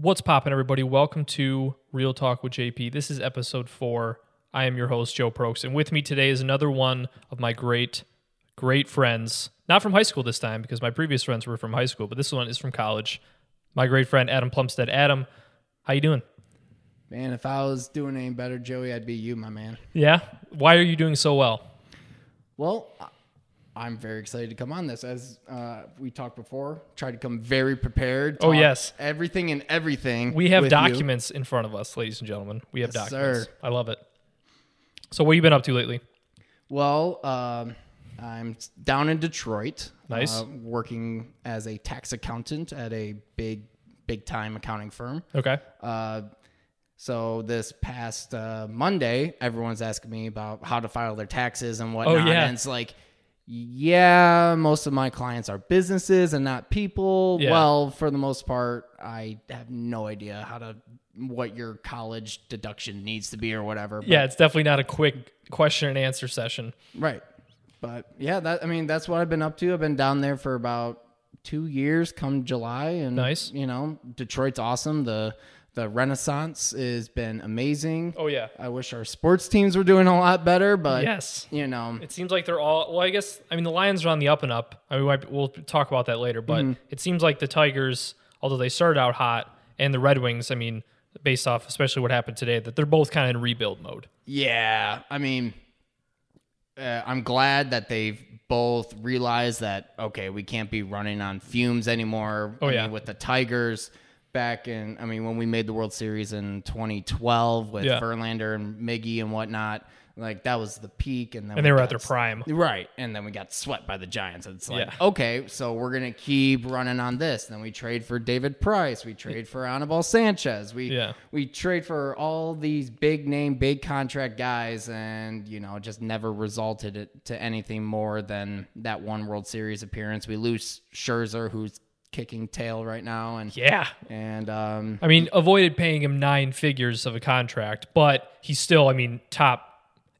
What's poppin', everybody? Welcome to Real Talk with JP. This is episode four. I am your host, Joe Prokes, and with me today is another one of my great, great friends. Not from high school this time, because my previous friends were from high school, but this one is from college. My great friend Adam Plumstead. Adam, how you doing? Man, if I was doing any better, Joey, I'd be you, my man. Yeah. Why are you doing so well? Well, I'm very excited to come on this. As uh, we talked before, tried to come very prepared. Oh, yes. everything and everything. We have with you. documents in front of us, ladies and gentlemen. We have Yes, documents. sir. I love it. So, what you been up to lately? Well, um, I'm down in Detroit. Nice. uh, working as a tax accountant at a big, big time accounting firm. Okay. Uh, so this past uh, Monday, everyone's asking me about how to file their taxes and whatnot. Oh, yeah. And it's like, yeah, most of my clients are businesses and not people. Yeah. Well, for the most part, I have no idea how to what your college deduction needs to be or whatever. Yeah, it's definitely not a quick question and answer session. Right. But yeah, that I mean that's what I've been up to. I've been down there for about two years come July and Nice. you know, Detroit's awesome. The the renaissance has been amazing. Oh, yeah. I wish our sports teams were doing a lot better, but Yes. you know, It seems like they're all well. I guess I mean the Lions are on the up and up. I mean, we'll talk about that later, but Mm-hmm. it seems like the Tigers, although they started out hot, and the Red Wings. I mean, based off especially what happened today, that they're both kind of in rebuild mode. yeah, I mean uh, I'm glad that they've both realized that okay, we can't be running on fumes anymore. Oh, I yeah. mean, with the Tigers back in, I mean, when we made the World Series in 2012 with Yeah. Verlander and Miggy and whatnot, like that was the peak, and then And they were got at their prime. Right, and then we got swept by the Giants. It's like, Yeah. okay, so we're gonna keep running on this. Then we trade for David Price. We trade for Anibal Sanchez. We Yeah. we trade for all these big name, big contract guys, and you know, just never resulted to anything more than that one World Series appearance. We lose Scherzer, who's kicking tail right now, and Yeah. and um, I mean, avoided paying him nine figures of a contract, but he's still, I mean, top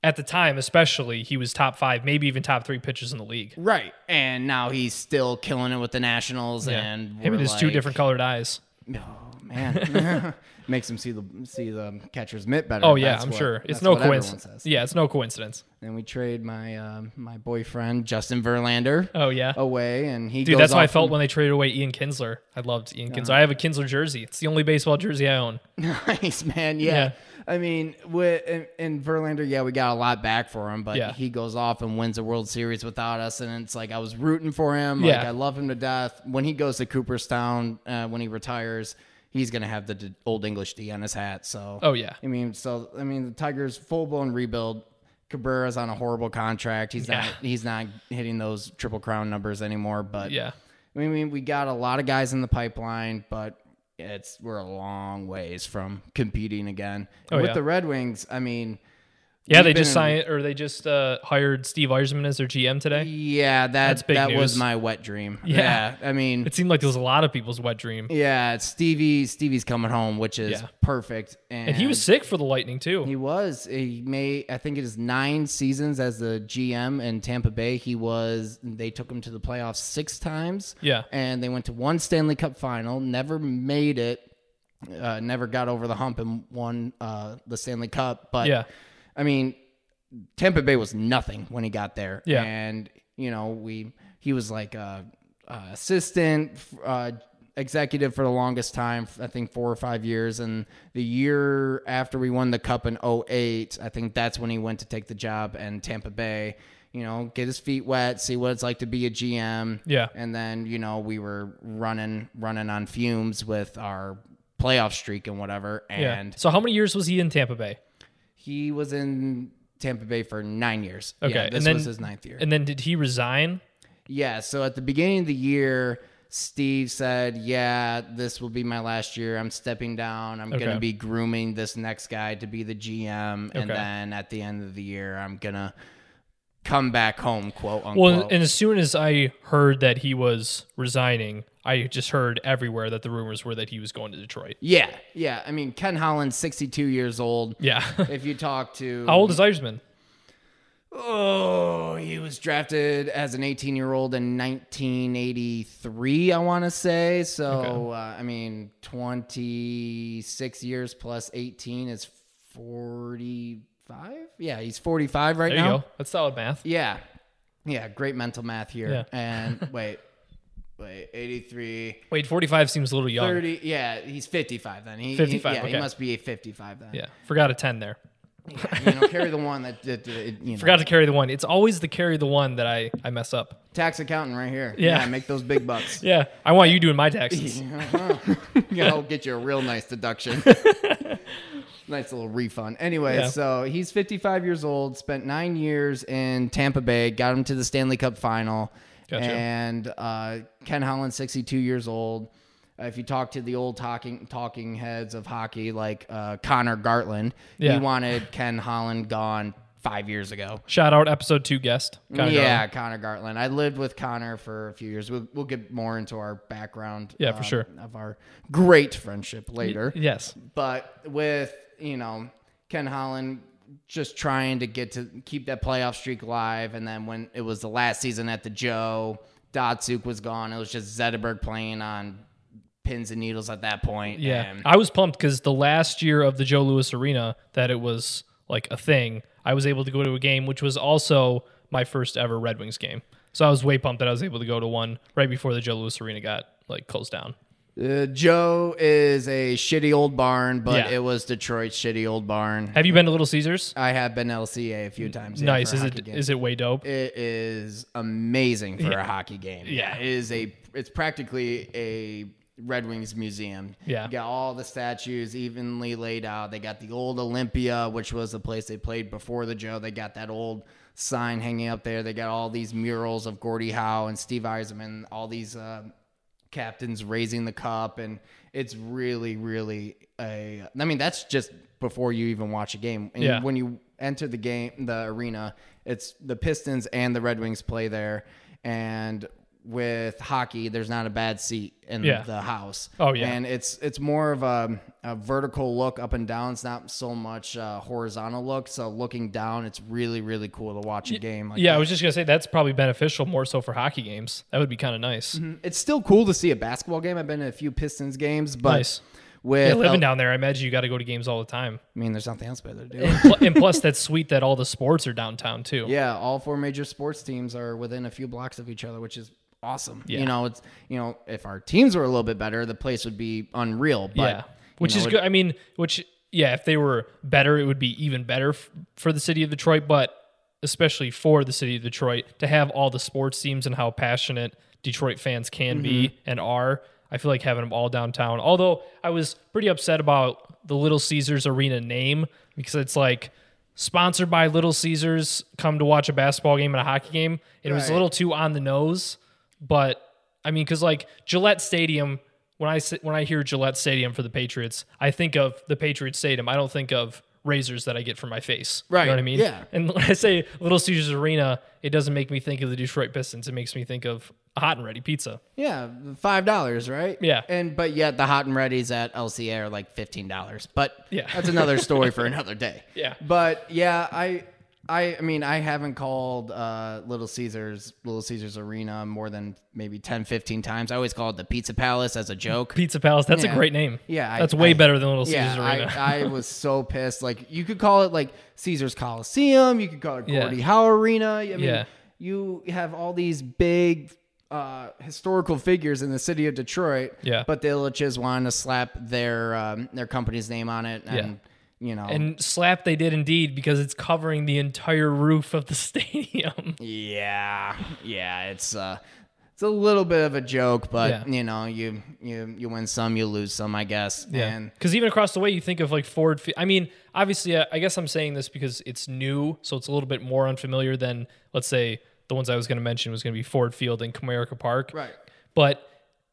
at the time, especially he was top five, maybe even top three pitchers in the league. right, and now he's still killing it with the Nationals, Yeah. and him and his two different colored eyes. Oh man, makes him see the see the catcher's mitt better. Oh yeah, That's I'm what- sure. It's no coincidence. Yeah, it's no coincidence. And we trade my um, my boyfriend Justin Verlander Oh yeah. away, and he Dude, that's how I felt and- when they traded away Ian Kinsler. I loved Ian Kinsler. I have a Kinsler jersey. It's the only baseball jersey I own. nice man. Yeah. Yeah. I mean, with in, in Verlander, yeah, we got a lot back for him, but Yeah. he goes off and wins a World Series without us, and it's like I was rooting for him. Like Yeah. I love him to death. When he goes to Cooperstown, uh, when he retires, he's gonna have the D- old English D on his hat. So Oh yeah. I mean, so I mean, the Tigers full blown rebuild. Cabrera's on a horrible contract. He's Yeah. not he's not hitting those triple crown numbers anymore. But Yeah. I mean, we got a lot of guys in the pipeline, but it's we're a long ways from competing again. Oh, With yeah. the Red Wings, I mean, Yeah, they just signed or they just uh, hired Steve Yzerman as their GM today. Yeah, that That's big that was my wet dream. Yeah. I mean, It seemed like there was a lot of people's wet dream. yeah, Stevie Stevie's coming home, which is Yeah. perfect. And, And he was sick for the Lightning too. He was. He made. I think it is nine seasons as the GM in Tampa Bay. He was. They took him to the playoffs six times. Yeah. and they went to one Stanley Cup final. Never made it. Uh, never got over the hump and won uh, the Stanley Cup. But Yeah. I mean, Tampa Bay was nothing when he got there. Yeah. and you know we. He was like a, a assistant. Uh, executive for the longest time i think four or five years and the year after we won the cup in 08 i think that's when he went to take the job in tampa bay you know get his feet wet see what it's like to be a gm Yeah. and then you know we were running running on fumes with our playoff streak and whatever Yeah. So how many years was he in Tampa Bay? He was in tampa bay for nine years Okay, yeah, this then- was his ninth year And then did he resign? Yeah, so at the beginning of the year, Steve said, "Yeah, this will be my last year. I'm stepping down. I'm Okay. going to be grooming this next guy to be the GM, and Okay. then at the end of the year, I'm going to come back home, quote unquote." Well, and as soon as I heard that he was resigning, I just heard everywhere that the rumors were that he was going to Detroit. yeah, yeah. I mean, Ken Holland's 62 years old. Yeah. If you talk to How old is Yzerman? Oh, he was drafted as an 18 year old in 1983, I want to say. So, uh, I mean, 26 years plus 18 is 45. Yeah, he's 45 right There now. you go. That's solid math. Yeah. Yeah, great mental math here. Yeah. And wait, wait, 83, Wait, 45 seems a little young. 30. Yeah, he's 55 then. He, he- 55, yeah, okay. he must be a 55 then. Yeah, forgot a 10 there. You know, carry the one that, that, that you know. Forgot to carry the one. It's always the carry the one that I, I mess up. Tax accountant right here. Yeah. make those big bucks. Yeah, I want you doing my taxes. yeah, I'll get you a real nice deduction. Nice little refund. Anyway, Yeah. so he's 55 years old, spent nine years in Tampa Bay, got him to the Stanley Cup final. Gotcha. And uh, Ken Holland, 62 years old. Uh, if you talk to the old talking talking heads of hockey, like uh, Connor Gartland, Yeah. he wanted Ken Holland gone five years ago. Shout out episode two guest. Connor yeah, Gartland. Connor Gartland. I lived with Connor for a few years. We'll, we'll get more into our background. Yeah, for um, sure. Of our great friendship later. Yes. But with, you know, Ken Holland just trying to get to keep that playoff streak alive. And then when it was the last season at the Joe, Datsyuk was gone. It was just Zetterberg playing on pins and needles at that point. Yeah. And I was pumped because the last year of the Joe Louis Arena that it was like a thing, I was able to go to a game, which was also my first ever Red Wings game. So I was way pumped that I was able to go to one right before the Joe Louis Arena got like closed down. Uh, Joe is a shitty old barn, but Yeah. it was Detroit's shitty old barn. Have you been to Little Caesars? I have been to LCA a few times. yeah, nice. for Is hockey it games. is it way dope? It is amazing for a hockey game. Yeah. it is a. It's practically a Red Wings museum. Yeah. you got all the statues evenly laid out. They got the old Olympia, which was the place they played before the Joe. They got that old sign hanging up there. They got all these murals of Gordie Howe and Steve Yzerman. All these. Uh, captains raising the cup and it's really really a i mean that's just before you even watch a game and Yeah. when you enter the game the arena it's the pistons and the red wings play there and with hockey there's not a bad seat in Yeah. the house Oh, yeah. and it's it's more of a, a vertical look up and down it's not so much a horizontal look so looking down it's really really cool to watch a game like yeah, I was just gonna say that's probably beneficial more so for hockey games. That would be kind of nice. Mm-hmm. it's still cool to see a basketball game i've been to a few pistons games but Nice. with Yeah, living L- down there, I imagine you got to go to games all the time. I mean, there's nothing else better to do. And, pl- and plus, that's sweet that all the sports are downtown too. yeah, all four major sports teams are within a few blocks of each other, which is awesome. Yeah. You know, it's you know, if our teams were a little bit better, the place would be unreal. But yeah, which you is good. I mean, which yeah, if they were better, it would be even better f- for the city of Detroit. But especially for the city of Detroit to have all the sports teams and how passionate Detroit fans can be Mm-hmm. and are, I feel like having them all downtown. Although I was pretty upset about the Little Caesars Arena name because it's like sponsored by Little Caesars. Come to watch a basketball game and a hockey game. It was a little too on the nose, but I mean, because like Gillette Stadium, when I when I hear Gillette Stadium for the Patriots, I think of the Patriots Stadium. I don't think of razors that I get for my face. Right. You know what I mean? yeah. And when I say Little Caesars Arena, it doesn't make me think of the Detroit Pistons. It makes me think of a hot and ready pizza. yeah, five dollars, right? Yeah. and but yet the hot and ready's at LCA are like fifteen dollars. But Yeah. that's another story for another day. Yeah. but yeah, I. I, I mean, I haven't called uh, Little Caesars Little Caesars Arena more than maybe 10, 15 times. I always call it the Pizza Palace as a joke. Pizza Palace. That's a great name. Yeah, I- that's way I- better than Little Yeah, Caesars Arena. I, I was so pissed. Like you could call it like Caesar's Coliseum. You could call it Yeah. Gordie Howe Arena. I mean, Yeah. you have all these big uh, historical figures in the city of Detroit. Yeah. But the Ilitches wanted to slap their um, their company's name on it, and you know, and slap they did indeed because it's covering the entire roof of the stadium. yeah, yeah, it's uh, it's a little bit of a joke, but Yeah. you know, you you you win some, you lose some, I guess. Yeah. Because even across the way, you think of like Ford. I mean, obviously, uh, I guess I'm saying this because it's new, so it's a little bit more unfamiliar than, let's say, the ones I was going to mention was going to be Ford Field and Comerica Park. right. But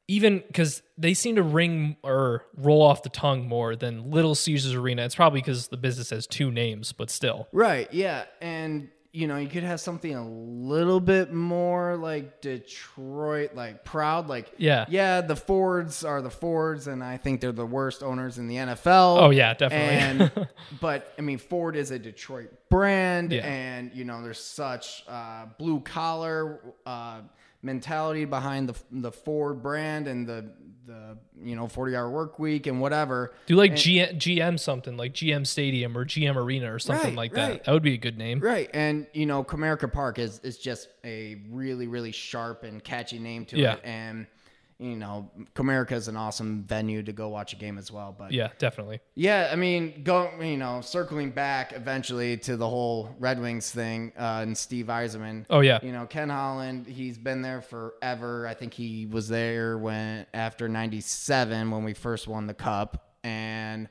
even because they seem to ring or roll off the tongue more than Little Caesars Arena. It's probably because the business has two names, but still. Right. Yeah. And you know, you could have something a little bit more like Detroit, like proud, like Yeah. yeah. The Fords are the Fords, and I think they're the worst owners in the NFL. Oh, yeah, definitely. And but I mean, Ford is a Detroit brand, Yeah. and you know, there's such uh, blue collar uh, mentality behind the the Ford brand and the the you know 40 hour work week and whatever. Do like G- GM something like GM Stadium or GM Arena or something Right, like right. that. That would be a good name. Right, and you know, Comerica Park is is just a really really sharp and catchy name to Yeah. it, and you know, Comerica is an awesome venue to go watch a game as well. But Yeah, definitely. yeah, I mean, go you know, circling back eventually to the whole Red Wings thing uh, and Steve Yzerman. Oh yeah. You know, Ken Holland, he's been there forever. I think he was there when after 97 when we first won the cup and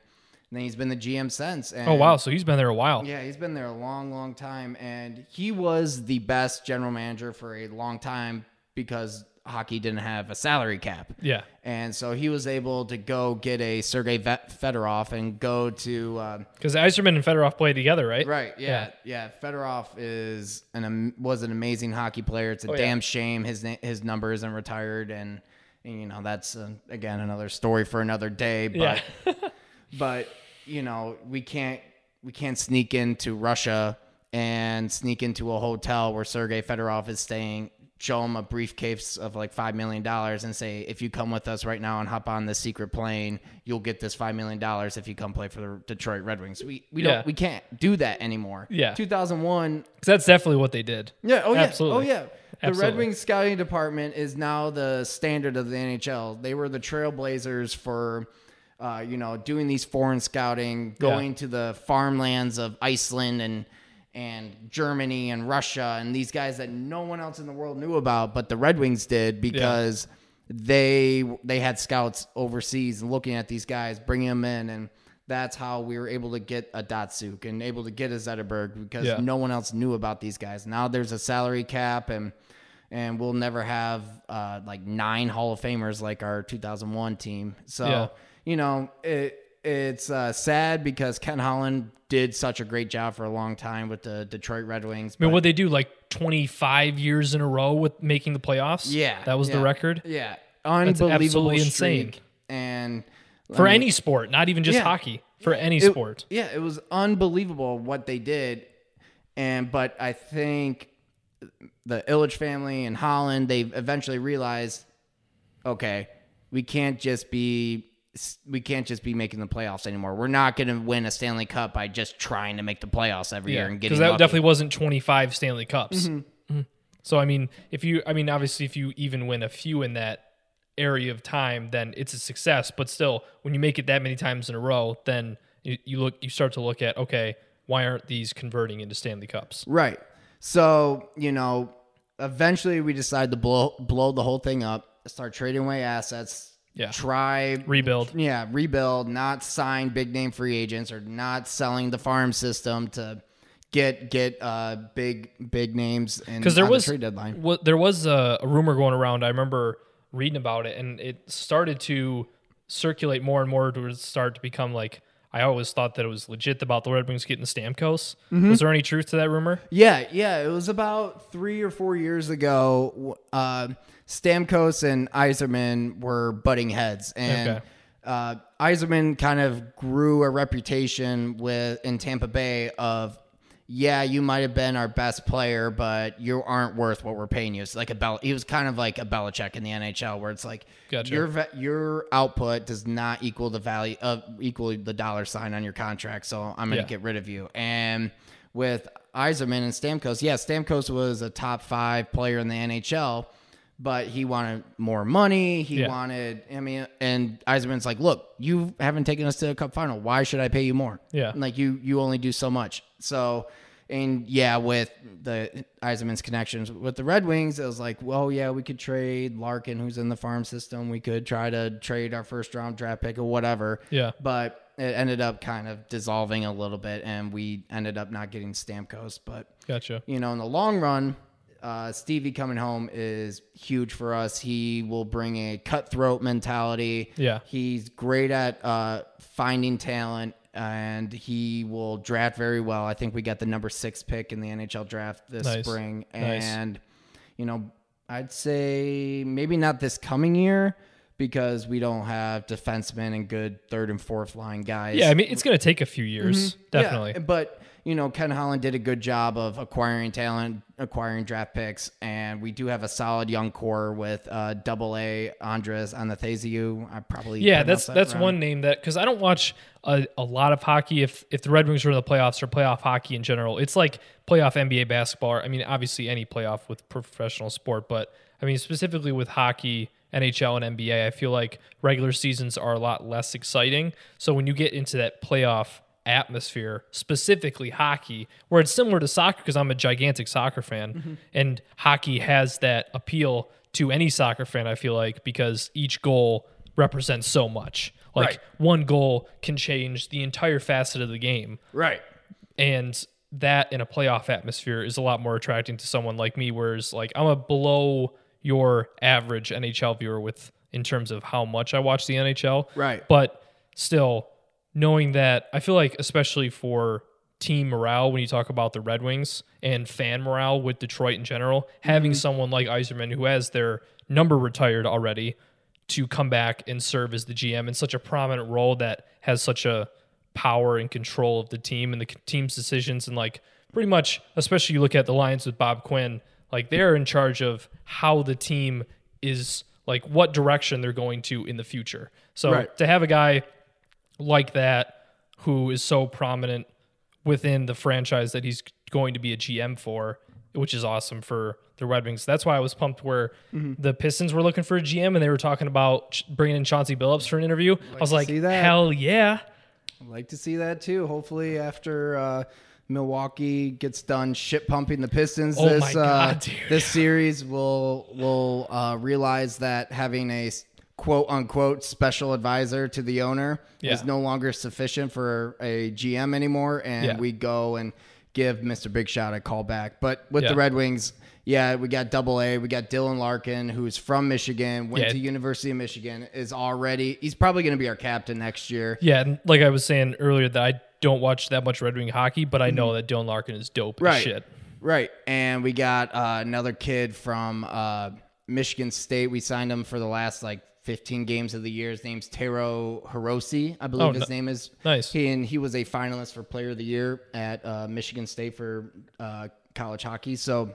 then he's been the GM since. And Oh wow, so he's been there a while. yeah, he's been there a long, long time, and he was the best general manager for a long time because hockey didn't have a salary cap. Yeah. And so he was able to go get a Sergei Fedorov and go to um, Because Yzerman and Fedorov played together, right? right, yeah, yeah. Fedorov is an was an amazing hockey player. It's a Oh, yeah. damn shame his na- his number isn't retired, and, and, you know that's uh, again another story for another day. But Yeah. but you know we can't we can't sneak into Russia and sneak into a hotel where Sergei Fedorov is staying. Show them a briefcase of like five million dollars and say, if you come with us right now and hop on the secret plane, you'll get this five million dollars if you come play for the Detroit Red Wings. We we Yeah. don't we can't do that anymore. Yeah. 2001 Because that's definitely what they did. yeah. Oh yeah. Absolutely. Oh yeah. The Absolutely. Red Wings scouting department is now the standard of the NHL. They were the trailblazers for, uh, you know, doing these foreign scouting, going to the farmlands of Iceland and and Germany and Russia and these guys that no one else in the world knew about, but the Red Wings did because they they had scouts overseas looking at these guys, bringing them in and. That's how we were able to get a Datsyuk and able to get a Zetterberg because Yeah. no one else knew about these guys. Now there's a salary cap and and we'll never have uh, like nine Hall of Famers like our 2001 team. So Yeah. you know it it's uh, sad because Ken Holland did such a great job for a long time with the Detroit Red Wings. I mean, what they do like 25 years in a row with making the playoffs? yeah, That was the record Yeah, unbelievable absolutely insane. And for I mean, any sport, not even just Yeah. hockey. For any it- sport. Yeah, it was unbelievable what they did, and but I think the Ilitch family and Holland they eventually realized, okay, we can't just be we can't just be making the playoffs anymore. We're not going to win a Stanley Cup by just trying to make the playoffs every year and because getting that lucky. definitely wasn't 25 Stanley Cups. Mm-hmm. Mhm. So I mean, if you, I mean, obviously, if you even win a few in that area of time, then it's a success. But still, when you make it that many times in a row, then you, you look, you start to look at, okay, why aren't these converting into Stanley Cups? Right. So, you know, eventually we decide to blow blow the whole thing up, start trading away assets. Yeah. Try Rebuild. Yeah, rebuild, not sign big name free agents or not selling the farm system to get get uh big big names and because there was the trade deadline. There was a, a rumor going around. I remember reading about it, and it started to circulate more and more to start to become like. I always thought that it was legit about the Red Wings getting Stamkos. Mm-hmm. Was there any truth to that rumor? Yeah, yeah. It was about three or four years ago. Uh, Stamkos and Yzerman were butting heads, and Okay. uh, Yzerman kind of grew a reputation with in Tampa Bay of, yeah, you might have been our best player, but you aren't worth what we're paying you. It's like a Bel. He was kind of like a Belichick in the NHL, where it's like Gotcha. your your output does not equal the value of equal the dollar sign on your contract, so I'm going to Yeah. get rid of you. And with Yzerman and Stamkos, yeah, Stamkos was a top five player in the NHL, but he wanted more money. He Yeah. wanted, I mean, and Yzerman's like, look, you haven't taken us to a cup final. Why should I pay you more? Yeah. Like you, you only do so much. So, and yeah, with the Yzerman's connections with the Red Wings, it was like, well, yeah, we could trade Larkin, who's in the farm system. We could try to trade our first round draft pick or whatever Yeah. but it ended up kind of dissolving a little bit, and we ended up not getting Stamkos. But Gotcha. you know, in the long run, uh, Stevie coming home is huge for us. He will bring a cutthroat mentality. Yeah. he's great at uh, finding talent. and he will draft very well. I think we got the number six pick in the NHL draft this Nice. spring, Nice. and you know, I'd say maybe not this coming year because we don't have defensemen and good third and fourth line guys. Yeah, I mean, it's going to take a few years, definitely. Yeah, but you know, Ken Holland did a good job of acquiring talent, acquiring draft picks, and we do have a solid young core with uh, Double A Andreas Athanasiou. I probably Yeah, that's that that's one name that because I don't watch a, a lot of hockey. If if the Red Wings are in the playoffs or playoff hockey in general, it's like playoff NBA basketball. I mean, obviously any playoff with professional sport, but I mean specifically with hockey, NHL and NBA, I feel like regular seasons are a lot less exciting. So when you get into that playoff atmosphere, specifically hockey, where it's similar to soccer because I'm a gigantic soccer fan, Mm-hmm. and hockey has that appeal to any soccer fan, I feel like, because each goal represents so much. Like Right. one goal can change the entire facet of the game. Right. And that in a playoff atmosphere is a lot more attracting to someone like me, whereas like I'm a below your average NHL viewer with in terms of how much I watch the NHL. Right. But still, knowing that I feel like especially for team morale when you talk about the Red Wings and fan morale with Detroit in general, having mm-hmm. someone like Yzerman who has their number retired already to come back and serve as the GM in such a prominent role that has such a power and control of the team and the team's decisions and like pretty much especially you look at the Lions with Bob Quinn like they're in charge of how the team is like what direction they're going to in the future. So Right. to have a guy like that who is so prominent within the franchise that he's going to be a GM for, which is awesome for the Red Wings. That's why I was pumped where Mm-hmm. the Pistons were looking for a GM and they were talking about bringing in Chauncey Billups for an interview. I was like, hell yeah. I'd like to see that too. Hopefully, after uh, Milwaukee gets done shit pumping the Pistons Oh this God, uh, this series, we'll we'll uh, realize that having a quote unquote special advisor to the owner Yeah. is no longer sufficient for a GM anymore, and Yeah. we go and give Mr. Big Shot a call back. But with Yeah. the Red Wings. Yeah, we got Double A. We got Dylan Larkin, who's from Michigan, went to University of Michigan, is already. He's probably going to be our captain next year. Yeah, and like I was saying earlier, that I don't watch that much Red Wing hockey, but I know that Dylan Larkin is dope as Mm-hmm. Right. shit. Right. And we got uh, another kid from uh, Michigan State. We signed him for the last like 15 games of the year. His name's Taro Hirose, I believe Oh, his name is. Nice. He, and he was a finalist for Player of the Year at uh, Michigan State for uh, college hockey. So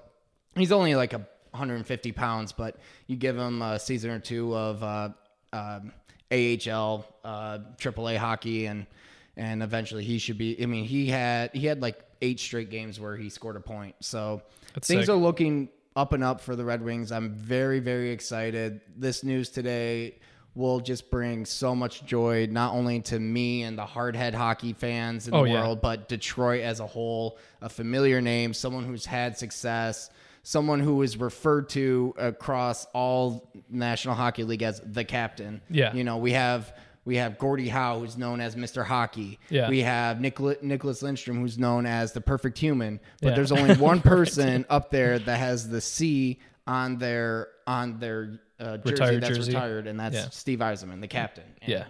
he's only like a 150 pounds, but you give him a season or two of uh, um AHL, uh, AAA hockey, and and eventually he should be. I mean, he had he had like eight straight games where he scored a point. So That's things sick. are looking up and up for the Red Wings. I'm very very excited. This news today will just bring so much joy not only to me and the hardhead hockey fans in Oh, the yeah. world but Detroit as a whole, a familiar name, someone who's had success, someone who is referred to across all National Hockey League as the captain. Yeah. You know, we have we have Gordie Howe, who's known as Mr. Hockey. Yeah. We have Nicholas, Nicholas Lidstrom, who's known as the perfect human. But Yeah. there's only one person up there that has the C on their on their uh, jersey Retired that's jersey. retired, and that's Yeah. Steve Yzerman, the captain. And Yeah.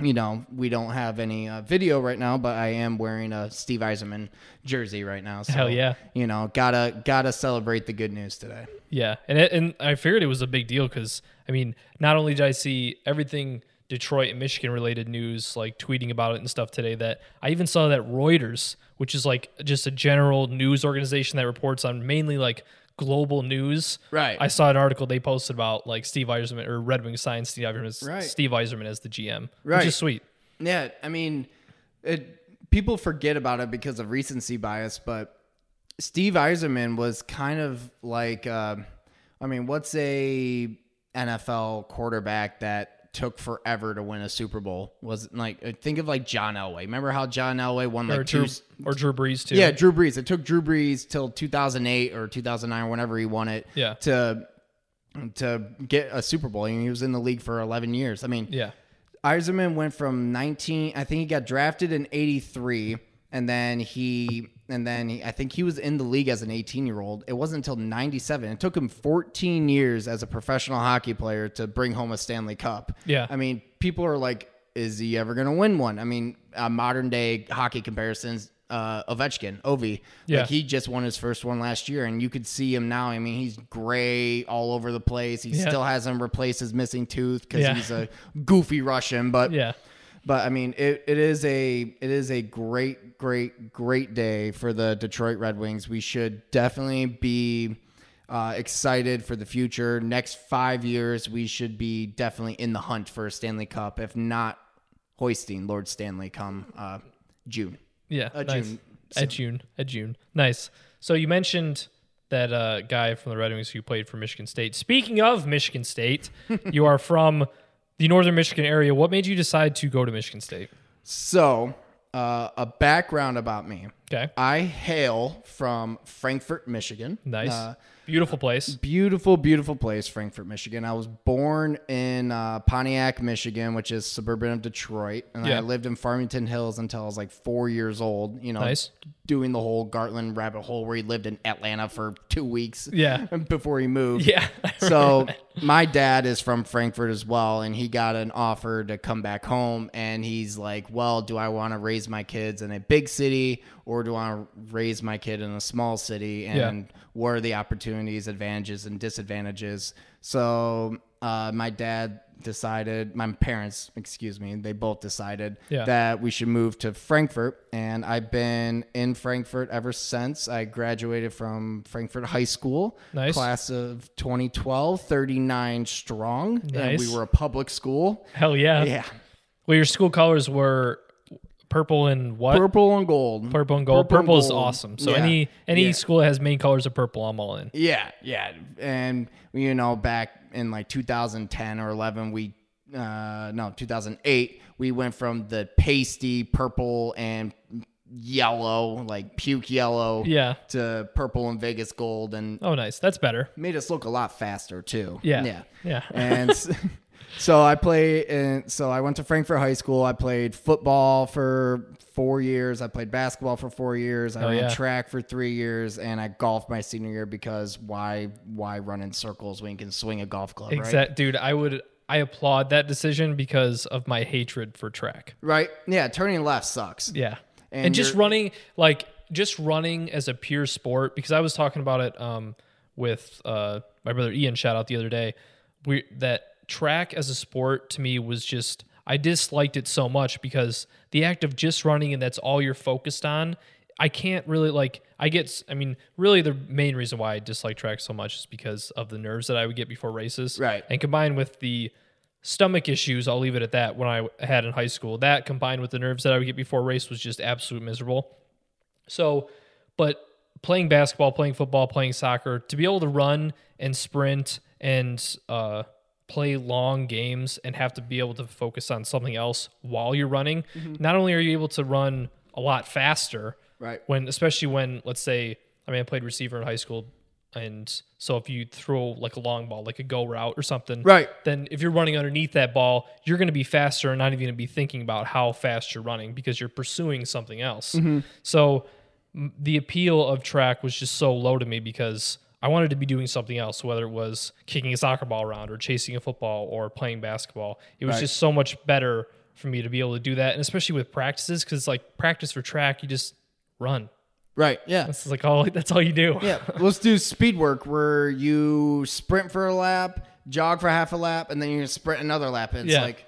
you know, we don't have any uh, video right now, but I am wearing a Steve Yzerman jersey right now. So, Hell yeah. You know, gotta gotta celebrate the good news today. Yeah, and it, and I figured it was a big deal because I mean, not only did I see everything Detroit and Michigan related news, like tweeting about it and stuff today, that I even saw that Reuters, which is like just a general news organization that reports on mainly like global news. Right. I saw an article they posted about like Steve Yzerman or Red Wings signed Steve Yzerman, Right. Steve Yzerman as the GM, which Right. is sweet. Yeah, I mean, it, people forget about it because of recency bias, but Steve Yzerman was kind of like, uh, I mean, what's a NFL quarterback that took forever to win a Super Bowl? Was like uh, think of like John Elway. Remember how John Elway won like or two? Drew or Drew Brees too. Yeah, Drew Brees. It took Drew Brees till 2008 or 2009, whenever he won it. Yeah. To to get a Super Bowl, I and he was in the league for 11 years. I mean, yeah, Yzerman went from 19. I think he got drafted in 83, and then he and then he, I think he was in the league as an 18 year old. It wasn't until 97. It took him 14 years as a professional hockey player to bring home a Stanley Cup. Yeah. I mean, people are like is he ever going to win one? I mean, uh, modern day hockey comparisons. Uh, Ovechkin, Ovi, Yeah. like he just won his first one last year, and you could see him now. I mean, he's gray all over the place. He Yeah. still hasn't replaced his missing tooth because Yeah. he's a goofy Russian. But Yeah. But I mean, it, it is a it is a great, great, great day for the Detroit Red Wings. We should definitely be uh, excited for the future. Next five years, we should be definitely in the hunt for a Stanley Cup, if not hoisting Lord Stanley come uh, June. Yeah. Uh, nice. June. At June. At June. Nice. So you mentioned that uh, guy from the Red Wings who played for Michigan State. Speaking of Michigan State, you are from the northern Michigan area. What made you decide to go to Michigan State? So, uh, a background about me. Okay. I hail from Frankfort, Michigan. Nice. Uh, Beautiful place. Beautiful, beautiful place, Frankfort, Michigan. I was born in uh, Pontiac, Michigan, which is suburban of Detroit, and Yeah. I lived in Farmington Hills until I was like four years old. You know, Nice. doing the whole Gartland rabbit hole where he lived in Atlanta for two weeks. Yeah. before he moved. Yeah. So my dad is from Frankfort as well, and he got an offer to come back home. And he's like, "Well, do I want to raise my kids in a big city, or do I raise my kid in a small city? And what are the opportunities, advantages, and disadvantages?" So uh, my dad decided, my parents, excuse me, they both decided Yeah. that we should move to Frankfort. And I've been in Frankfort ever since. I graduated from Frankfort High School, Nice. class of 2012, 39 strong. And we were a public school. Hell yeah. Yeah. Well, your school colors were purple and what? Purple and gold. Purple and gold. Purple and Purple, is awesome. So Yeah. any any Yeah. school that has main colors of purple, I'm all in. Yeah, yeah, and you know, back in like 2010 or 11, we uh no 2008, we went from the pasty purple and yellow, like puke yellow, Yeah. to purple and Vegas gold, and Oh, nice. That's better. made us look a lot faster too. Yeah. yeah, Yeah. and. So I play in, so I went to Frankfort High School. I played football for four years. I played basketball for four years. I Oh, ran yeah. track for three years, and I golfed my senior year because why why run in circles when you can swing a golf club, right? Dude. I would. I applaud that decision because of my hatred for track. Right? Yeah, turning left sucks. Yeah, and, And just running, like just running as a pure sport. Because I was talking about it um, with uh, my brother Ian. Shout out the other day. We that track as a sport to me was just I disliked it so much because the act of just running and that's all you're focused on. I can't really like I get I mean really the main reason why I dislike track so much is because of the nerves that I would get before races. Right. And combined with the stomach issues, I'll leave it at that when I had in high school. That combined with the nerves that I would get before race was just absolute miserable. So, but playing basketball, playing football, playing soccer, to be able to run and sprint and uh, play long games and have to be able to focus on something else while you're running, mm-hmm. not only are you able to run a lot faster, Right. when especially when let's say I mean I played receiver in high school and so if you throw like a long ball like a go route or something Right. then if you're running underneath that ball you're going to be faster and not even going to be thinking about how fast you're running because you're pursuing something else mm-hmm. so m- the appeal of track was just so low to me because I wanted to be doing something else whether it was kicking a soccer ball around or chasing a football or playing basketball it was Right. just so much better for me to be able to do that and especially with practices because it's like practice for track you just run Right. Yeah. that's like all that's all you do. Yeah. Let's do speed work where you sprint for a lap, jog for half a lap, and then you sprint another lap. It's Yeah. like,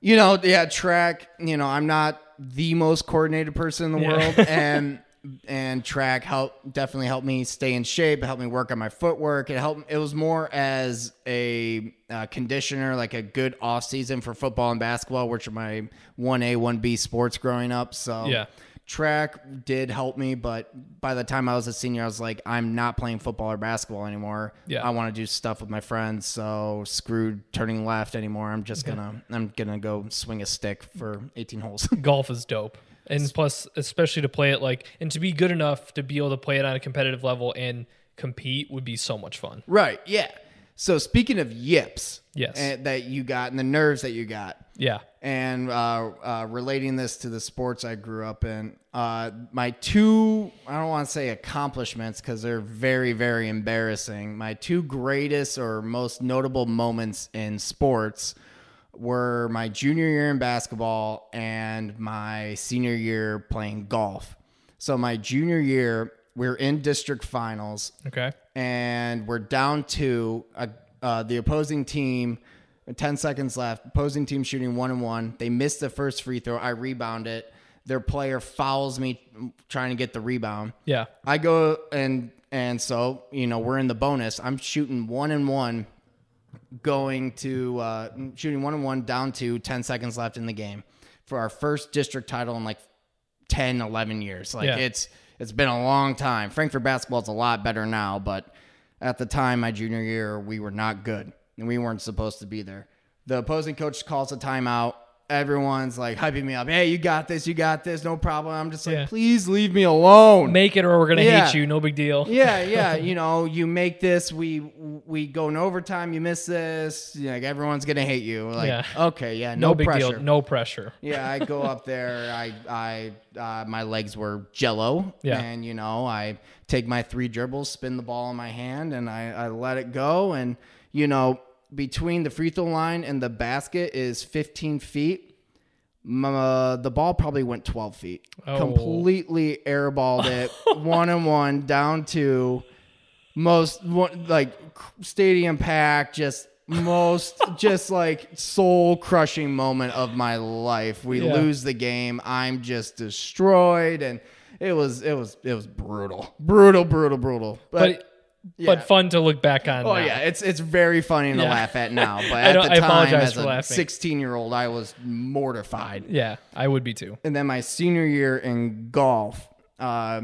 you know, yeah, track. You know, I'm not the most coordinated person in the Yeah. world, and and track help definitely helped me stay in shape. It helped me work on my footwork. It helped. It was more as a uh, conditioner, like a good off season for football and basketball, which are my one A, one B sports growing up. So Yeah. track did help me, but by the time I was a senior, I was like, I'm not playing football or basketball anymore. Yeah. I want to do stuff with my friends. So screwed turning left anymore. I'm just gonna I'm gonna go swing a stick for 18 holes. Golf is dope. And plus, especially to play it like, and to be good enough to be able to play it on a competitive level and compete would be so much fun. right? Yeah. So speaking of yips, Yes. eh, that you got and the nerves that you got, Yeah. and uh, uh, relating this to the sports I grew up in, uh, my two, I don't want to say accomplishments because they're very, very embarrassing. My two greatest or most notable moments in sports were my junior year in basketball and my senior year playing golf. So my junior year, we're in district finals Okay. and we're down to uh, uh, the opposing team. 10 seconds left. Opposing team shooting one and one. They missed the first free throw. I rebound it. Their player fouls me trying to get the rebound. Yeah. I go and and so you know we're in the bonus. I'm shooting one and one, going to uh, shooting one and one down to 10 seconds left in the game for our first district title in like 10, 11 years. Like Yeah. it's it's been a long time. Frankfort basketball's a lot better now, but at the time my junior year we were not good and we weren't supposed to be there. The opposing coach calls a timeout. Everyone's like hyping me up. Hey, you got this. You got this. No problem. I'm just like, Yeah. please leave me alone. Make it or we're gonna Yeah. hate you. No big deal. yeah, yeah. You know, you make this, we we go in overtime. You miss this, like everyone's gonna hate you. Like, Yeah. okay, yeah, No, no, big pressure. deal. No pressure. Yeah, I go up there. I I uh, my legs were jello, Yeah. and you know I take my three dribbles, spin the ball in my hand, and I I let it go, and you know between the free throw line and the basket is 15 feet. Uh, the ball probably went 12 feet. Oh. Completely airballed it, one and one down to most one, like stadium pack, just most just like soul crushing moment of my life. We Yeah. lose the game. I'm just destroyed, and it was it was it was brutal, brutal, brutal, brutal. But, But yeah. but fun to look back on. Oh now. yeah, it's it's very funny to Yeah. laugh at now, but at the time, as a 16 year old, I was mortified. Yeah, I would be too. And then my senior year in golf, uh,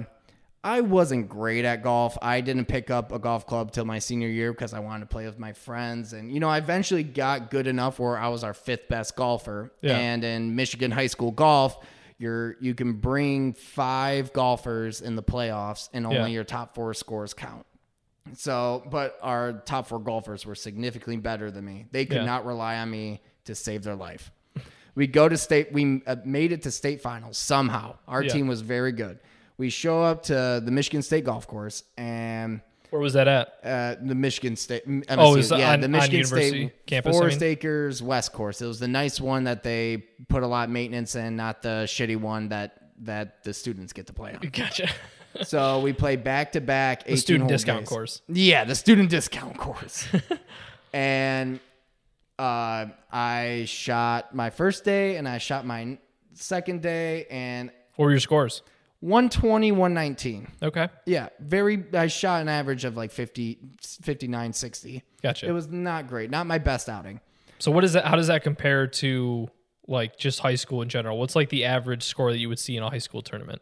I wasn't great at golf. I didn't pick up a golf club till my senior year because I wanted to play with my friends. And, you know, I eventually got good enough where I was our fifth best golfer. Yeah. And in Michigan high school golf, you're, you can bring five golfers in the playoffs and only Yeah. your top four scores count. So, but our top four golfers were significantly better than me. They could Yeah. not rely on me to save their life. We go to state. We uh, made it to state finals somehow. Our Yeah. team was very good. We show up to the Michigan State Golf Course and Where was that at? uh, the Michigan State. MSU, Oh, it yeah, on- the Michigan State campus, I Forest mean? Akers West Course. It was the nice one that they put a lot of maintenance in, not the shitty one that that the students get to play on. Gotcha. So we play back to back. the student discount course. Yeah, the student discount course. and uh, I shot my first day and I shot my second day and What were your scores? 120, 119. Okay, Yeah, very, I shot an average of like 50, 59, 60. gotcha. It was not great. Not my best outing. so what is that? How does that compare to like just high school in general? What's like the average score that you would see in a high school tournament?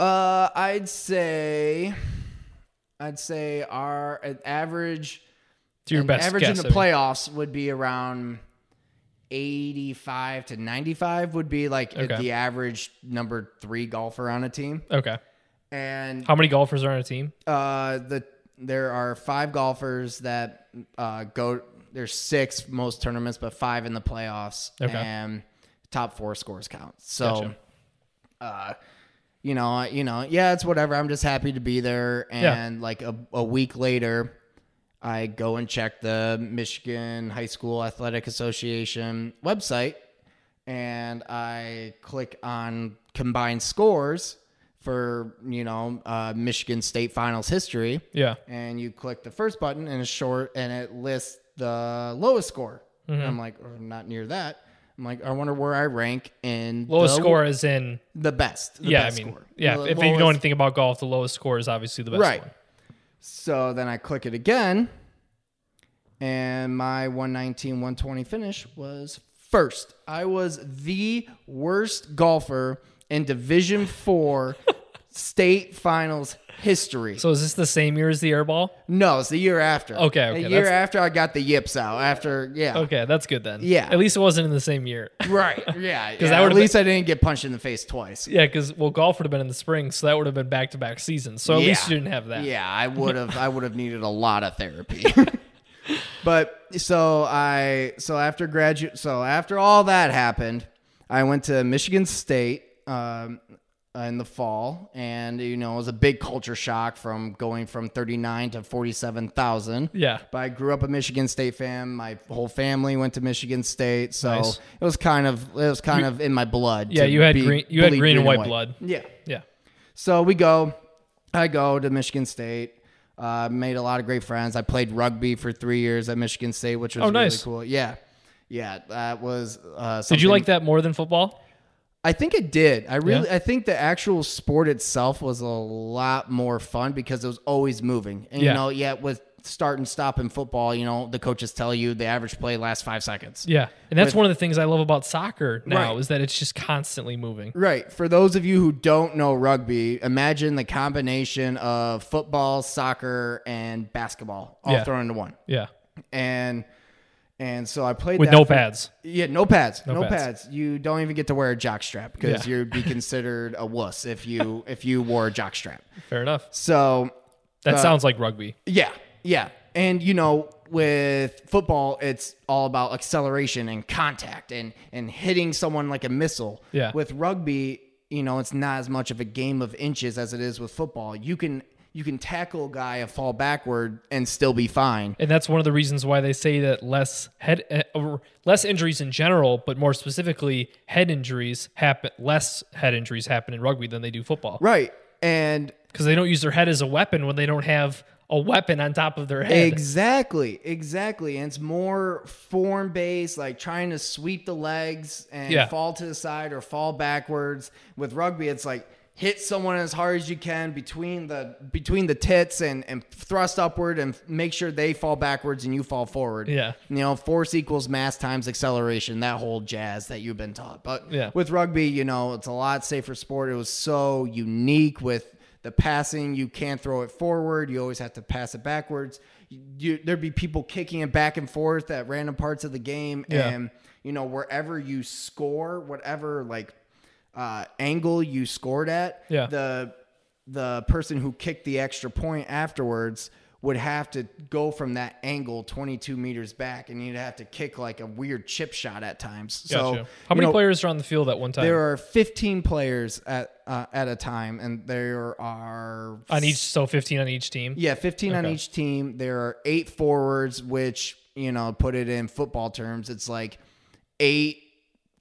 Uh, I'd say, I'd say our uh, average To your best average guess. in I the mean. playoffs would be around 85 to 95 would be like Okay. the average number three golfer on a team Okay. and How many golfers are on a team? uh the there are five golfers that uh go there's six most tournaments but five in the playoffs Okay. and top four scores count so Gotcha. uh you know you know yeah it's whatever i'm just happy to be there Yeah. and like a, a week later i go and check the michigan high school athletic association website and i click on combined scores for you know uh, michigan state finals history Yeah. and you click the first button and it's short and it lists the lowest score Mm-hmm. i'm like or not near that i'm like i wonder where i rank in Lowest the, score is in. the best the yeah, best I mean, score. yeah. The if you know anything about golf, the lowest score is obviously the best Right. one. So then I click it again, and my 119, 120 finish was first. I was the worst golfer in Division Four state finals history. So is this the same year as the airball? no, it's the year after. Okay, okay, The year that's- after I got the yips out. After, yeah. Okay, that's good then. Yeah. At least it wasn't in the same year. Right. Yeah. that yeah. At least I didn't get punched in the face twice. yeah, because well, golf would have been in the spring, so that would have been back to back seasons. So at least you didn't have that. Yeah, I would have. I would have needed a lot of therapy. but so I so after graduate so after all that happened, I went to Michigan State. Um, in the fall, and you know it was a big culture shock from going from 39 to 47,000. Yeah. But I grew up a Michigan State fan. My whole family went to Michigan State, so Nice. it was kind of it was kind of in my blood. Yeah, you had be- green- you had bleed green and white blood. Yeah. Yeah. So we go. I go to Michigan State. Uh, made a lot of great friends. I played rugby for three years at Michigan State, which was Oh, really nice. cool. Yeah, yeah, that was. Uh, Did you like that more than football? I think it did. I really, I think the actual sport itself was a lot more fun because it was always moving. And Yeah. you know, yeah, with start and stop in football, you know, the coaches tell you the average play lasts five seconds. Yeah. And that's With- one of the things I love about soccer now Right. is that it's just constantly moving. Right. For those of you who don't know rugby, imagine the combination of football, soccer, and basketball all Yeah. thrown into one. Yeah. And and so I played With no for- pads. Yeah, no pads, no, pads. pads. You don't even get to wear a jock strap because Yeah. you'd be considered a wuss if you if you wore a jock strap. Fair enough. So That Uh, sounds like rugby. yeah, yeah. And you know, with football, it's all about acceleration and contact and and hitting someone like a missile. Yeah. With rugby, you know, it's not as much of a game of inches as it is with football. You can you can tackle a guy and fall backward and still be fine. And that's one of the reasons why they say that less head uh, or less injuries in general, but more specifically head injuries happen less head injuries happen in rugby than they do football. Right. And Because they don't use their head as a weapon when they don't have a weapon on top of their head. Exactly, exactly. And it's more form based, like trying to sweep the legs and Yeah. fall to the side or fall backwards. With rugby, it's like hit someone as hard as you can between the between the tits and, and thrust upward and make sure they fall backwards and you fall forward. Yeah. You know, force equals mass times acceleration, that whole jazz that you've been taught. But Yeah. with rugby, you know, it's a lot safer sport. It was so unique with the passing. You can't throw it forward. You always have to pass it backwards. You, there'd be people kicking it back and forth at random parts of the game. Yeah. And, you know, wherever you score, whatever like uh, angle you scored at, Yeah. the the person who kicked the extra point afterwards would have to go from that angle 22 meters back and you'd have to kick like a weird chip shot at times. Gotcha. So How many know, players are on the field at one time? there are 15 players at uh, at a time, and there are on each, so 15 on each team. yeah 15 on each team. There are eight forwards, which you know put it in football terms, it's like eight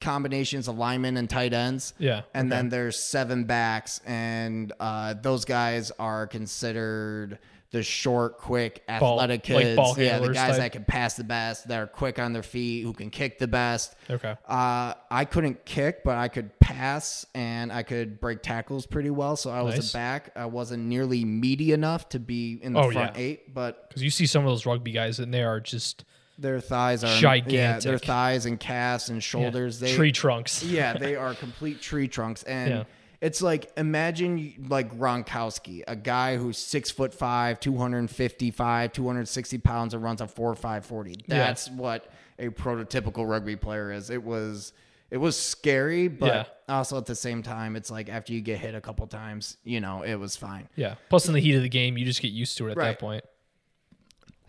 combinations of linemen and tight ends. Yeah. And okay. then there's seven backs, and uh, those guys are considered the short, quick, Ball- athletic like kids. ball yeah, the guys type. that can pass the best, that are quick on their feet, who can kick the best. Okay. Uh, I couldn't kick, but I could pass and I could break tackles pretty well. So I was Nice. a back. I wasn't nearly meaty enough to be in the Oh, front yeah. eight, but Because you see some of those rugby guys and they are just their thighs are Yeah, their thighs and calves and yeah, shoulders. they tree trunks. yeah, they are complete tree trunks. And Yeah. it's like imagine like Gronkowski, a guy who's six foot five, 255, 260 pounds and runs a four five forty. That's what a prototypical rugby player is. It was it was scary, but Yeah. also at the same time, it's like after you get hit a couple times, you know, it was fine. Yeah. Plus, in the heat of the game, you just get used to it at that point.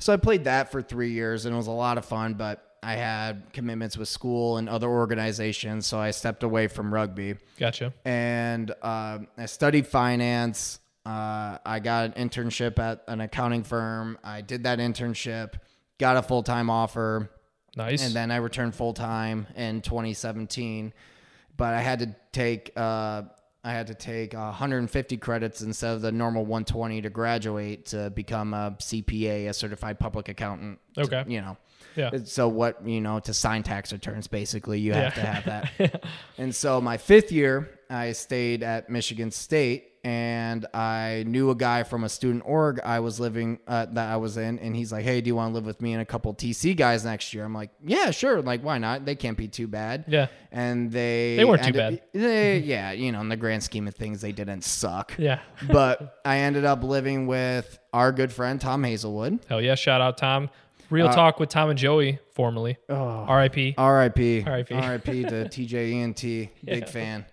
So I played that for three years and it was a lot of fun, but I had commitments with school and other organizations, so I stepped away from rugby. Gotcha. and um I studied finance. Uh, I got an internship at an accounting firm. I did that internship, got a full time offer, Nice. and then I returned full time in 2017. But I had to take uh, I had to take uh, 150 credits instead of the normal 120 to graduate to become a CPA, a certified public accountant. Okay. you know. yeah. So what you know to sign tax returns, basically, you have Yeah. to have that. and so my fifth year, I stayed at Michigan State, and I knew a guy from a student org I was living uh, that I was in, and he's like, "Hey, do you want to live with me and a couple TC guys next year?" I'm like, "Yeah, sure. Like, why not? They can't be too bad." Yeah. And they They weren't too bad. They, yeah, you know, in the grand scheme of things, they didn't suck. Yeah. but I ended up living with our good friend Tom Hazelwood. Hell yeah. Shout out, Tom. Real Uh, talk with Tom and Joey, formerly. Oh, RIP. R.I.P. R.I.P. R.I.P. to TJENT. Big fan.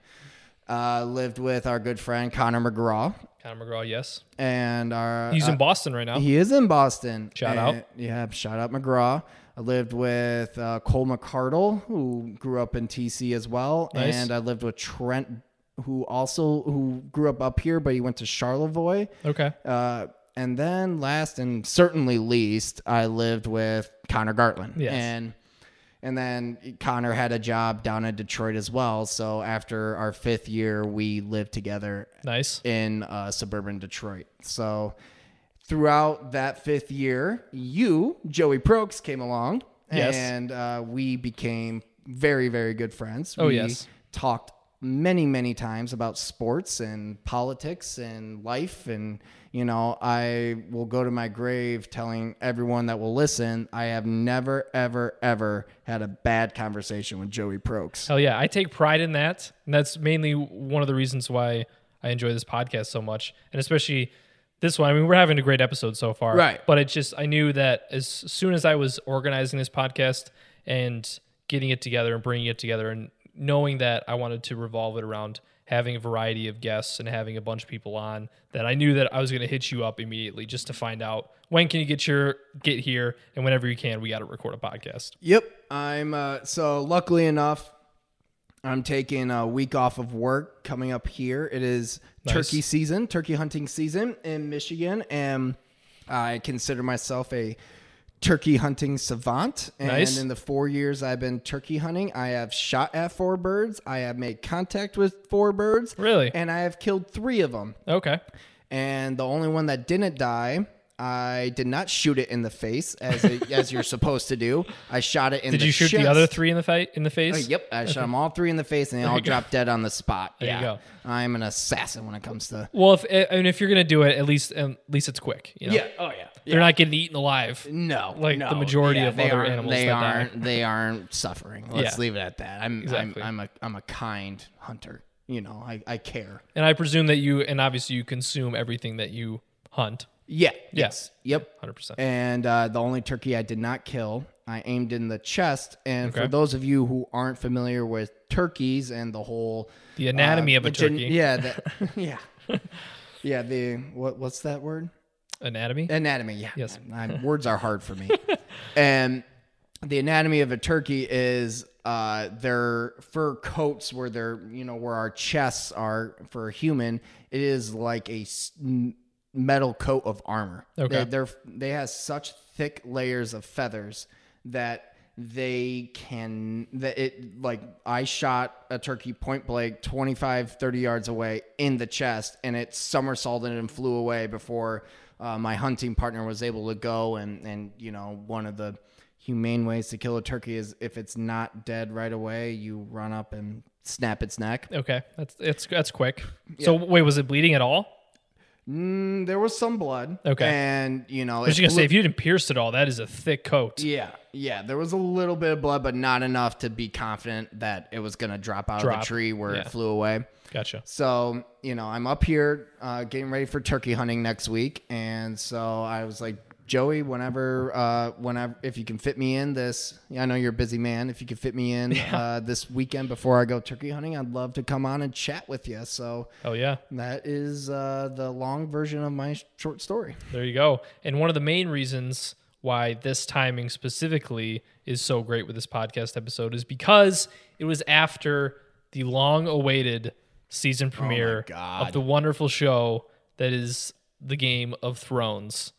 Uh, lived with our good friend Connor McGraw, Conor McGraw, yes. and our He's uh, in Boston right now. he is in Boston. Shout And- out. yeah, shout out McGraw. I lived with uh, Cole McCardle, who grew up in TC as well, Nice. and I lived with Trent who also who grew up up here, but he went to Charlevoix. Okay. Uh, and then last and certainly least, I lived with Connor Gartland. Yes. And and then Connor had a job down in Detroit as well. So after our fifth year, we lived together Nice. in uh, suburban Detroit. So throughout that fifth year, you, Joey Prokes, came along. Yes. And uh, we became very, very good friends. Oh, we yes. talked many, many times about sports and politics and life. And, you know, I will go to my grave telling everyone that will listen, I have never, ever, ever had a bad conversation with Joey Prokes. Hell yeah, I take pride in that, and that's mainly one of the reasons why I enjoy this podcast so much, and especially this one. I mean, we're having a great episode so far, Right. But it just I knew that as soon as I was organizing this podcast and getting it together and bringing it together, and knowing that I wanted to revolve it around having a variety of guests and having a bunch of people on, that I knew that I was going to hit you up immediately just to find out when can you get your get here, and whenever you can, we got to record a podcast. Yep. I'm uh so luckily enough I'm taking a week off of work coming up here. It is Nice. turkey season, turkey hunting season in Michigan and I consider myself a turkey hunting savant and Nice. in the 4 years I've been turkey hunting, I have shot at four birds, I have made contact with four birds Really? and I have killed 3 of them. Okay. And the only one that didn't die, I did not shoot it in the face as as you're supposed to do. I shot it in the face Did the you shoot chest. the other three in the fight in the face? Oh, yep, I shot them all three in the face, and they all dropped dead on the spot. There you yeah, go. I'm an assassin when it comes to. Well, if eh, I mean, if you're gonna do it, at least um, at least it's quick. You know? Oh yeah. They're not getting eaten alive. No, Like no. the majority Yeah, of other animals They aren't. They aren't suffering. Let's Yeah. leave it at that. I'm. Exactly. I'm. I'm a. I'm a kind hunter. You know. I. I care. And I presume that you and obviously you consume everything that you hunt. Yeah. Yes. Yep. Hundred percent. And uh, the only turkey I did not kill, I aimed in the chest. And Okay. for those of you who aren't familiar with turkeys and the whole The anatomy uh, of a the gen- turkey. yeah, the, yeah, yeah. The what? What's that word? Anatomy. Anatomy. Yeah. Yes. I, words are hard for me. and the anatomy of a turkey is uh, their fur coats where they're you know where our chests are for a human. It is like a metal coat of armor. Okay. They, they're they have such thick layers of feathers that they can that it like I shot a turkey point blank 25 30 yards away in the chest and it somersaulted and flew away before uh, my hunting partner was able to go and and you know one of the humane ways to kill a turkey is if it's not dead right away you run up and snap its neck Okay, that's it's that's quick. So wait, was it bleeding at all? Mm, there was some blood Okay. and you know I was just gonna say if you didn't pierce it all, that is a thick coat. Yeah, yeah. There was a little bit of blood, but not enough to be confident that it was going to drop out of the tree where Yeah. it flew away. Gotcha. So, you know, I'm up here uh, getting ready for turkey hunting next week. And so I was like, Joey, whenever, uh, whenever, if you can fit me in this, I know you're a busy man. If you could fit me in uh, this weekend before I go turkey hunting, I'd love to come on and chat with you. So Oh yeah. that is uh, the long version of my short story. There you go. And one of the main reasons why this timing specifically is so great with this podcast episode is because it was after the long awaited season premiere God. of the wonderful show that is the Game of Thrones.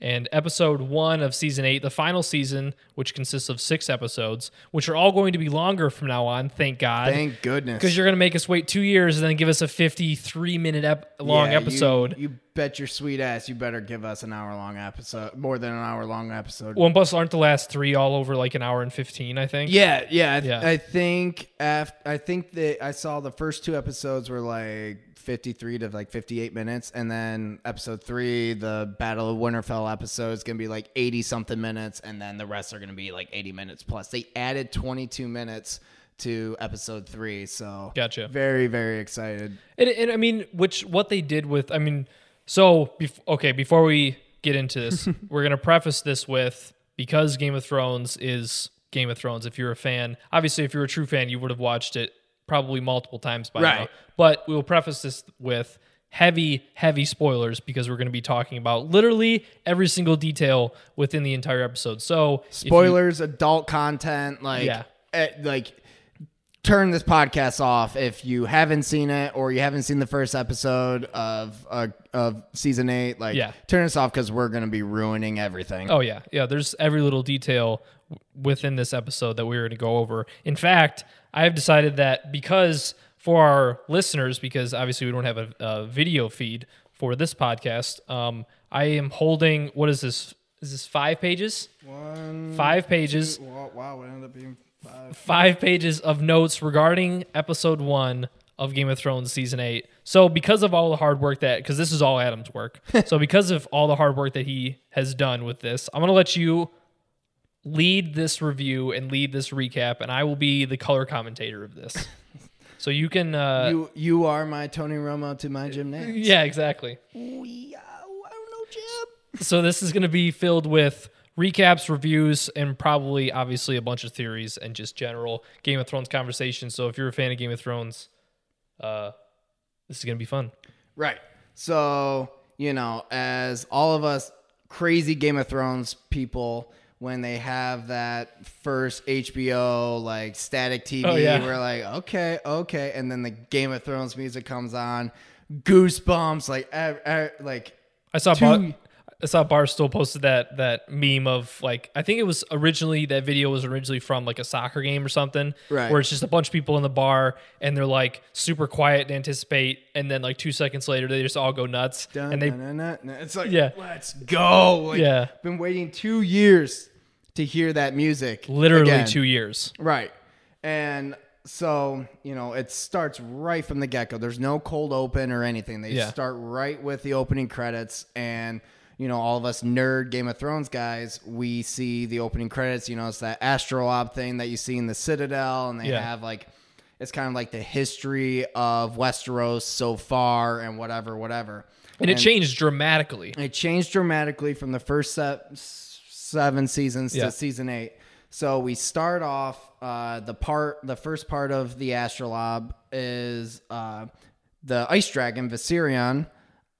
And episode one of season eight, the final season, which consists of six episodes, which are all going to be longer from now on, thank God. Thank goodness. Because you're going to make us wait two years and then give us a 53 minute ep- long Yeah, episode. You, bet your sweet ass you better give us an hour long episode, more than an hour long episode. One plus aren't the last three all over like an hour and fifteen? I think. yeah, yeah, I, Yeah. I think after I think that I saw the first two episodes were like 53 to like 58 minutes and then episode 3 the Battle of Winterfell episode is going to be like 80 something minutes and then the rest are going to be like 80 minutes plus. They added 22 minutes to episode 3, so Gotcha. Very very excited. And, and I mean, which what they did with, I mean, so bef- okay, before we get into this, we're gonna preface this with because Game of Thrones is Game of Thrones. If you're a fan, obviously, if you're a true fan, you would have watched it probably multiple times by now. But we will preface this with heavy, heavy spoilers because we're going to be talking about literally every single detail within the entire episode. So if you- spoilers, adult content, like Yeah. eh, like turn this podcast off if you haven't seen it or you haven't seen the first episode of uh, of season eight. Like, Yeah. turn this off because we're gonna be ruining everything. Oh yeah, yeah. There's every little detail w- within this episode that we're going to go over. In fact, I have decided that because for our listeners, because obviously we don't have a, a video feed for this podcast, um, I am holding what is this? Is this five pages? One, Five pages. wow, wow, it ended up being five. five pages of notes regarding episode one of Game of Thrones season eight. So because of all the hard work that, because this is all Adam's work, so because of all the hard work that he has done with this, I'm gonna let you lead this review and lead this recap, and I will be the color commentator of this. So you can, uh, you you are my Tony Romo to my Jim Nantz. yeah, exactly. We, uh, I don't know, Jim. So this is going to be filled with recaps, reviews, and probably obviously a bunch of theories and just general Game of Thrones conversation. So if you're a fan of Game of Thrones, uh, this is going to be fun. Right. So, you know, as all of us crazy Game of Thrones people, when they have that first HBO like static TV, Oh, yeah. we're like, okay, okay. And then the Game of Thrones music comes on, goosebumps, like, eh, eh, like, I saw Two- Bar- I saw Barstool posted that that meme of like I think it was originally that video was originally from like a soccer game or something, Right. Where it's just a bunch of people in the bar and they're like super quiet to anticipate, and then like two seconds later they just all go nuts dun, and they dun, dun. it's like, Yeah. let's go. Like, Yeah. Been waiting two years to hear that music. literally again. two years. Right. And so, you know, it starts right from the get go. There's no cold open or anything. They Yeah. start right with the opening credits. And, you know, all of us nerd Game of Thrones guys, we see the opening credits. You know, it's that astrolabe thing that you see in the Citadel. And they Yeah. have like, it's kind of like the history of Westeros so far and whatever, whatever. And it changed dramatically. It changed dramatically from the first set, seven seasons Yeah. to season eight. So we start off uh, the part, the first part of the astrolabe is uh, the ice dragon Viserion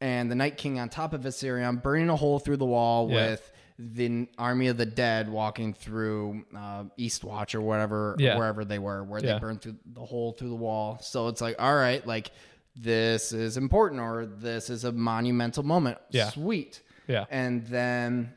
and the Night King on top of Viserion burning a hole through the wall Yeah. with the army of the dead walking through uh, Eastwatch or whatever, Yeah. wherever they were, where Yeah. they burned through the hole through the wall. So it's like, all right, like this is important or this is a monumental moment. Yeah. Sweet. Yeah. And then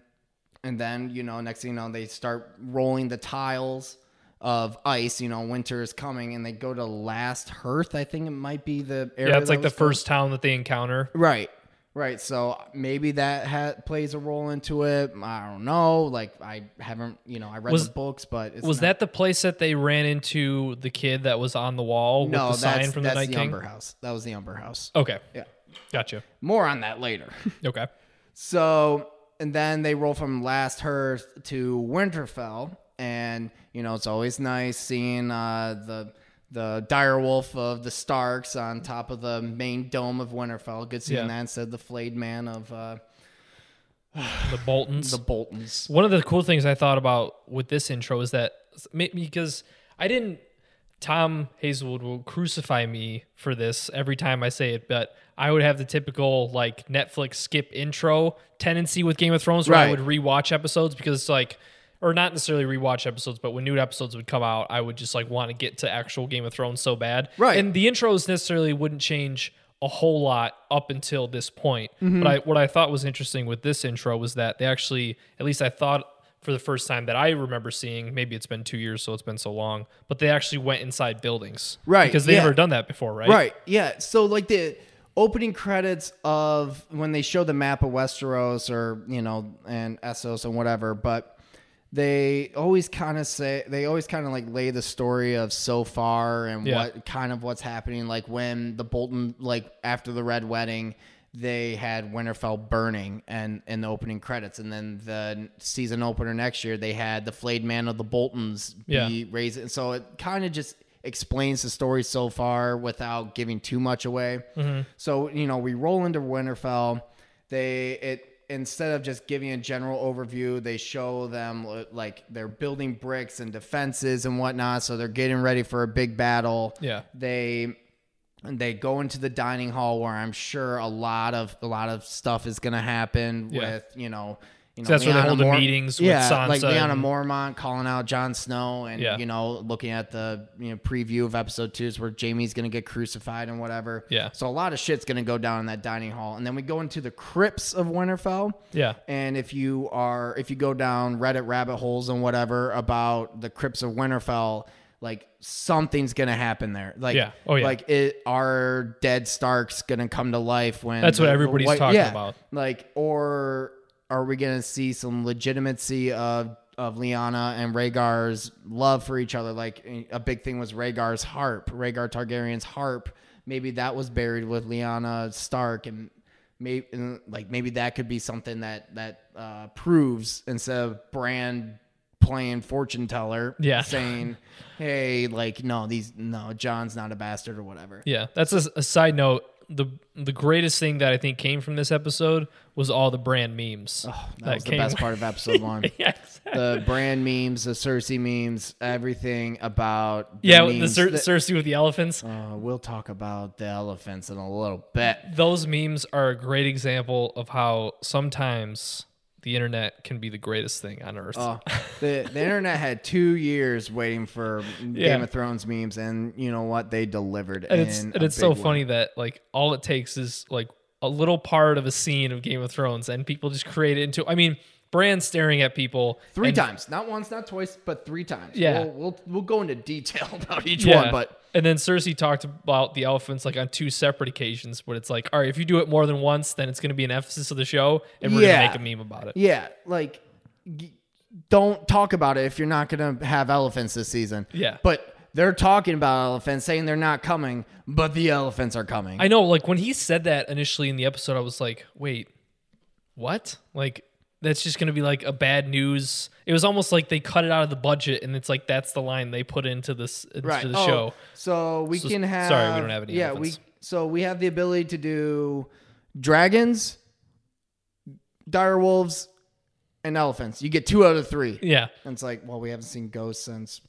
and then, you know, next thing you know, they start rolling the tiles of ice, you know, winter is coming and they go to last hearth, I think it might be the area. Yeah, it's like the called. first town that they encounter. Right. Right. So maybe that ha- plays a role into it. I don't know. Like I haven't, you know, I read Was- the books, but it's Was not- that the place that they ran into the kid that was on the wall no? with the sign from the Night the King? Umber House. That was the Umber House. Okay, Yeah. gotcha. More on that later. Okay, So, and then they roll from Last Hearth to Winterfell, and you know it's always nice seeing uh, the the dire wolf of the Starks on top of the main dome of Winterfell. Good seeing Yeah. that instead of the flayed man of uh, the Boltons. the Boltons. One of the cool things I thought about with this intro is that because I didn't, Tom Hazelwood will crucify me for this every time I say it, but I would have the typical like Netflix skip intro tendency with Game of Thrones where I would rewatch episodes because it's like, or not necessarily rewatch episodes, but when new episodes would come out, I would just like want to get to actual Game of Thrones so bad. Right. And the intros necessarily wouldn't change a whole lot up until this point. Mm-hmm. But I, what I thought was interesting with this intro was that they actually, at least I thought for the first time that I remember seeing, maybe it's been two years, so it's been so long, but they actually went inside buildings. Right, Because they've yeah. never done that before, right? Right. Yeah. So like the opening credits of when they show the map of Westeros or you know and Essos and whatever, but they always kind of say they always kind of like lay the story of so far and Yeah. what kind of what's happening. Like when the Bolton like after the Red Wedding. They had Winterfell burning and in the opening credits, and then the season opener next year they had the flayed man of the Boltons be Yeah. raised. So it kind of just explains the story so far without giving too much away. So you know, we roll into Winterfell. They it instead of just giving a general overview, they show them uh, like they're building bricks and defenses and whatnot. So they're getting ready for a big battle. Yeah. They and they go into the dining hall where I'm sure a lot of a lot of stuff is gonna happen Yeah. with you know you know, So that's where they hold the Mor- meetings with yeah, like Sansa Lyanna and- Mormont calling out Jon Snow, and Yeah. you know, looking at the you know preview of episode two is where Jaime's gonna get crucified and whatever. Yeah. So a lot of shit's gonna go down in that dining hall, and then we go into the crypts of Winterfell. Yeah. And if you are, if you go down Reddit rabbit holes and whatever about the crypts of Winterfell, like something's gonna happen there. Like, Yeah. Oh, yeah. Like, it are dead Starks gonna come to life when That's what the- the everybody's white- talking yeah. about. Like, or are we gonna see some legitimacy of of Lyanna and Rhaegar's love for each other? Like, a big thing was Rhaegar's harp, Rhaegar Targaryen's harp. Maybe that was buried with Lyanna Stark, and maybe like maybe that could be something that that uh, proves instead of Bran playing fortune teller, Yeah. saying, "Hey, like no, these no, Jon's not a bastard or whatever." Yeah, that's a, a side note. The the greatest thing that I think came from this episode was all the Bran memes. Oh, that, was the best part of episode one. yeah, exactly. the Bran memes, the Cersei memes, everything about the yeah, the Cer- that- Cersei with the elephants. uh, we'll talk about the elephants in a little bit. Those memes are a great example of how sometimes the internet can be the greatest thing on earth. Oh, the the internet had two years waiting for Yeah. Game of Thrones memes, and you know what? They delivered. and it's and it's so way. funny that like all it takes is like a little part of a scene of Game of Thrones, and people just create it into. I mean, Bran staring at people Three and- times, not once, not twice, but three times. Yeah. we'll we'll, we'll go into detail about each Yeah. one, but and then Cersei talked about the elephants like on two separate occasions, but it's like, all right, if you do it more than once, then it's going to be an emphasis of the show, and we're Yeah. going to make a meme about it. yeah, like g- don't talk about it if you're not gonna have elephants this season. Yeah. but they're talking about elephants, saying they're not coming, but the elephants are coming. I know, like when he said that initially in the episode, I was like, wait, what? Like that's just going to be like a bad news. It was almost like they cut it out of the budget, and it's like that's the line they put into this into right. the Oh, show. So we So- can have. sorry, we don't have any Yeah, elephants. we. So we have the ability to do dragons, dire wolves, and elephants. You get two out of three. Yeah, And it's like, well, we haven't seen ghosts since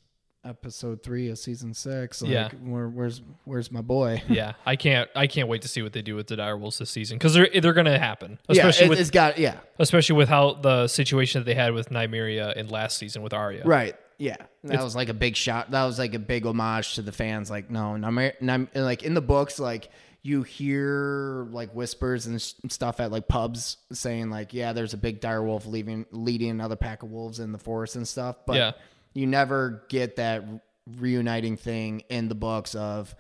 episode three of season six. Like, Yeah. Where, where's Where's my boy? yeah. I can't, I can't wait to see what they do with the direwolves this season because they're they're going to happen, Yeah, especially it, with it's got yeah. especially with how the situation that they had with Nymeria in last season with Arya. Right. Yeah. That was like a big shot. That was like a big homage to the fans. Like, no, Nymer- Nymer- like in the books, like you hear like whispers and stuff at like pubs saying like, yeah, there's a big dire wolf leaving, leading another pack of wolves in the forest and stuff. But Yeah. You never get that reuniting thing in the books of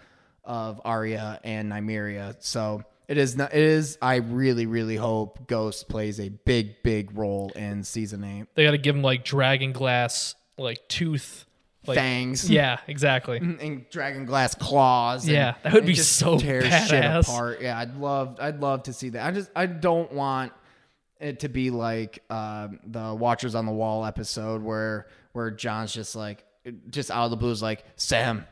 of Arya and Nymeria. So it is not. It is. I really, really hope Ghost plays a big, big role in season eight. They got to give him like dragon glass, like tooth, like Fangs. yeah, exactly. and dragon glass claws. and- Yeah, that would be so tear shit badass. apart. Yeah, I'd love, I'd love to see that. I just, I don't want it to be like uh, the Watchers on the Wall episode where where Jon's just like, just out of the blue is like, Sam,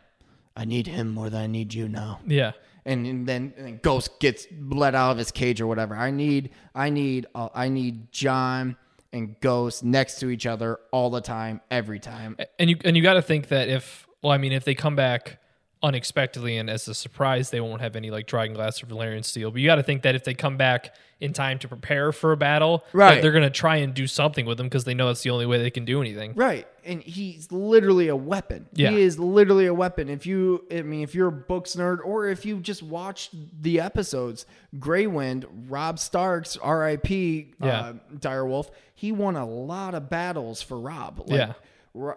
I need him more than I need you now. Yeah, And, and then and Ghost gets let out of his cage or whatever. I need, I need, uh, I need Jon and Ghost next to each other all the time, every time. and you and you got to think that if well, I mean, if they come back unexpectedly and as a surprise, they won't have any like dragon glass or Valyrian steel. But you got to think that if they come back in time to prepare for a battle, Right. they're gonna try and do something with them because they know it's the only way they can do anything. Right. And he's literally a weapon. Yeah. He is literally a weapon. If you I mean if you're a books nerd or if you just watched the episodes, Grey Wind, Robb Starks, R.I.P. Yeah. Uh, Direwolf, he won a lot of battles for Robb. Like, Yeah.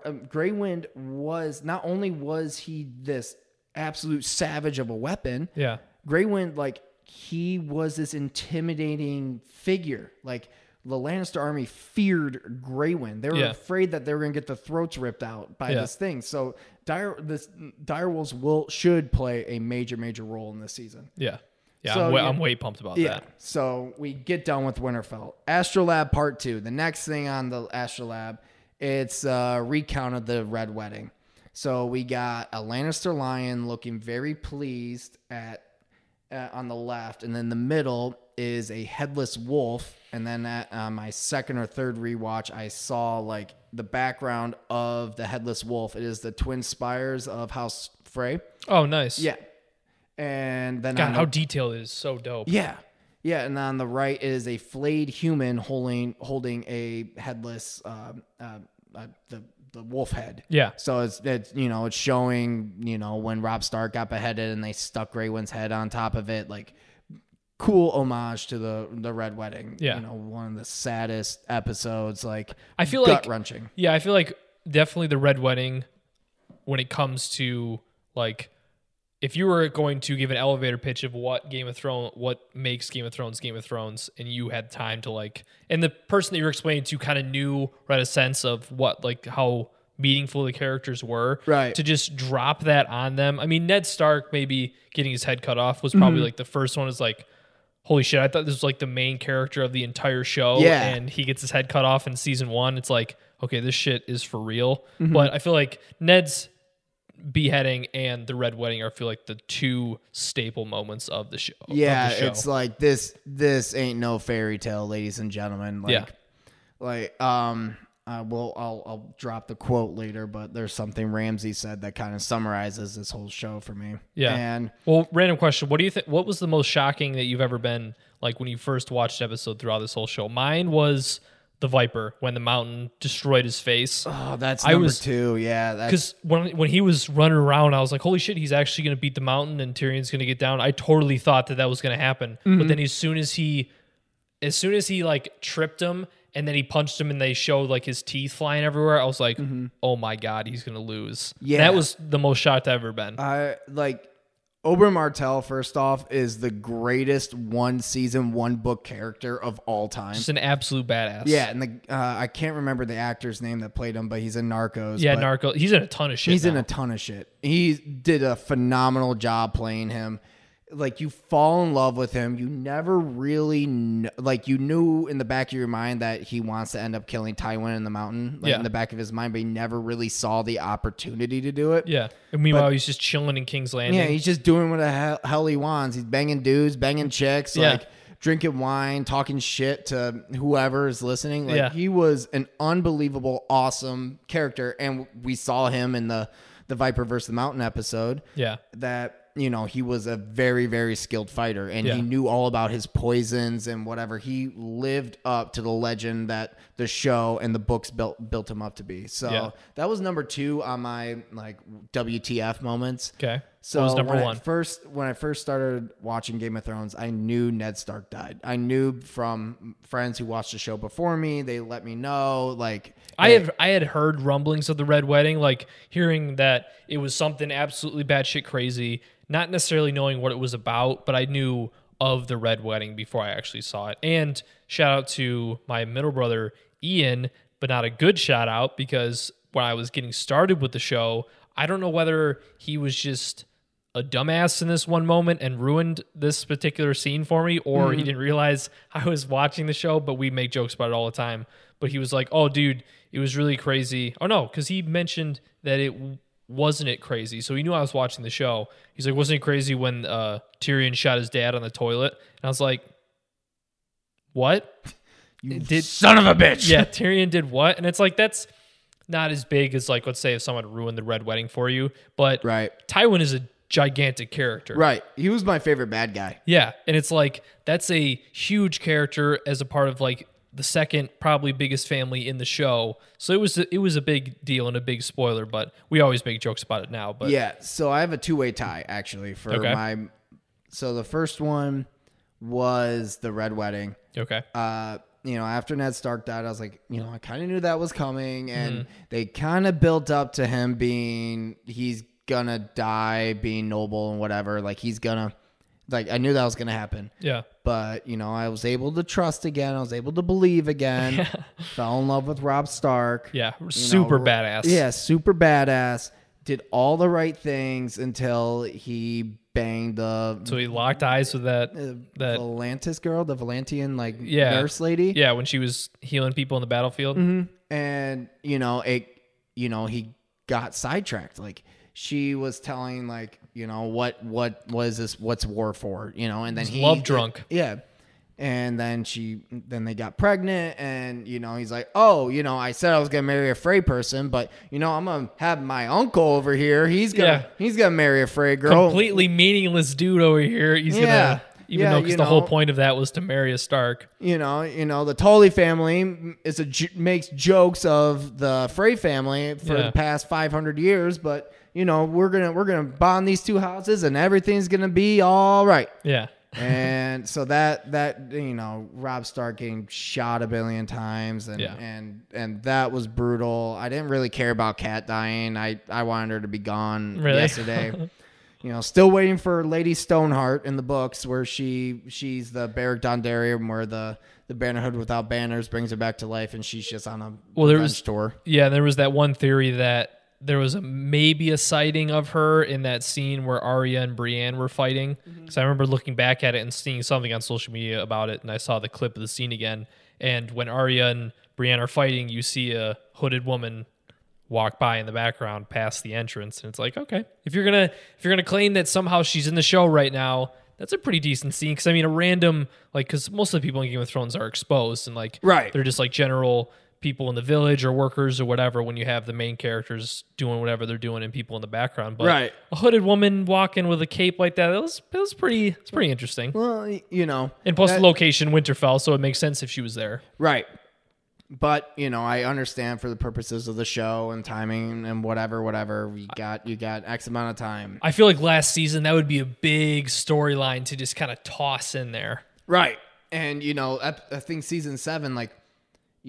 Um, Grey Wind was not only was he this absolute savage of a weapon, Yeah, Grey Wind, like he was this intimidating figure. Like the Lannister army feared Grey Wind. They were Yeah. afraid that they were gonna get the throats ripped out by Yeah. this thing. So dire this direwolves will should play a major major role in this season. yeah, yeah. So, I'm, way, yeah. I'm way pumped about Yeah. that. So we get done with Winterfell. Astrolabe Part Two. The next thing on the Astrolabe, it's a recount of the Red Wedding. So we got a Lannister lion looking very pleased at uh, on the left, and then the middle is a headless wolf. And then at uh, my second or third rewatch, I saw like the background of the headless wolf. It is the twin spires of House Frey. Oh, nice. Yeah. And then God, on how detailed it is. So dope. yeah. Yeah, and on the right is a flayed human holding holding a headless uh, uh, uh, the the wolf head. Yeah. So it's it's you know it's showing you know when Robb Stark got beheaded and they stuck Grey Wind's head on top of it like cool homage to the the Red Wedding. Yeah. You know one of the saddest episodes like I feel like gut wrenching. Yeah, I feel like definitely the Red Wedding when it comes to like if you were going to give an elevator pitch of what Game of Thrones what makes Game of Thrones Game of Thrones and you had time to like and the person that you were explaining to kind of knew or had a sense of what like how meaningful the characters were Right. to just drop that on them. I mean Ned Stark maybe getting his head cut off was mm-hmm. probably like the first one is like holy shit, I thought this was like the main character of the entire show. Yeah. And he gets his head cut off in season one. It's like, okay, this shit is for real. Mm-hmm. But I feel like Ned's beheading and the red wedding are I feel like the two staple moments of the show. of the Yeah, show. it's like this this ain't no fairy tale, ladies and gentlemen. Like Yeah. like um I will I'll I'll drop the quote later, but there's something Ramsay said that kind of summarizes this whole show for me. Yeah. And Well, random question. What do you think? What was the most shocking that you've ever been like when you first watched episode throughout this whole show? Mine was the Viper when the mountain destroyed his face. oh, that's I number was- two. Yeah, Because when when he was running around, I was like, "Holy shit, he's actually going to beat the mountain, and Tyrion's going to get down." I totally thought that that was going to happen, Mm-hmm. but then as soon as he, as soon as he like tripped him, and then he punched him, and they showed like his teeth flying everywhere, I was like, "Oh my god, he's going to lose." Mm-hmm. Yeah. that was the most shocked I've ever been. I like Oberyn Martell, first off, is the greatest one season, one book character of all time. Just an absolute badass. Yeah, and the uh, I can't remember the actor's name that played him, but he's in Narcos. yeah, Narcos. He's in a ton of shit. He's in a ton of shit. He did a phenomenal job playing him. Like you fall in love with him. You never really kn- like you knew in the back of your mind that he wants to end up killing Tywin in the mountain, like Yeah. in the back of his mind, but he never really saw the opportunity to do it. Yeah. And meanwhile, he's just chilling in King's Landing. Yeah, he's just doing what the hell, hell he wants. He's banging dudes, banging chicks, Yeah. like drinking wine, talking shit to whoever is listening. Like Yeah. he was an unbelievable, awesome character, and we saw him in the the Viper versus the Mountain episode. yeah. That you know he was a very very skilled fighter, and Yeah. he knew all about his poisons and whatever. He lived up to the legend that the show and the books built built him up to be. So Yeah. that was number two on my like WTF moments. Okay. So number when one? I first when I first started watching Game of Thrones, I knew Ned Stark died. I knew from friends who watched the show before me. They let me know. Like I have I had heard rumblings of the Red Wedding, like hearing that it was something absolutely batshit crazy, not necessarily knowing what it was about, but I knew of the Red Wedding before I actually saw it. And shout out to my middle brother Ian, but not a good shout out because when I was getting started with the show, I don't know whether he was just a dumbass in this one moment and ruined this particular scene for me, or he mm. didn't realize I was watching the show, but we make jokes about it all the time. But he was like, "Oh, dude, it was really crazy." Oh no, because he mentioned that it wasn't it crazy, so he knew I was watching the show. He's like, "Wasn't it crazy when uh, Tyrion shot his dad on the toilet?" And I was like, "What?" you did- son of a bitch. yeah, Tyrion did what? And it's like that's not as big as like let's say if someone ruined the red wedding for you, but Right. Tywin is a gigantic character. Right. He was my favorite bad guy. Yeah, and it's like that's a huge character as a part of like the second probably biggest family in the show. So it was a, it was a big deal and a big spoiler, but we always make jokes about it now. But Yeah. So I have a two way tie actually for Okay. my. So the first one was the Red Wedding. okay, uh, you know, after Ned Stark died, I was like, you know, I kind of knew that was coming, and Mm-hmm. they kind of built up to him being he's gonna die, being noble and whatever. Like he's gonna, like I knew that was gonna happen. yeah, But you know, I was able to trust again. I was able to believe again. Fell in love with Robb Stark. yeah, you know, super badass. Yeah, super badass. Did all the right things until he banged the So he locked eyes with that that Volantis girl, the Volantian like Yeah. nurse lady. yeah when she was healing people in the battlefield. Mm-hmm. and you know it you know he got sidetracked like she was telling like you know what what was this what's war for you know and then he love drunk. yeah and then she then they got pregnant and you know he's like oh you know i said i was gonna marry a frey person but you know i'm gonna have my uncle over here he's gonna Yeah. he's gonna marry a frey girl Completely meaningless dude over here. He's yeah gonna even Yeah, though because you the whole point of that was to marry a Stark. you know, you know, the Tully family is a makes jokes of the Frey family for Yeah. the past 500 years, but you know, we're gonna we're gonna bond these two houses, and everything's gonna be all right. Yeah, and so that that you know, Robb Stark getting shot a billion times, and Yeah. and and that was brutal. I didn't really care about Cat dying. I I wanted her to be gone Really? yesterday. You know, still waiting for Lady Stoneheart in the books, where she she's the Beric Dondarrion, where the the Bannerhood without banners brings her back to life, and she's just on a Well, there was- tour. yeah. There was that one theory that there was a maybe a sighting of her in that scene where Arya and Brienne were fighting. Mm-hmm. Because I remember looking back at it and seeing something on social media about it, and I saw the clip of the scene again. And when Arya and Brienne are fighting, you see a hooded woman walk by in the background past the entrance and it's like okay if you're gonna if you're gonna claim that somehow she's in the show right now that's a pretty decent scene because i mean a random like because most of the people in game of thrones are exposed and like Right. they're just like general people in the village or workers or whatever when you have the main characters doing whatever they're doing and people in the background but Right. a hooded woman walking with a cape like that that was that was pretty it's pretty interesting Well, you know, and plus that- the location winterfell so it makes sense if she was there Right. But, you know, I understand for the purposes of the show and timing and whatever, whatever. We got you got X amount of time. i feel like last season that would be a big storyline to just kind of toss in there Right. And, you know, I think season seven, like,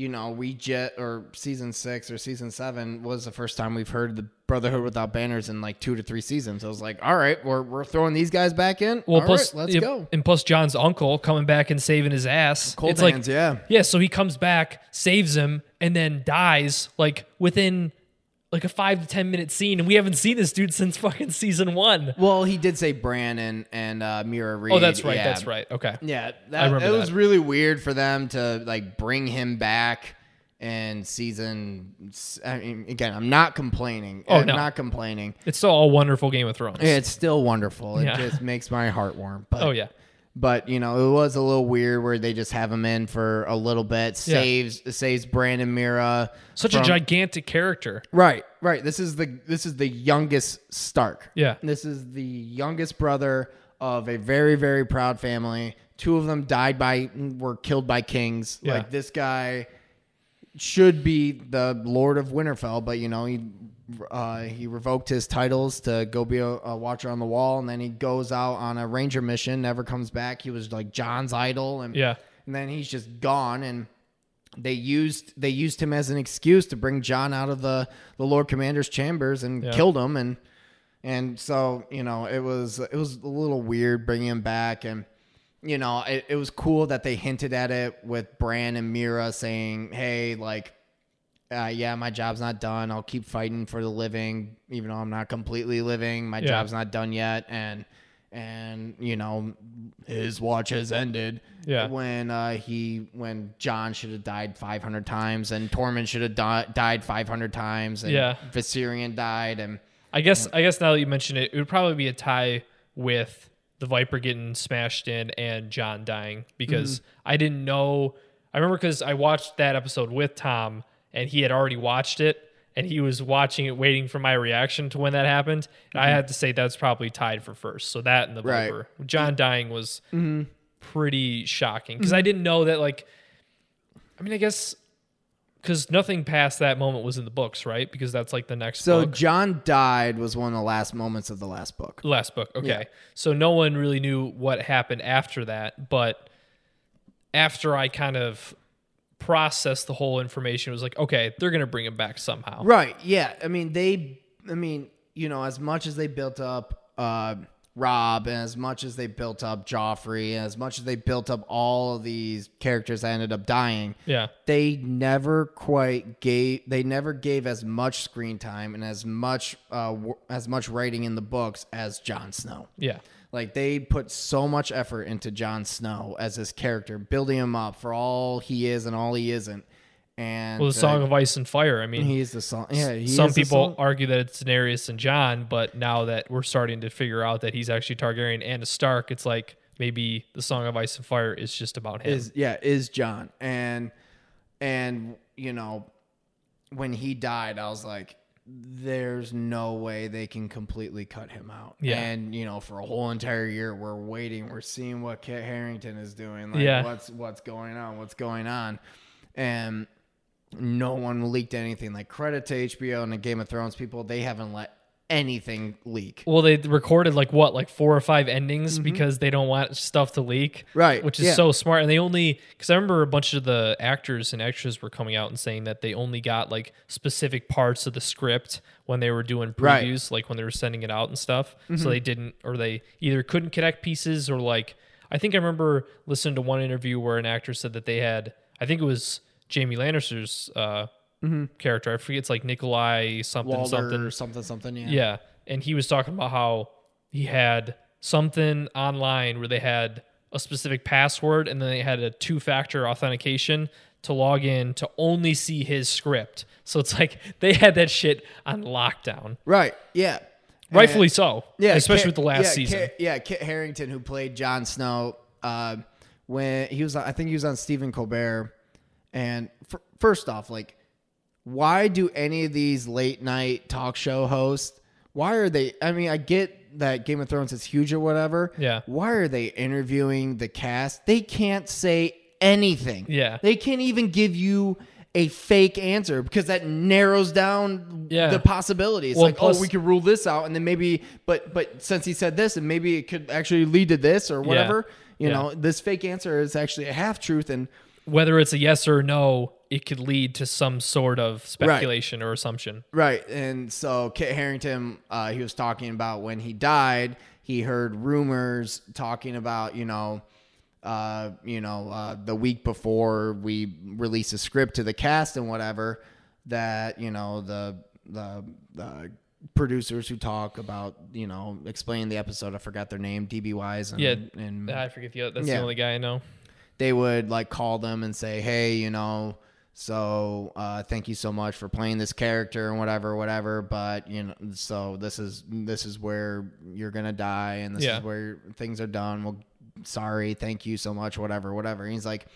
you know, we jet or season six or season seven was the first time we've heard the Brotherhood without banners in like two to three seasons. I was like, all right, we're, we're throwing these guys back in. Well, All plus, right, let's go. And plus, Jon's uncle coming back and saving his ass. Cold it's hands, like, yeah. yeah. So he comes back, saves him, and then dies like within like a five to ten minute scene, and we haven't seen this dude since fucking season one. Well, he did say Bran and, and uh, Meera Reed. Oh, that's right. yeah. That's right. Okay. Yeah, I that, it was really weird for them to like bring him back in season. I mean, again, I'm not complaining. Oh, I'm no. not complaining. It's still all wonderful Game of Thrones. It's still wonderful. It Yeah. just makes my heart warm. But, oh yeah. But you know, it was a little weird where they just have him in for a little bit, saves saves Brandon Meera. Such a gigantic character. Right, right. This is the this is the youngest Stark. Yeah. This is the youngest brother of a very very proud family. Two of them died by were killed by kings. Yeah. Like this guy should be the Lord of Winterfell, but you know he uh, he revoked his titles to go be a, a watcher on the wall, and then he goes out on a ranger mission, never comes back. He was like Jon's idol, and Yeah. and then he's just gone and they used they used him as an excuse to bring Jon out of the the Lord Commander's chambers and Yeah. killed him and and so you know it was it was a little weird bringing him back and you know it, it was cool that they hinted at it with Bran and Meera saying hey like uh, yeah my job's not done I'll keep fighting for the living even though I'm not completely living my Yeah. job's not done yet and and you know his watch has ended Yeah. when uh, he when Jon should have died 500 times and Tormund should have di- died 500 times and Yeah. Viserion died and I guess I guess now that you mention it, it would probably be a tie with the Viper getting smashed in and Jon dying because Mm-hmm. I didn't know. I remember because I watched that episode with Tom and he had already watched it and he was watching it, waiting for my reaction to when that happened. And I had to say that's probably tied for first. So that and the Mm-hmm. Right. Viper, Jon dying was Mm-hmm. pretty shocking because I didn't know that. Like, I mean, I guess. Because nothing past that moment was in the books, right? Because that's like the next so book. Jon died was one of the last moments of the last book. Last book. Okay. Yeah. So no one really knew what happened after that, but after I kind of processed the whole information, it was like, okay, they're gonna bring him back somehow. Right. Yeah. I mean, they. I mean, you know, as much as they built up uh, Robb, and as much as they built up Joffrey, and as much as they built up all of these characters that ended up dying, Yeah. they never quite gave. They never gave as much screen time and as much uh, w- as much writing in the books as Jon Snow. Yeah. Like they put so much effort into Jon Snow as this character, building him up for all he is and all he isn't. And Well, the Song uh, of Ice and Fire. I mean, He's the song. Yeah, he some people argue that it's Daenerys and Jon, but now that we're starting to figure out that he's actually Targaryen and a Stark, it's like maybe the Song of Ice and Fire is just about him. is yeah is Jon and and you know when he died, I was like, there's no way they can completely cut him out. Yeah. And you know, for a whole entire year we're waiting, we're seeing what Kit Harington is doing. Like Yeah. what's what's going on, what's going on. And no one leaked anything. Like credit to HBO and the Game of Thrones people, they haven't let anything leak. Well, they recorded like what, like four or five endings because they don't want stuff to leak. Mm-hmm. Right, Which is yeah. so smart. And they only, because I remember a bunch of the actors and extras were coming out and saying that they only got like specific parts of the script when they were doing Right. Mm-hmm. previews, like when they were sending it out and stuff. So they didn't, or they either couldn't connect pieces or like, I think I remember listening to one interview where an actor said that they had, I think it was Jaime Lannister's uh, character. I forget, it's like Nikolai something, Mm-hmm. Walder something. something something, yeah. Yeah. And he was talking about how he had something online where they had a specific password and then they had a two factor authentication to log in to only see his script. So it's like they had that shit on lockdown. Right. Yeah. Rightfully And- so. Yeah, Especially Kit- with the last yeah, season. Kit, yeah, Kit Harrington, who played Jon Snow, uh, when he was, I think he was on Stephen Colbert. And f- first off, like, why do any of these late night talk show hosts? Why are they? I mean, I get that Game of Thrones is huge or whatever. Yeah. Why are they interviewing the cast? They can't say anything. Yeah. They can't even give you a fake answer because that narrows down Yeah. the possibilities. Well, like, oh, plus- oh, we could rule this out, and then maybe, but but since he said this, and maybe it could actually lead to this or whatever. You Yeah. know, this fake answer is actually a half truth, and Whether it's a yes or no, it could lead to some sort of speculation or assumption. Right. And so Kit Harington, uh, he was talking about when he died, he heard rumors talking about, you know, uh, you know, uh, the week before we release a script to the cast and whatever, that, you know, the, the, the producers who talk about, you know, explaining the episode, I forgot their name, DB Weiss and, Yeah. and I forget the that's Yeah. the only guy I know. they would like call them and say, "Hey, you know, so uh, thank you so much for playing this character and whatever, whatever. But you know, so this is this is where you're gonna die, and this Yeah. is where things are done. Well, sorry, thank you so much, whatever, whatever." And he's like,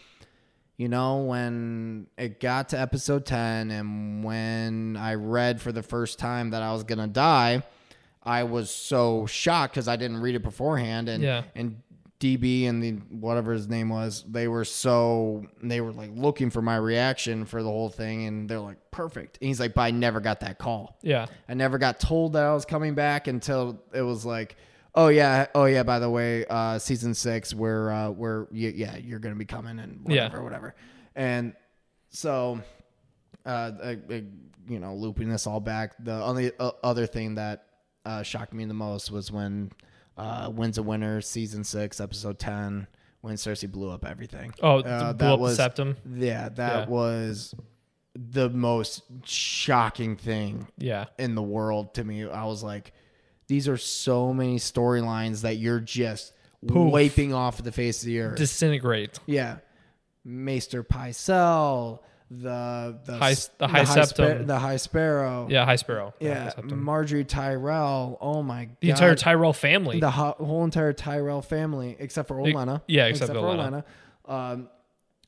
you know, when it got to episode ten, and when I read for the first time that I was gonna die. I was so shocked because I didn't read it beforehand, and Yeah. and DB and the whatever his name was, they were so they were like looking for my reaction for the whole thing, and they're like perfect. And he's like, but I never got that call. Yeah. I never got told that I was coming back until it was like, oh yeah, oh yeah. By the way, uh, season six, where uh, where you, yeah, you're gonna be coming and Yeah. whatever, whatever. And so, uh, I- I- you know, looping this all back, the only uh, other thing that uh, shocked me the most was when uh, Winds of Winter, season six, episode ten, when Cersei blew up everything. Oh, Uh, blew that up was- the septum. Yeah, that Yeah. was the most shocking thing Yeah. in the world to me. I was like, these are so many storylines that you're just Poof. wiping off the face of the earth. Disintegrate. yeah, Maester Pycelle, the the High- the High Septon. the High Sparrow. Yeah, High Sparrow. yeah, septum. Margaery Tyrell. Oh my god the entire Tyrell family. the ho- whole entire Tyrell family, except for Olenna. yeah, except for Olenna. Um,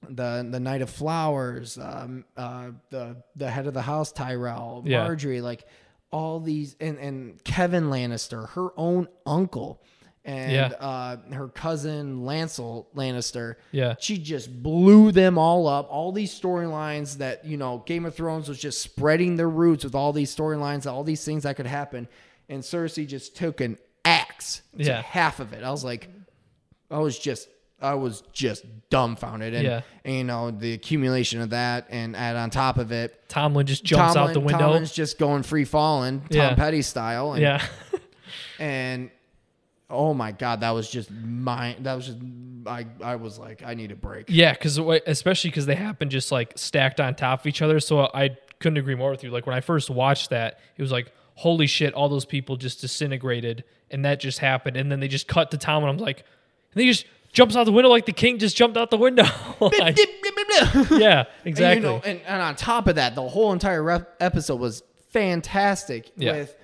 the the Knight of Flowers, um, uh, the the head of the house, Tyrell, Yeah. Margaery, like all these, and and Kevan Lannister, her own uncle, and Yeah. uh, her cousin Lancel Lannister. Yeah. she just blew them all up. All these storylines that you know, Game of Thrones was just spreading their roots with all these storylines, all these things that could happen, and Cersei just took an axe to Yeah. half of it. I was like, I was just I was just dumbfounded, and, Yeah. and, you know the accumulation of that, and add on top of it, Tommen just jumps Tommen, out the window. Tommen's just going free falling, Tom. Petty style, and, yeah. and oh my god, that was just my that was just I I was like I need a break. Yeah, because especially because they happen just like stacked on top of each other. So I couldn't agree more with you. Like when I first watched that, it was like, holy shit, all those people just disintegrated, and that just happened. And then they just cut to Tom, and I'm like, and he just jumps out the window like the king just jumped out the window. Like, yeah, exactly. And, you know, and, and on top of that, the whole entire rep- episode was fantastic Yeah. with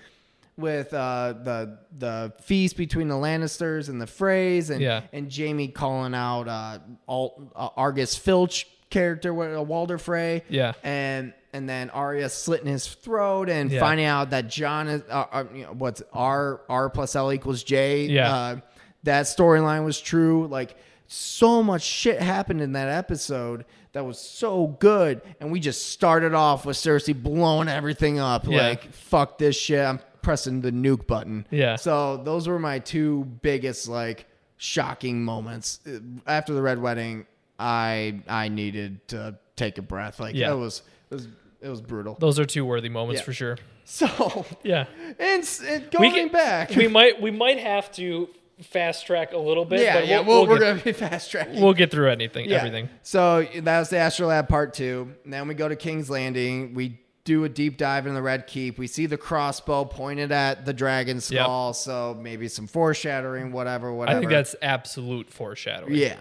with uh, the the feast between the Lannisters and the Freys, and Yeah. and Jaime calling out uh, Alt, uh, Argus Filch character, uh, Walder Frey, Yeah. and and then Arya slitting his throat and Yeah. finding out that Jon is uh, uh, you know, what's R R plus L equals J. Yeah. Uh, that storyline was true. Like so much shit happened in that episode that was so good, and we just started off with Cersei blowing everything up. Yeah. Like fuck this shit. I'm pressing the nuke button. Yeah. So those were my two biggest like shocking moments after the red wedding. I I needed to take a breath. Like Yeah. it was it was it was brutal. Those are two worthy moments Yeah. for sure. So Yeah. and, and going can- back, we might we might have to fast track a little bit. yeah, but yeah, we'll, we'll, we'll we're get, gonna be fast tracking. we'll get through anything, Yeah. everything. So that was the Astrolabe part two. Then we go to King's Landing. We do a deep dive in the Red Keep. We see the crossbow pointed at the dragon skull. So maybe some foreshadowing, whatever, whatever. I think that's absolute foreshadowing. yeah.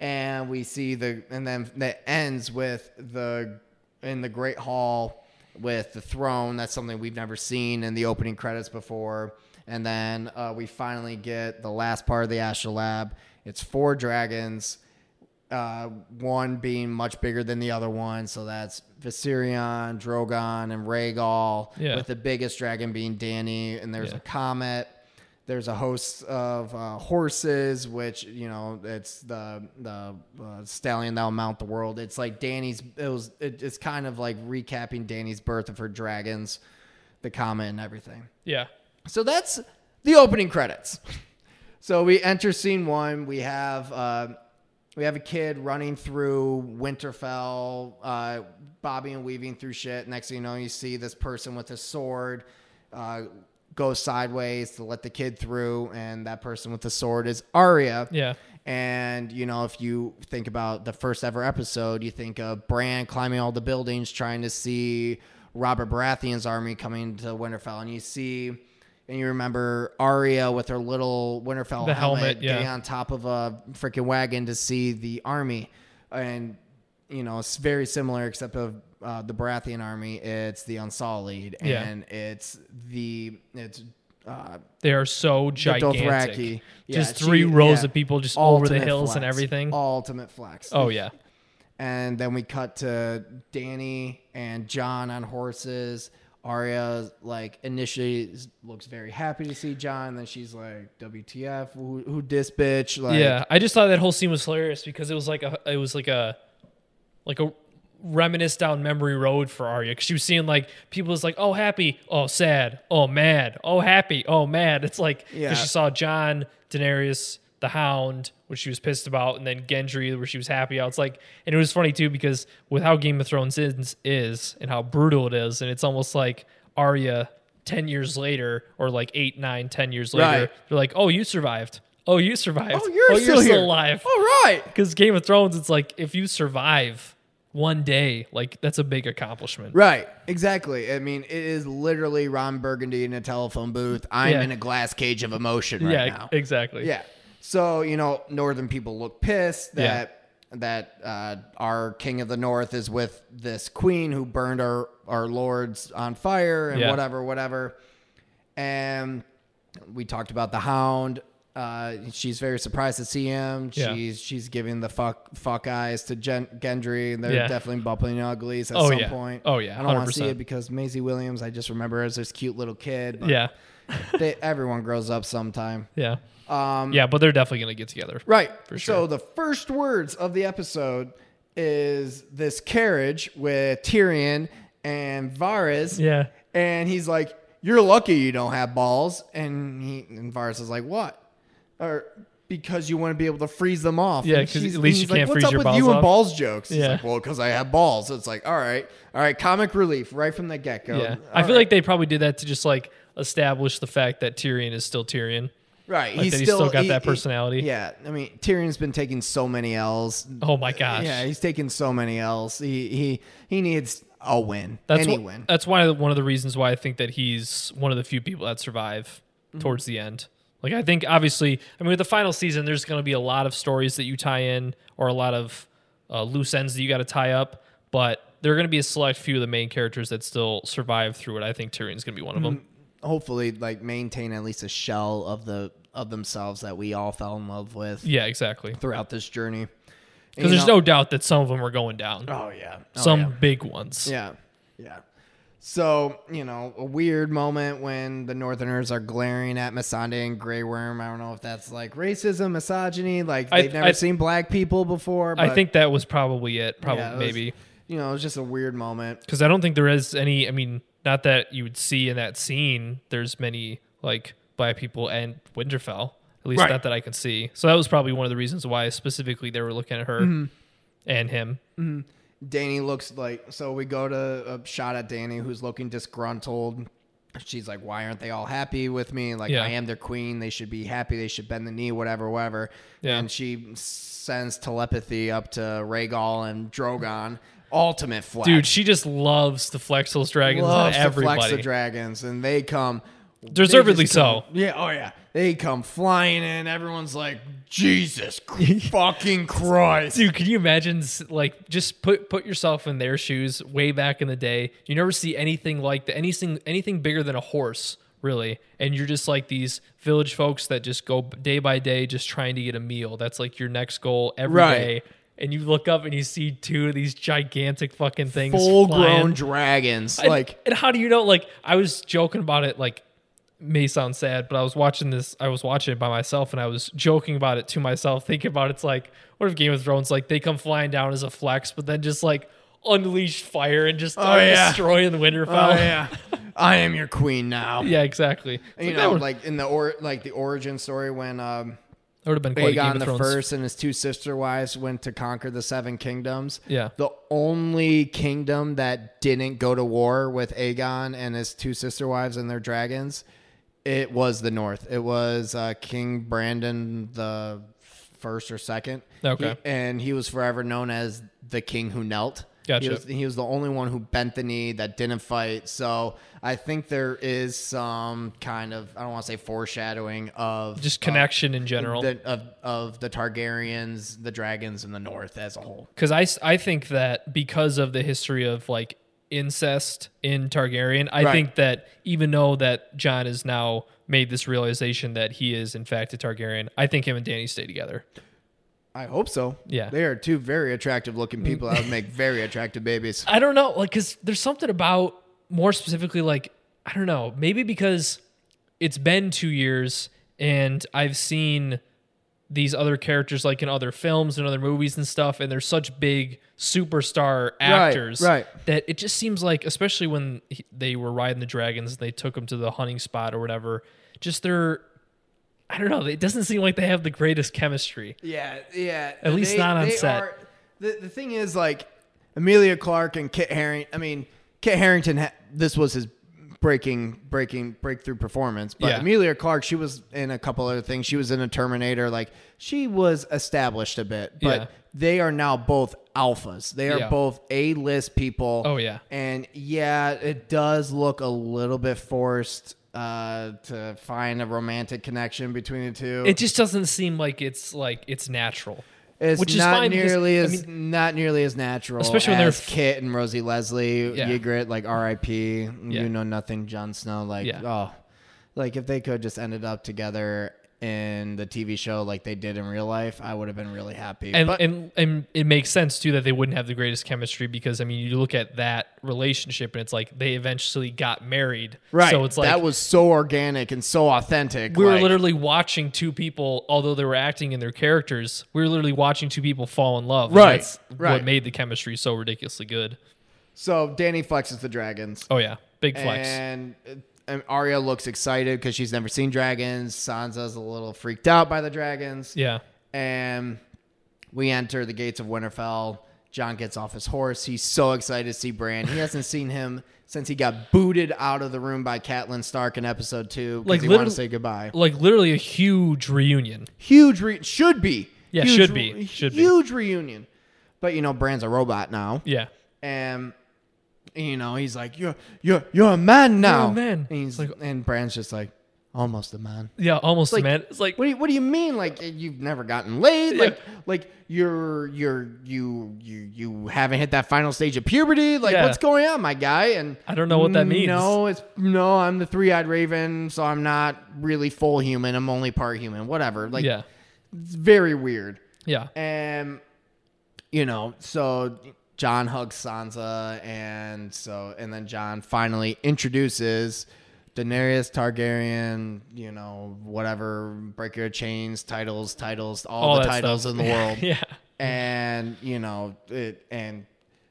And we see the and then that ends with the in the Great Hall with the throne. That's something we've never seen in the opening credits before. And then uh, we finally get the last part of the Astrolabe. It's four dragons uh, one being much bigger than the other one. So that's Viserion, Drogon, and Rhaegal. Yeah. With the biggest dragon being Danny, and there's Yeah. a comet. There's a host of uh, horses, which you know it's the the uh, stallion that'll mount the world. It's like Danny's. It was. It, it's kind of like recapping Danny's birth of her dragons, the comet and everything. Yeah. So that's the opening credits. So we enter scene one. We have uh, we have a kid running through Winterfell, uh, bobbing and weaving through shit. Next thing you know, you see this person with a sword uh, go sideways to let the kid through, and that person with the sword is Arya. Yeah. And you know, if you think about the first ever episode, you think of Bran climbing all the buildings trying to see Robert Baratheon's army coming to Winterfell, and you see, and you remember Arya with her little Winterfell The helmet, helmet, yeah. getting on top of a freaking wagon to see the army, and you know, it's very similar except of uh, the Baratheon army. It's the Unsullied, Yeah. and it's the it's. Uh, They are so gigantic. Yeah, just she- three rows yeah. of people just over the Ultimate hills and everything. Ultimate flex. Oh yeah. And then we cut to Danny and Jon on horses. Arya like initially looks very happy to see Jon. Then she's like, "WTF? Who, who dis bitch?" Like, yeah, I just thought that whole scene was hilarious because it was like a it was like a like a reminisce down memory road for Arya because she was seeing like people was like oh happy oh sad oh mad oh happy oh mad it's like because Yeah. she saw Jon Daenerys the Hound which she was pissed about and then Gendry where she was happy I was like and it was funny too because with how Game of Thrones is, is and how brutal it is and it's almost like Arya 10 years later or like eight nine ten years later Right. they're like oh you survived oh you survived Oh, you're oh, still here. alive All right. because Game of Thrones, it's like if you survive one day, like that's a big accomplishment. Right. Exactly. I mean, it is literally Ron Burgundy in a telephone booth. I'm Yeah. in a glass cage of emotion right yeah, now. exactly. Yeah. So you know, northern people look pissed that that uh, our king of the north is with this queen who burned our our lords on fire and Yeah. whatever, whatever. And we talked about the hound. Uh, she's very surprised to see him. Yeah. She's she's giving the fuck fuck eyes to Gen- Gendry, and they're Yeah. definitely bumping uglies at Oh, some yeah. point. Oh, yeah, I don't want to see it because Maisie Williams, I just remember as this cute little kid. But Yeah, they, everyone grows up sometime. yeah, Um, yeah. But they're definitely gonna get together. Right. For sure. So the first words of the episode is this carriage with Tyrion and Varys. Yeah, And he's like, You're lucky you don't have balls. And he and Varys is like, What? Or because you want to be able to freeze them off. Yeah, because at least he's you like, can't What's freeze up your with balls you and balls jokes? He's Yeah. like, Well, because I have balls. So it's like, all right, all right, comic relief right from the get go. yeah. I feel like they probably did that to just like establish the fact that Tyrion is still Tyrion. right. Like he's that he's still, still got he- that he- personality. yeah. I mean, Tyrion's been taking so many L's. Oh my gosh. Yeah, he's taking so many L's. He he he needs a win. That's any wh- win. That's why one of the reasons why I think that he's one of the few people that survive Mm-hmm. towards the end. Like I think obviously, I mean, with the final season, there's going to be a lot of stories that you tie in or a lot of uh, loose ends that you got to tie up. But there are going to be a select few of the main characters that still survive through it. I think Tyrion's going to be one of them. Hopefully, like maintain at least a shell of the of themselves that we all fell in love with Yeah, exactly. throughout this journey. Because there's no doubt that some of them are going down. Oh yeah. Oh, some yeah. big ones. Yeah. Yeah. So, you know, a weird moment when the Northerners are glaring at Missandei and Grey Worm. I don't know if that's like racism, misogyny, like I- they've never I- seen black people before. I think that was probably it. Probably yeah, it was- maybe you know, it was just a weird moment. because I don't think there is any. I mean, not that you would see in that scene. There's many like black people and Winterfell. At least Right. not that I can see. So that was probably one of the reasons why specifically they were looking at her Mm-hmm. and him. Danny looks like so we go to a shot at Danny who's looking disgruntled. She's like, Why aren't they all happy with me? Like Yeah. I am their queen. They should be happy. They should bend the knee, whatever, whatever. Yeah. And she sends telepathy up to Rhaegal and Drogon. Ultimate flex. Dude, she just loves to flex those dragons loves on everybody. flex the dragons, and they come Deservedly they come- so. Yeah, oh yeah, they come flying in. Everyone's like, Jesus fucking Christ! Dude, can you imagine? Like, just put put yourself in their shoes. Way back in the day, you never see anything like the anything anything bigger than a horse, really. And you're just like these village folks that just go day by day, just trying to get a meal. That's like your next goal every day. And you look up and you see two of these gigantic fucking things, Full flying. grown dragons, And- like and how do you know? Like, I was joking about it. Like, may sound sad, but I was watching this. I was watching it by myself, and I was joking about it to myself, thinking about it's like, what if Game of Thrones like they come flying down as a flex, but then just like unleash fire and just start Oh, yeah. destroying Winterfell. oh yeah, I am your queen now. yeah, exactly. You like, know, would, like in the or like the origin story when um, that would have been quite Game Aegon of the Thrones. First and his two sister wives went to conquer the Seven Kingdoms. Yeah. The only kingdom that didn't go to war with Aegon and his two sister wives and their dragons, it was the North. It was uh, King Brandon the first or second. Okay. He- and he was forever known as the king who knelt. Gotcha. He was, he was the only one who bent the knee that didn't fight. So I think there is some kind of I don't want to say foreshadowing of Just connection in general. the, of of the Targaryens, the dragons, and the North as a whole. because I I think that because of the history of like incest in Targaryen, I Right. think that even though that Jon has now made this realization that he is in fact a Targaryen, I think him and Danny stay together. I hope so. Yeah. they are two very attractive looking people that would make very attractive babies. I don't know, like because there's something about more specifically like I don't know, maybe because it's been two years and I've seen these other characters like in other films and other movies and stuff, and they're such big superstar actors right. that it just seems like, especially when he- they were riding the dragons, they took them to the hunting spot or whatever. Just they're, I don't know, it doesn't seem like they have the greatest chemistry. Yeah, yeah. At least not on set. the the thing is like Emilia Clarke and Kit Harington. I mean, Kit Harington. Ha- this was his breaking breaking breakthrough performance. But Yeah. Emilia Clarke, she was in a couple other things. She was in a Terminator. Like she was established a bit, but Yeah. they are now both alphas. They are Yeah. both A list people. Oh, yeah. and yeah, it does look a little bit forced. Uh, to find a romantic connection between the two, It just doesn't seem like it's like it's natural. it's which is not fine because, nearly I as not nearly as natural, Especially when they're f- Kit and Rosie Leslie Yeah. Ygritte, like R.I.P. Yeah. You know nothing, Jon Snow. Like Yeah. oh, like if they could just ended up together in the TV show like they did in real life, I would have been really happy. and, but and and it makes sense too that they wouldn't have the greatest chemistry because I mean you look at that relationship and it's like they eventually got married. right, So it's like that was so organic and so authentic. we were like- literally watching two people, although they were acting in their characters, we were literally watching two people fall in love. and Right, that's right. What made the chemistry so ridiculously good. so Danny flexes the dragons. Oh yeah, big flex. And, and Arya looks excited because she's never seen dragons. Sansa's a little freaked out by the dragons. yeah. and we enter the gates of Winterfell. Jon gets off his horse. He's so excited to see Bran. He hasn't seen him since he got booted out of the room by Catelyn Stark in episode two because Like, he wanted to say goodbye. Like literally a huge reunion. Huge re- should be. Yeah, Huge should be. Should be. huge reunion. But you know, Bran's a robot now, Yeah. and you know he's like, "You're you're you're a man now." man. And he's Like- and Bran's just like, "Almost a man." Yeah, almost Like, man. It's like What do you, what do you mean? Like you've never gotten laid? Yeah. Like like you're you're you you you haven't hit that final stage of puberty? Like Yeah. what's going on, my guy? And I don't know what that means. No, it's no. I'm the three eyed raven, so I'm not really full human. I'm only part human. Whatever. Like yeah. it's very weird. Yeah. And you know, so Jon hugs Sansa, and so and then Jon finally introduces Daenerys Targaryen. You know, whatever, break your chains, titles, titles, all, All the titles stuff. in the world yeah. and you know it and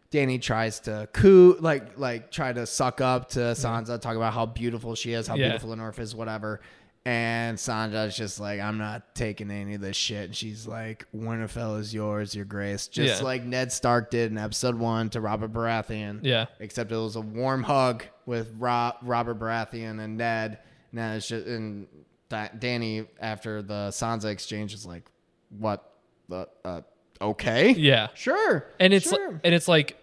Danny tries to coo like like try to suck up to Sansa, talk about how beautiful she is, how Yeah. beautiful the North is, whatever. And Sansa's just like, I'm not taking any of this shit. And she's like, Winterfell is yours, your grace. Just Yeah. like Ned Stark did in episode one to Robert Baratheon. Yeah. Except it was a warm hug with Ro- Robert Baratheon and Ned. Now it's just and Da- Danny after the Sansa exchange is like, what the uh, okay, Yeah. sure, and it's sure. like, and it's like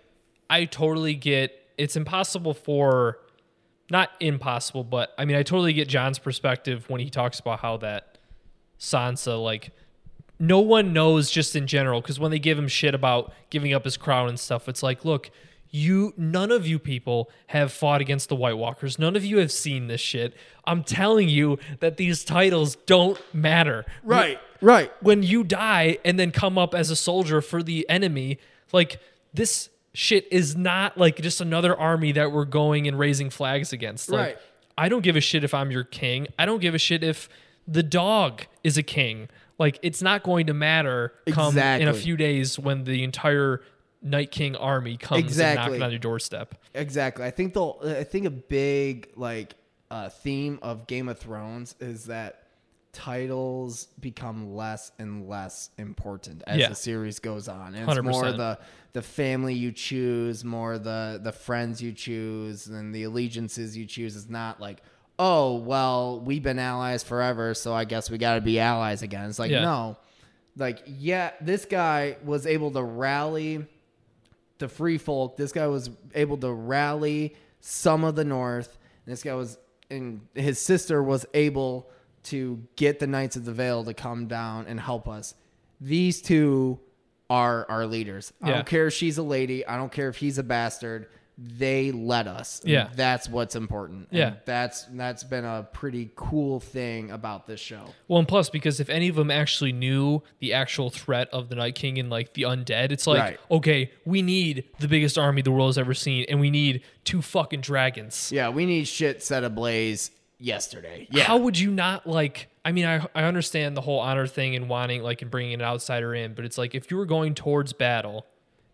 I totally get it's impossible for not impossible, but I mean I totally get Jon's perspective when he talks about how that Sansa like no one knows just in general because when they give him shit about giving up his crown and stuff, it's like, look, you none of you people have fought against the White Walkers. None of you have seen this shit. I'm telling you that these titles don't matter. right, right, when you die and then come up as a soldier for the enemy, like this shit is not like just another army that we're going and raising flags against. Like Right. I don't give a shit if I'm your king. I don't give a shit if the dog is a king. Like it's not going to matter come in a few days when the entire Night King army comes and knocking on your doorstep. exactly. I think the I think a big like uh, theme of Game of Thrones is that titles become less and less important as Yeah. the series goes on. And it's more 100%. the the family you choose, more the the friends you choose, and the allegiances you choose. Is not like, oh well, we've been allies forever, so I guess we got to be allies again. It's like Yeah. no, like yeah, this guy was able to rally the free folk. This guy was able to rally some of the North. And this guy was, and his sister was able to get the Knights of the Vale to come down and help us. These two are our leaders. I Yeah. don't care if she's a lady. I don't care if he's a bastard. They led us. Yeah. that's what's important. And Yeah. that's that's been a pretty cool thing about this show. Well, and plus, because if any of them actually knew the actual threat of the Night King and like the undead, it's like, Right. okay, we need the biggest army the world has ever seen, and we need two fucking dragons. Yeah, we need shit set ablaze yesterday. Yeah. How would you not like? I mean, I I understand the whole honor thing and wanting like and bringing an outsider in, but it's like if you were going towards battle.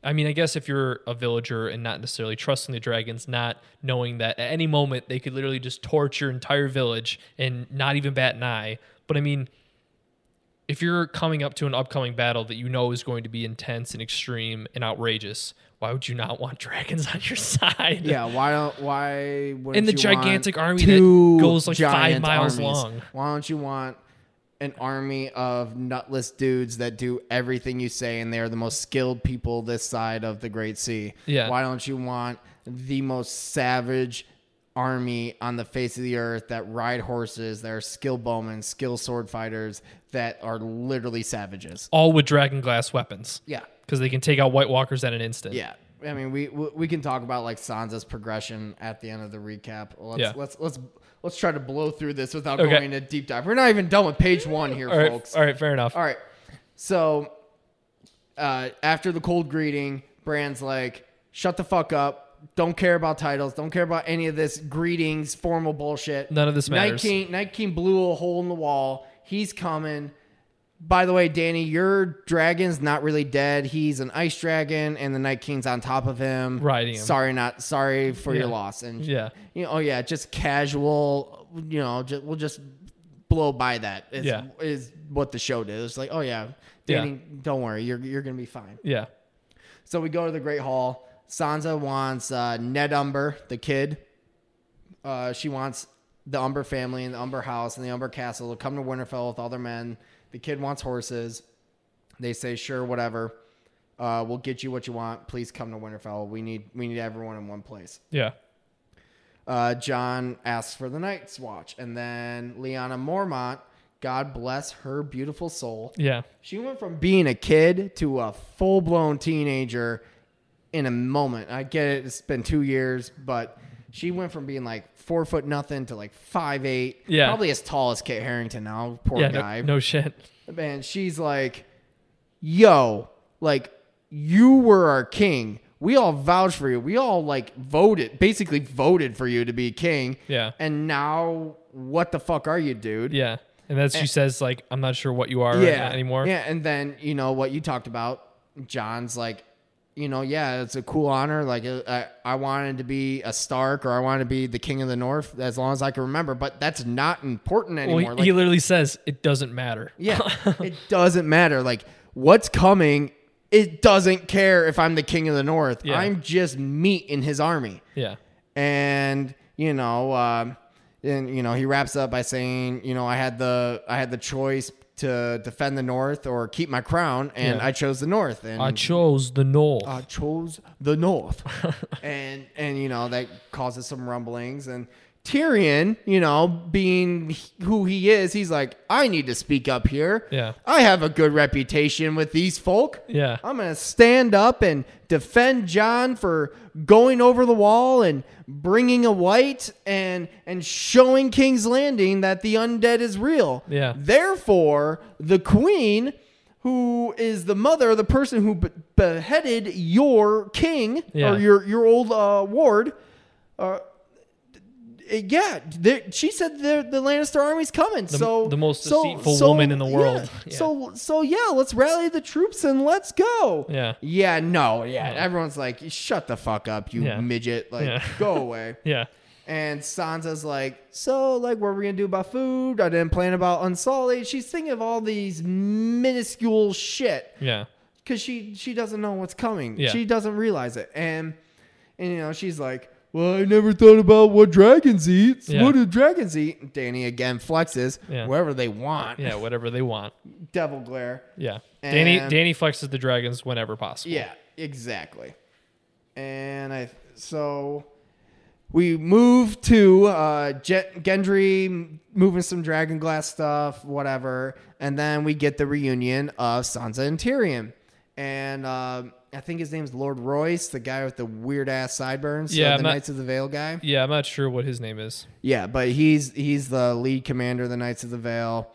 I mean, I guess if you're a villager and not necessarily trusting the dragons, not knowing that at any moment they could literally just torch your entire village and not even bat an eye. But I mean, if you're coming up to an upcoming battle that you know is going to be intense and extreme and outrageous, why would you not want dragons on your side? Yeah, why don't why wouldn't And the you gigantic want army that goes, like, five giant miles armies? long? Why don't you want an army of nutless dudes that do everything you say and they're the most skilled people this side of the Great Sea? Yeah. Why don't you want the most savage army on the face of the earth that ride horses, that are skilled bowmen, skilled sword fighters, that are literally savages? All with dragon glass weapons. Yeah. because they can take out White Walkers at an instant. Yeah. I mean, we we we can talk about like Sansa's progression at the end of the recap. Let's Yeah. let's let's let's try to blow through this without Okay. going into deep dive. We're not even done with page one here, All right. folks. All right. Fair enough. All right. So uh, after the cold greeting, Bran's like, "Shut the fuck up! Don't care about titles. Don't care about any of this greetings, formal bullshit. None of this matters. Night. King, Night King blew a hole in the wall. He's coming." By the way, Danny, your dragon's not really dead. He's an ice dragon, and the Night King's on top of him, Riding him. Sorry, not sorry for your loss. And Yeah. you know, oh yeah, just casual. You know, just, we'll just blow by that. Is, Yeah. is what the show did. It's like, oh yeah, Danny, don't worry, you're you're gonna be fine. Yeah. So we go to the Great Hall. Sansa wants uh, Ned Umber, the kid. Uh, she wants the Umber family and the Umber house and the Umber castle to come to Winterfell with all their men. The kid wants horses. They say, sure, whatever. Uh, we'll get you what you want. Please come to Winterfell. We need we need everyone in one place. Yeah. Uh, Jon asks for the Night's Watch, and then Lyanna Mormont, God bless her beautiful soul, Yeah. she went from being a kid to a full blown teenager in a moment. I get it; it's been two years, but she went from being like four foot nothing to like five eight. Yeah. probably as tall as Kit Harington now. Poor Yeah. guy. No, no shit. Man, she's like, yo, like, you were our king. we all vouched for you. We all like voted, basically voted for you to be king. Yeah. And now, what the fuck are you, dude? Yeah. And that's she says like I'm not sure what you are yeah. anymore. Yeah, and then you know what you talked about. Jon's like, you know, yeah, it's a cool honor. Like, uh, I, I wanted to be a Stark or I wanted to be the King of the North as long as I can remember. But that's not important Well, anymore. he, like, he literally says it doesn't matter. yeah, it doesn't matter. Like, what's coming? It doesn't care if I'm the King of the North. Yeah. I'm just meat in his army. Yeah. and you know um and you know he wraps up by saying you know i had the i had the choice to defend the north or keep my crown and Yeah. i chose the north and I chose the North. I chose the north and and you know that causes some rumblings and Tyrion, you know, being who he is, he's like, I need to speak up here. Yeah. I have a good reputation with these folk. Yeah. I'm going to stand up and defend Jon for going over the wall and bringing a white and and showing King's Landing that the undead is real. Yeah. Therefore, the queen who is the mother, the person who be- beheaded your king Yeah. or your your old uh, ward, uh, Uh, yeah, she said the the Lannister army's coming. so the most deceitful so, woman in the world. yeah. Yeah. So so yeah, let's rally the troops and let's go. Yeah. Yeah, no, yeah. Everyone's like, shut the fuck up, you Yeah. midget. Like, go away. Yeah. And Sansa's like, so, like, what are we gonna do about food? I didn't plan about Unsullied. She's thinking of all these minuscule shit Yeah. because she she doesn't know what's coming. Yeah. She doesn't realize it, and and you know she's like, well, I never thought about what dragons eat. Yeah. What do dragons eat? Danny again flexes Yeah. wherever they want. Yeah. Whatever they want. Devil glare. Yeah. Danny And- Danny flexes the dragons whenever possible. Yeah, exactly. And I so we move to uh, Jet, Gendry moving some dragon glass stuff, whatever, and then we get the reunion of Sansa and Tyrion, and uh, I think his name's Lord Royce, the guy with the weird ass sideburns. Yeah, uh, the not- Knights of the Vale guy. Yeah. I'm not sure what his name is. Yeah, but he's he's the lead commander of the Knights of the Vale.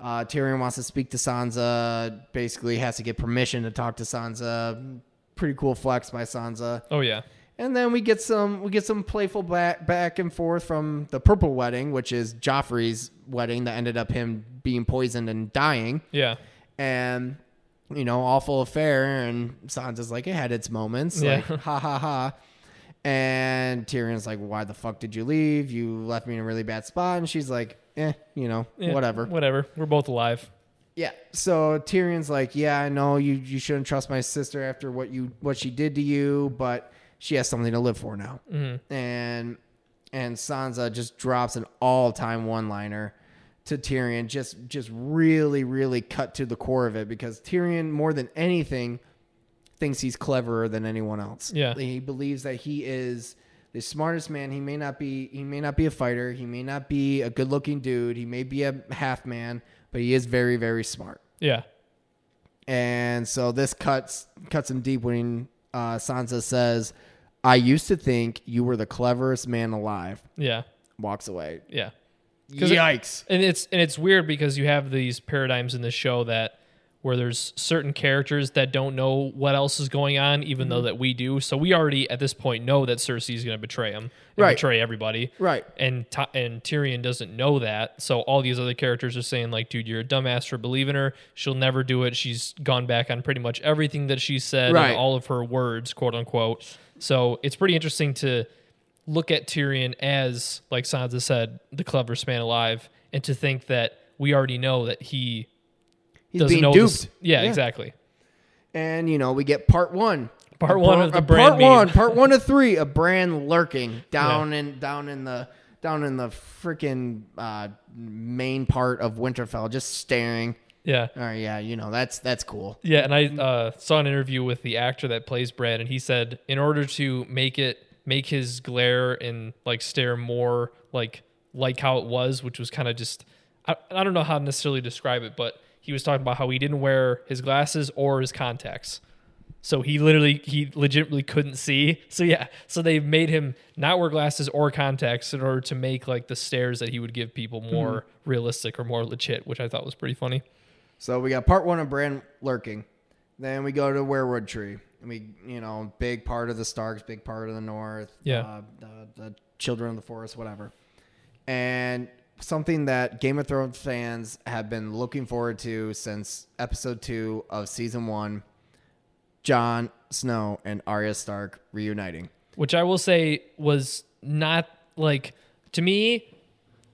Uh, Tyrion wants to speak to Sansa. Basically, has to get permission to talk to Sansa. Pretty cool flex by Sansa. Oh yeah. And then we get some we get some playful back back and forth from the Purple Wedding, which is Joffrey's wedding that ended up him being poisoned and dying. Yeah. And you know, awful affair. And Sansa's like, it had its moments. Yeah. Like, ha ha ha. And Tyrion's like, why the fuck did you leave? You left me in a really bad spot. And she's like, eh, you know, Yeah, whatever. Whatever. We're both alive. Yeah. So Tyrion's like, yeah, I know you you shouldn't trust my sister after what you what she did to you, but she has something to live for now. Mm-hmm. And and Sansa just drops an all time one liner to Tyrion, just just really really cut to the core of it because Tyrion more than anything thinks he's cleverer than anyone else. Yeah. He believes that he is the smartest man. He may not be he may not be a fighter, he may not be a good looking dude, he may be a half man, but he is very very smart. Yeah. And so this cuts cuts him deep when uh, Sansa says, "I used to think you were the cleverest man alive." Yeah. Walks away. Yeah. 'Cause it- Yikes! And it's and it's weird because you have these paradigms in the show that where there's certain characters that don't know what else is going on, even Mm-hmm. though that we do. So we already at this point know that Cersei is going to betray him, and Right. betray everybody, right. and and Tyrion doesn't know that. So all these other characters are saying like, "Dude, you're a dumbass for believing her. She'll never do it. She's gone back on pretty much everything that she said Right. and all of her words, quote unquote." So it's pretty interesting to look at Tyrion as, like Sansa said, the cleverest man alive, and to think that we already know that he He's doesn't being know duped. this. Yeah, exactly. And you know we get part one. Part A one of the a Bran part one, part one of three. A Bran lurking down in down in the down in the freaking uh, main part of Winterfell, just staring. Yeah. All right, yeah, you know that's that's cool. Yeah, and I uh, saw an interview with the actor that plays Bran, and he said in order to make it make his glare and like stare more like like how it was, which was kind of just I, I don't know how to necessarily describe it, but he was talking about how he didn't wear his glasses or his contacts. So he literally he legitimately couldn't see. So yeah, so they made him not wear glasses or contacts in order to make like the stares that he would give people hmm. more realistic or more legit, which I thought was pretty funny. So we got part one of Bran lurking. Then we go to Weirwood Tree. We, you know, big part of the Starks, big part of the North. Yeah. Uh, the, the Children of the Forest, whatever. And something that Game of Thrones fans have been looking forward to since episode two of season one Jon Snow and Arya Stark reuniting. which I will say was not like to me.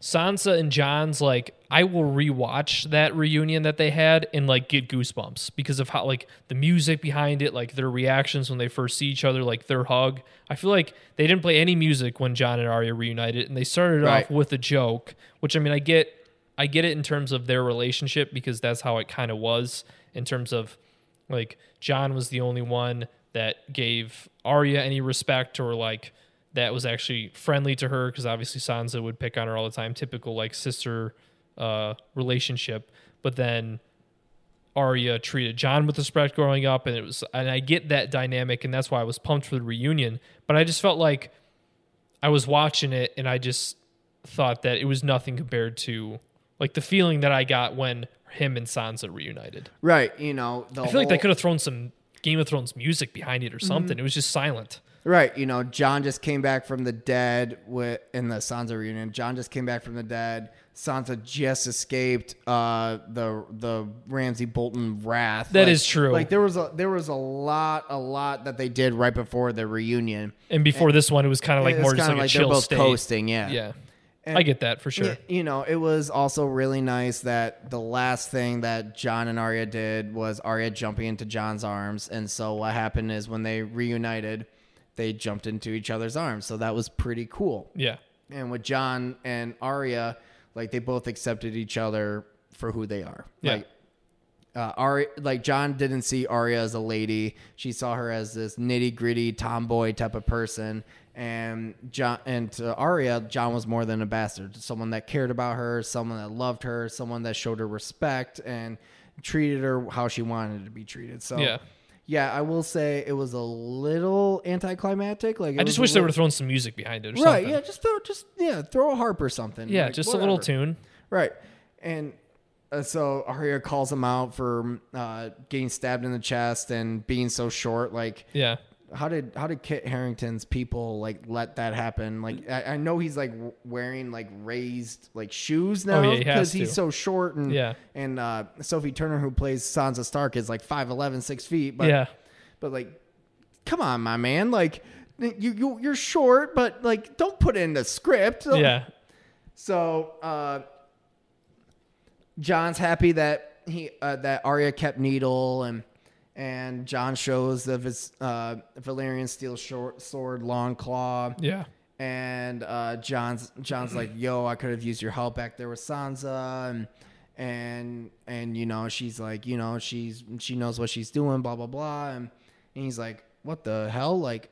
Sansa and Jon's like I will rewatch that reunion that they had and like get goosebumps because of how like the music behind it, like their reactions when they first see each other, like their hug. I feel like they didn't play any music when Jon and Arya reunited, and they started Right. off with a joke, which I mean I get I get it in terms of their relationship because that's how it kind of was in terms of like Jon was the only one that gave Arya any respect or like that was actually friendly to her because obviously Sansa would pick on her all the time, typical like sister uh, relationship. But then Arya treated Jon with respect growing up, and it was and I get that dynamic, and that's why I was pumped for the reunion. But I just felt like I was watching it, and I just thought that it was nothing compared to like the feeling that I got when him and Sansa reunited. Right. You know, I feel like they could have thrown some Game of Thrones music behind it or something. It was just silent. Right, you know, Jon just came back from the dead with in the Sansa reunion. Jon just came back from the dead. Sansa just escaped uh, the the Ramsay Bolton wrath. That That is true. Like there was a there was a lot a lot that they did right before the reunion. And before this one, it was kind of like more just like, a they're chill both state. coasting. Yeah, Yeah, And- I get that for sure. You know, it was also really nice that the last thing that Jon and Arya did was Arya jumping into Jon's arms. And so what happened is when they reunited, they jumped into each other's arms. So that was pretty cool. Yeah, And with Jon and Arya, like they both accepted each other for who they are. Yeah. Like uh, Arya, like Jon didn't see Arya as a lady. She saw her as this nitty gritty tomboy type of person. And Jon and to Arya, Jon was more than a bastard. Someone that cared about her, someone that loved her, someone that showed her respect and treated her how she wanted to be treated. So Yeah. Yeah, I will say it was a little anticlimactic. Like I just wish they would have thrown some music behind it or Right, something. yeah, just throw just yeah, throw a harp or something. Yeah, like, just a little tune. Right. And uh, so Arya calls him out for uh, getting stabbed in the chest and being so short. Like, Yeah, how did how did Kit Harington's people like let that happen? Like, I, I know he's like wearing like raised like shoes now Oh, yeah, he he's so short. And Yeah. and uh, Sophie Turner, who plays Sansa Stark, is like 5'11", 6 feet. But yeah, but like, come on, my man. Like, you you you're short, but like, don't put it in the script. yeah. So uh, Jon's happy that he uh, that Arya kept Needle and and Jon shows of his uh, Valyrian steel short sword, long claw, Yeah. and uh, Jon's Jon's like, "Yo, I could have used your help back there with Sansa," and and and you know she's like, you know she's she knows what she's doing, blah blah blah, and, and he's like, "What the hell?" Like,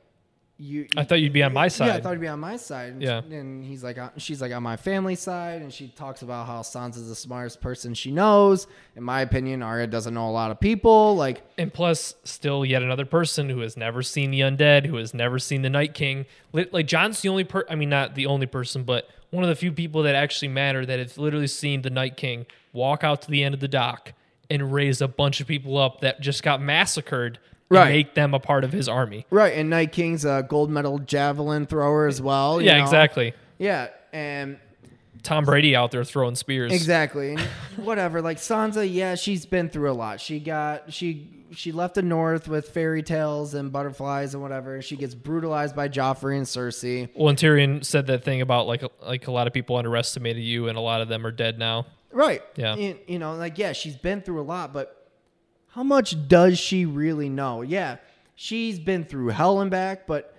you, I thought you'd be on my side. yeah, I thought you'd be on my side. And Yeah. she- and he's like, uh, she's like on my family side, and she talks about how Sansa's the smartest person she knows. In my opinion, Arya doesn't know a lot of people. Like, And plus, still yet another person who has never seen the undead, who has never seen the Night King. Like Jon's the only per I mean, not the only person, but one of the few people that actually matter that have literally seen the Night King walk out to the end of the dock and raise a bunch of people up that just got massacred Right. make them a part of his army. right, and Night King's a gold medal javelin thrower as well. you Yeah, know? exactly. Yeah, and Tom Brady out there throwing spears. Exactly. And whatever. Like Sansa, yeah, she's been through a lot. She got she she left the north with fairy tales and butterflies and whatever. She gets brutalized by Joffrey and Cersei. Well, and Tyrion said that thing about like like a lot of people underestimated you, and a lot of them are dead now. Right. Yeah. You know, like yeah, she's been through a lot, but how much does she really know? Yeah, she's been through hell and back, but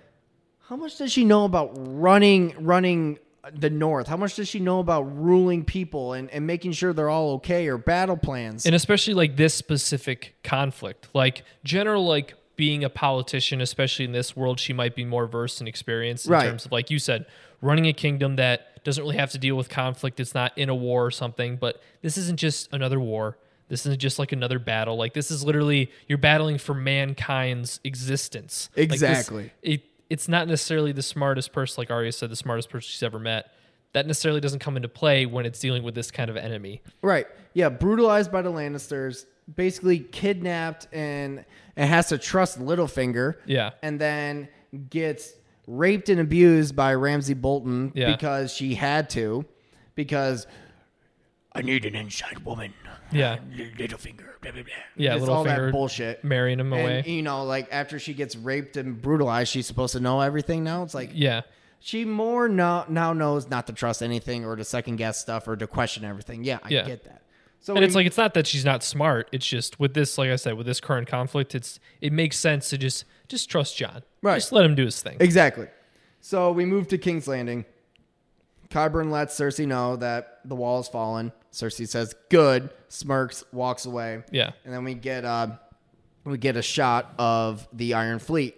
how much does she know about running running the north? How much does she know about ruling people and, and making sure they're all okay or battle plans? and especially like this specific conflict like general like being a politician especially in this world she might be more versed and experienced in Right. terms of like you said running a kingdom that doesn't really have to deal with conflict it's not in a war or something but this isn't just another war this isn't just like another battle like this is literally you're battling for mankind's existence Like, this- Exactly. it, it's not necessarily the smartest person like Arya said the smartest person she's ever met that necessarily doesn't come into play when it's dealing with this kind of enemy. Right. Yeah. Brutalized by the Lannisters, basically kidnapped, and and has to trust Littlefinger. Yeah. And then gets raped and abused by Ramsay Bolton Yeah. because she had to, because I need an inside woman. Yeah. Littlefinger. Blah, blah, blah. Yeah, It's all Littlefinger that bullshit. Marrying him away. And you know, like after she gets raped and brutalized, she's supposed to know everything now. It's like yeah. she more now now knows not to trust anything or to second guess stuff or to question everything. Yeah, I Yeah. get that. So And it's we- like it's not that she's not smart. It's just with this, like I said, with this current conflict, it's it makes sense to just just trust Jon. Right. Just let him do his thing. exactly. So we move to King's Landing. Qyburn lets Cersei know that the wall has fallen. Cersei says, "Good." Smirks, walks away. Yeah. and then we get uh, we get a shot of the Iron Fleet,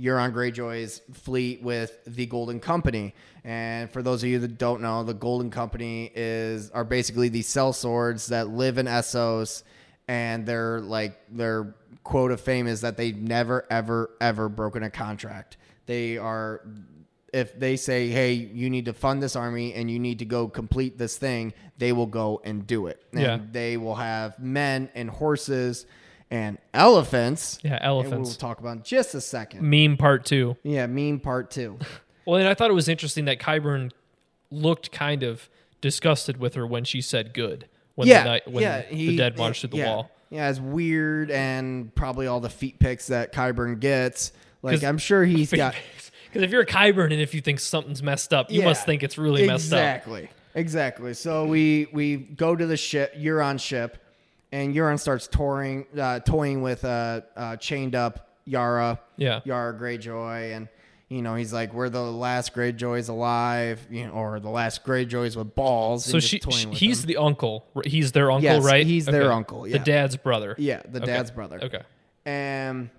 Euron Greyjoy's fleet with the Golden Company. And for those of you that don't know, the Golden Company is are basically these sell swords that live in Essos, and they're like their quote of fame is that they've never ever ever broken a contract. They are if they say, "Hey, you need to fund this army and you need to go complete this thing," they will go and do it. And Yeah. they will have men and horses and elephants. Yeah, And elephants. we'll talk about in just a second. Meme part two. Yeah, meme part two. Well, and I thought it was interesting that Qyburn looked kind of disgusted with her when she said good. When yeah, the night when yeah, the dead marched through the yeah, wall. Yeah, it's weird and probably all the feet pics that Qyburn gets. Like I'm sure he's got Because if you're a Qyburn and if you think something's messed up, you Yeah, must think it's really messed up. Exactly. Exactly. So we we go to the ship, Euron ship, and Euron starts touring, uh, toying with uh, uh, chained up Yara, Yeah. Yara Greyjoy, and you know he's like, "We're the last Greyjoys alive," you know, or the last Greyjoys with balls. So she, she he's them. the uncle. He's their uncle, Yes, right? he's their uncle, yeah. The dad's brother. yeah, the Okay. dad's brother. Okay. and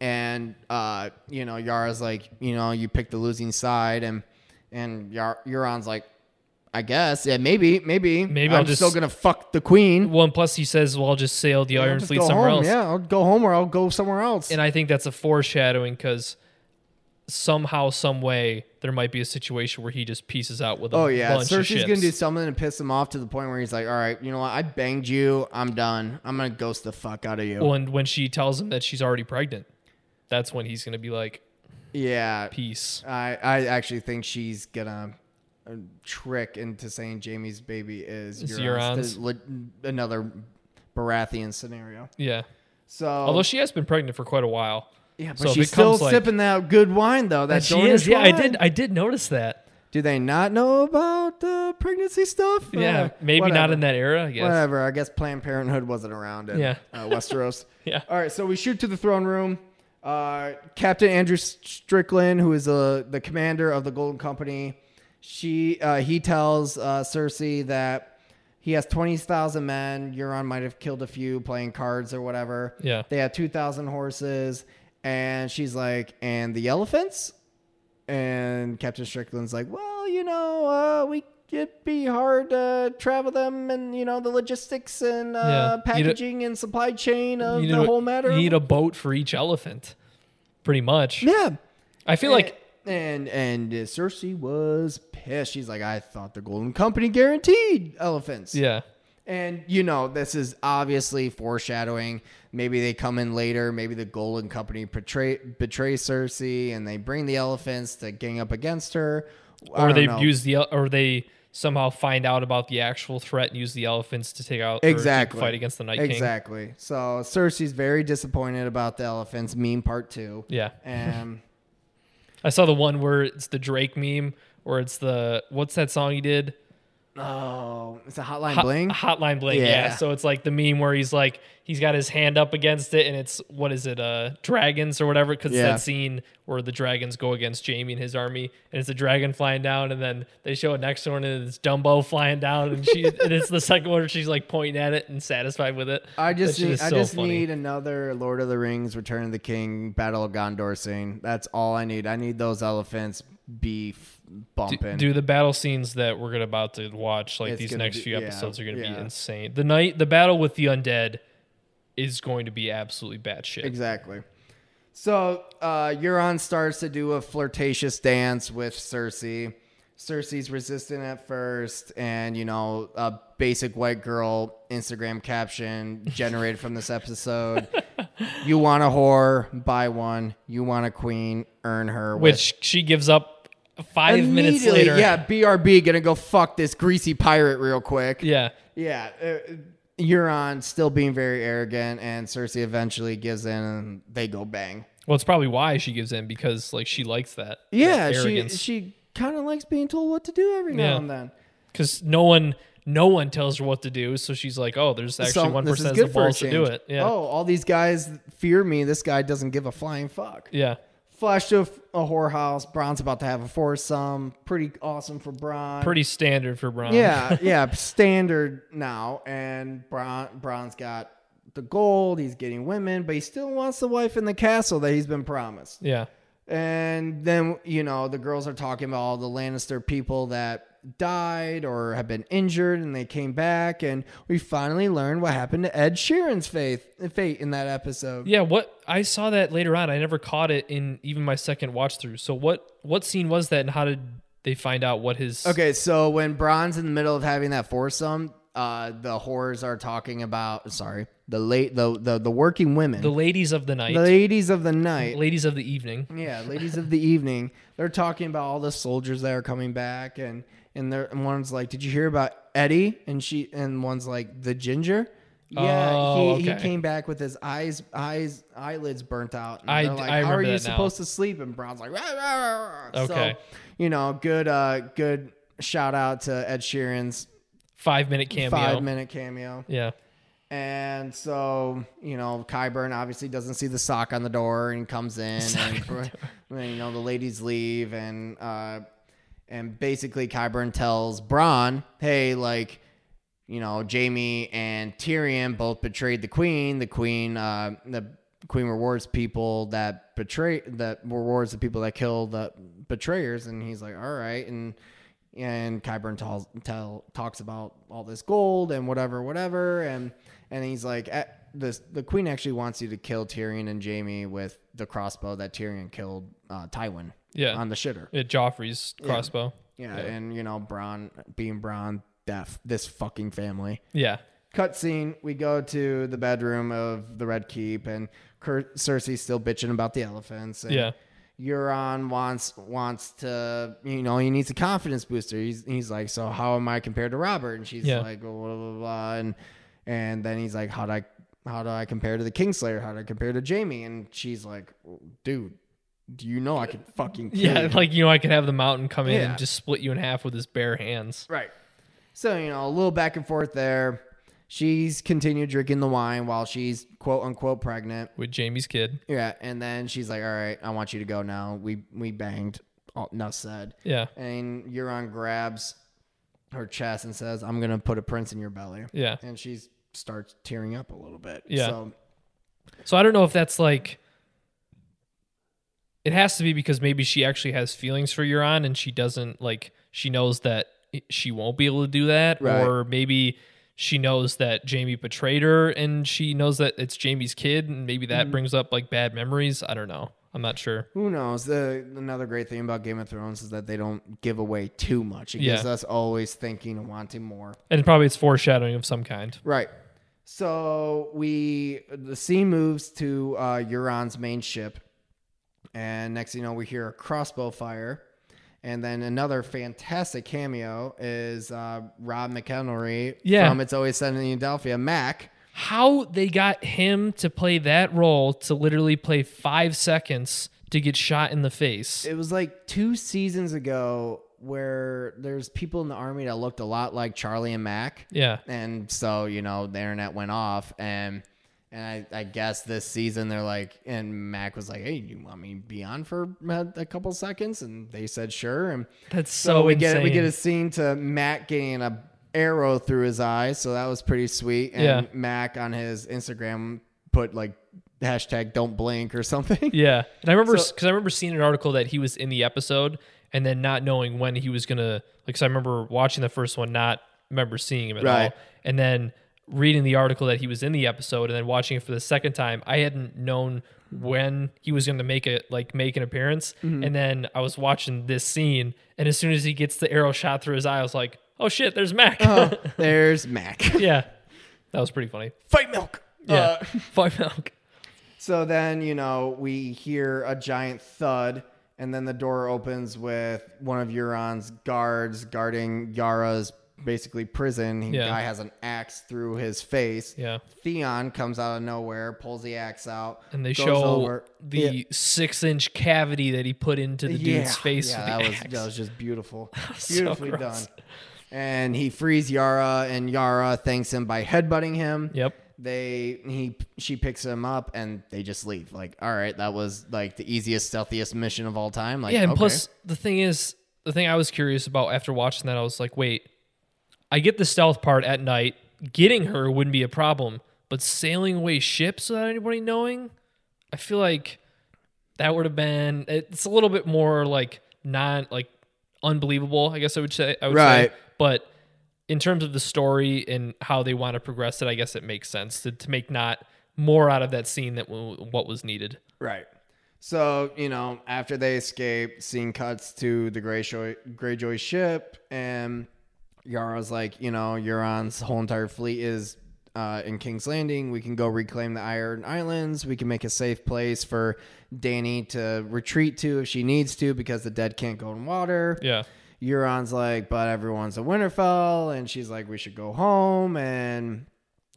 and uh, you know Yara's like, you know, you pick the losing side, and and Yar- Euron's like, I guess, yeah, maybe, maybe, Maybe I'm I'll just- still gonna fuck the queen. Well, and plus he says, "Well, I'll just sail the I'll Iron Fleet somewhere home. else." Yeah, I'll go home or I'll go somewhere else. And I think that's a foreshadowing because somehow, some way, there might be a situation where he just pieces out with a oh yeah, bunch Cersei's gonna do something to piss him off to the point where he's like, all right, you know what? I banged you. I'm done. I'm gonna ghost the fuck out of you. Well, and when she tells him that she's already pregnant, that's when he's gonna be like, yeah, "Peace." I I actually think she's gonna uh, trick into saying Jaime's baby is Euron's. Euron's. another Baratheon scenario. Yeah. So Although she has been pregnant for quite a while. yeah, but so if she's it still comes, like- sipping that good wine though. That she is. Yeah, I wine. did. I did notice that. Do they not know about the pregnancy stuff? Yeah, Uh, maybe not whatever. in that era. I guess. Whatever. I guess Planned Parenthood wasn't around in Yeah. uh, Westeros. Yeah. All right, so we shoot to the throne room. Uh, Captain Andrew Strickland, who is uh, the commander of the Golden Company, she uh, he tells uh, Cersei that he has twenty thousand men. Euron might have killed a few playing cards or whatever. Yeah. They had two thousand horses, and she's like, and the elephants. And Captain Strickland's like, well, you know, uh, we it'd be hard to travel them, and you know the logistics and uh, Yeah. Need a- packaging and supply chain of the a- whole matter. You need a boat for each elephant, pretty much. yeah. I feel like and and uh, Cersei was pissed. She's like, I thought the Golden Company guaranteed elephants. yeah, And you know, this is obviously foreshadowing. Maybe they come in later. Maybe the Golden Company betray betray Cersei, and they bring the elephants to gang up against her. I or they know. use the or they somehow find out about the actual threat and use the elephants to take out exactly fight against the Night King. Exactly. So Cersei's very disappointed about the elephants. Meme part two. Yeah, And I saw the one where it's the Drake meme, where it's the what's that song he did? Oh, it's a Hotline Hot- Bling. Hotline Bling. Yeah. Yeah. So it's like the meme where he's like he's got his hand up against it, and it's what is it? Uh, dragons or whatever. Because Yeah. that scene where the dragons go against Jaime and his army, and it's a dragon flying down, and then they show a next one, and it's Dumbo flying down, and she and it's the second one where she's like pointing at it and satisfied with it. I just need, I so just funny. need another Lord of the Rings, Return of the King, Battle of Gondor scene. That's all I need. I need those elephants beef bumping. do the battle scenes that we're gonna about to watch like It's these next be- few yeah, episodes are gonna yeah. be insane the night the battle with the undead is going to be absolutely batshit Exactly. So uh, Euron starts to do a flirtatious dance with Cersei. Cersei's resistant at first, and you know, a basic white girl Instagram caption generated from this episode. you want a whore, buy one. You want a queen, earn her. Which she gives up five minutes later. Yeah, BRB gonna go fuck this greasy pirate real quick. Yeah. Yeah, uh, Euron still being very arrogant, and Cersei eventually gives in, and they go bang. Well, it's probably why she gives in because like she likes that. Yeah, that she she kind of likes being told what to do every now Yeah. and then. because no one no one tells her what to do. So she's like, oh, there's actually one person has the balls to do it. Yeah. Oh, all these guys fear me. This guy doesn't give a flying fuck. Yeah. Flash to a, a whorehouse. Bronn's about to have a foursome. Pretty awesome for Bronn. Pretty standard for Bronn. Yeah, yeah, standard now. And Bronn, Bronn's got the gold. He's getting women, but he still wants the wife in the castle that he's been promised. Yeah. And then, you know, the girls are talking about all the Lannister people that died or have been injured and they came back. And we finally learned what happened to Ed Sheeran's faith, fate in that episode. Yeah, what I saw that later on. I never caught it in even my second watch through. So what what scene was that and how did they find out what his Okay, so when Bronn's in the middle of having that foursome, uh, the whores are talking about, sorry, the late, the, the, the working women, the ladies of the night, the ladies of the night. ladies of the evening. Yeah, ladies of the evening. They're talking about all the soldiers that are coming back, and and they're and one's like, "Did you hear about Eddie?" And she and one's like, "The ginger." Yeah, Oh, he, he came back with his eyes eyes eyelids burnt out. And I- they're like, I "How are you that now. supposed to sleep?" And Bronn's like, "Rah, rah, rah, rah." Okay. So, you know, good uh good shout out to Ed Sheeran's Five minute cameo. five minute cameo. Yeah. And so, you know, Qyburn obviously doesn't see the sock on the door and comes in and you know, the ladies leave and uh and basically Qyburn tells Bronn, "Hey, like, you know, Jaime and Tyrion both betrayed the queen. The queen uh the queen rewards people that betray that rewards the people that kill the betrayers." And he's like, "All right." And and Qyburn tells tell talks about all this gold and whatever, whatever, and and he's like, "Eh, "This the queen actually wants you to kill Tyrion and Jaime with the crossbow that Tyrion killed uh, Tywin Yeah. on the shitter." Yeah, Joffrey's crossbow. Yeah, and you know, Bronn being Bronn, deaf, this fucking family. Yeah. Cutscene, we go to the bedroom of the Red Keep, and Cur- Cersei's still bitching about the elephants. And Yeah. Euron wants wants to, you know, he needs a confidence booster. He's he's like, so how am I compared to Robert? And she's Yeah. like, blah, blah blah blah, and and then he's like, how do I how do I compare to the Kingslayer? How do I compare to Jaime? And she's like, dude, do you know I could fucking kill Yeah, you? like you know, I could have the mountain come in Yeah. and just split you in half with his bare hands. Right. So, you know, a little back and forth there. She's continued drinking the wine while she's quote unquote pregnant. with Jaime's kid. Yeah. And then she's like, all right, I want you to go now. We we banged. All, enough said. Yeah, And Euron grabs her chest and says, I'm going to put a prince in your belly. yeah. And she starts tearing up a little bit. Yeah. So, So I don't know if that's like. It has to be because maybe she actually has feelings for Euron and she doesn't like. She knows that she won't be able to do that, Right. or maybe she knows that Jaime betrayed her and she knows that it's Jaime's kid, and maybe that Mm-hmm. brings up like bad memories. I don't know. I'm not sure. who knows? The another great thing about Game of Thrones is that they don't give away too much. It gives us always thinking and wanting more. And probably it's foreshadowing of some kind. Right. So we the scene moves to uh, Euron's main ship, and next thing you know, we hear a crossbow fire, and then another fantastic cameo is uh, Rob McElhenney Yeah. from It's Always Sunny in Philadelphia, Mac. how they got him to play that role to literally play five seconds to get shot in the face. It was like two seasons ago where there's people in the army that looked a lot like Charlie and Mac. yeah. and so you know the internet went off and and I, I guess this season they're like and mac was like hey you want me to be on for a, couple seconds and they said sure and That's so, so, we insane. get we get a scene to mac getting a arrow through his eye so that was pretty sweet and Yeah. mac on his instagram put like hashtag don't blink or something Yeah, and I remember So- because I remember seeing an article that he was in the episode, and then not knowing when he was gonna. Like, 'cause I remember watching the first one, not remember seeing him at all, and then reading the article that he was in the episode, and then watching it for the second time. I hadn't known when he was going to make it like make an appearance. Mm-hmm. And then I was watching this scene, and as soon as he gets the arrow shot through his eye, I was like, "Oh shit, there's Mac." Oh, there's Mac. yeah, that was pretty funny. Fight milk. Yeah, Uh, fight milk. So then, you know, we hear a giant thud, and then the door opens with one of Euron's guards guarding Yara's basically prison. He Yeah. guy has an axe through his face. Yeah. Theon comes out of nowhere, pulls the axe out, And they show over- the Yeah. six inch cavity that he put into the dude's face. Yeah, with that the was axe. that was just beautiful, so beautifully done. And he frees Yara, and Yara thanks him by headbutting him. Yep. They he she picks him up, and they just leave. Like, all right, that was like the easiest, stealthiest mission of all time. Like, Yeah, and okay. plus the thing is, the thing I was curious about after watching that, I was like, wait, I get the stealth part at night. Getting her wouldn't be a problem, but sailing away ships without anybody knowing, I feel like that would have been. It's a little bit more like non like unbelievable. I guess I would say. I would Right. say, but in terms of the story and how they want to progress it, I guess it makes sense to, to make not more out of that scene than what was needed. Right. So, you know, after they escape, scene cuts to the Greyjoy, Greyjoy ship, and Yara's like, you know, Euron's whole entire fleet is uh, in King's Landing. We can go reclaim the Iron Islands. We can make a safe place for Danny to retreat to if she needs to because the dead can't go in water. Yeah. Euron's like, but everyone's a Winterfell, and she's like, we should go home. And,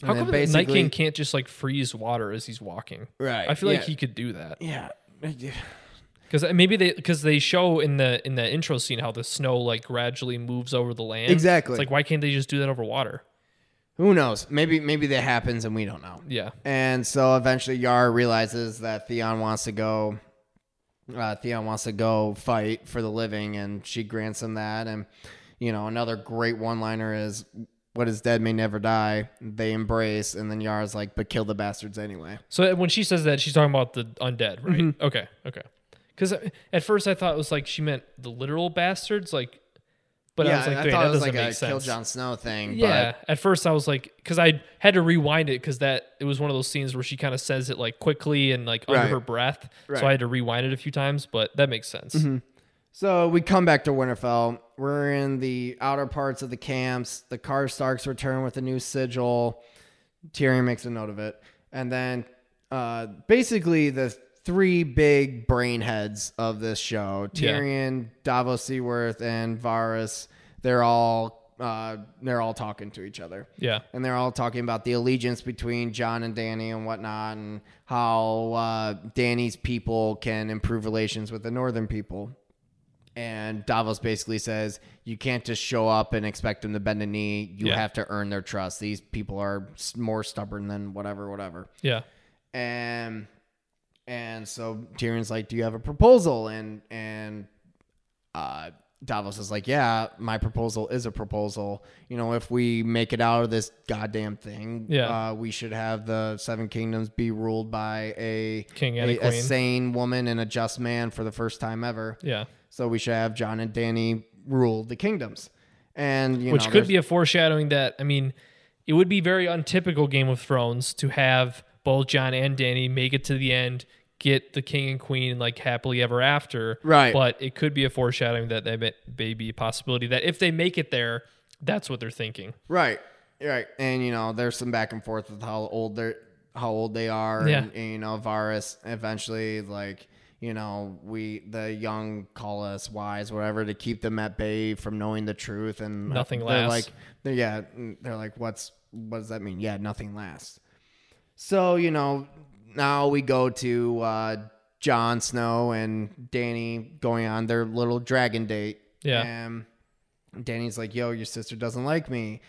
How come the Night King can't just like freeze water as he's walking? Right. I feel like he could do that Yeah. because uh, maybe they because they show in the in the intro scene how the snow like gradually moves over the land. Exactly. It's like why can't they just do that over water? Who knows? Maybe maybe that happens and we don't know. Yeah. And so eventually Yar realizes that Theon wants to go uh, Theon wants to go fight for the living and she grants him that and you know another great one liner is what is dead may never die. They embrace and then Yar's like but kill the bastards anyway. So when she says that, she's talking about the undead, right? Mm-hmm. Okay. Okay. Because at first I thought it was like she meant the literal bastards, like. But I was like, I thought that it was doesn't like make a sense. kill Jon Snow thing. Yeah, at first I was like, because I had to rewind it because that it was one of those scenes where she kind of says it like quickly and like under her breath, Right. so I had to rewind it a few times. But that makes sense. So we come back to Winterfell. We're in the outer parts of the camps. The Karstarks return with a new sigil. Tyrion makes a note of it. And then uh, basically the three big brain heads of this show Yeah. Tyrion, Davos Seaworth, and Varys, they're all uh, they're all talking to each other Yeah, and they're all talking about the allegiance between Jon and Danny and whatnot, and how uh, Danny's people can improve relations with the northern people. And Davos basically says, you can't just show up and expect them to bend a knee. You Yeah. have to earn their trust. These people are more stubborn than whatever, whatever. yeah, And and so Tyrion's like, "Do you have a proposal?" And and uh, Davos is like, "Yeah, my proposal is a proposal. You know, if we make it out of this goddamn thing, Yeah. uh, we should have the Seven Kingdoms be ruled by a King and a a, queen. sane woman and a just man for the first time ever. yeah. So we should have Jon and Danny rule the kingdoms." And you Which know, could be a foreshadowing that I mean, it would be very untypical Game of Thrones to have both Jon and Danny make it to the end, get the king and queen like happily ever after. Right. But it could be a foreshadowing that there may- be a possibility that if they make it there, that's what they're thinking. Right. Right. And you know, there's some back and forth with how old they're how old they are. Yeah. And, and, you know, Varys eventually like, you know, we the young call us wise, whatever, to keep them at bay from knowing the truth and Nothing lasts. like they're yeah, they're like, What's what does that mean? Yeah, nothing lasts. So, you know, now we go to uh Jon Snow and Danny going on their little dragon date. Yeah. And Danny's like, "Yo, your sister doesn't like me,"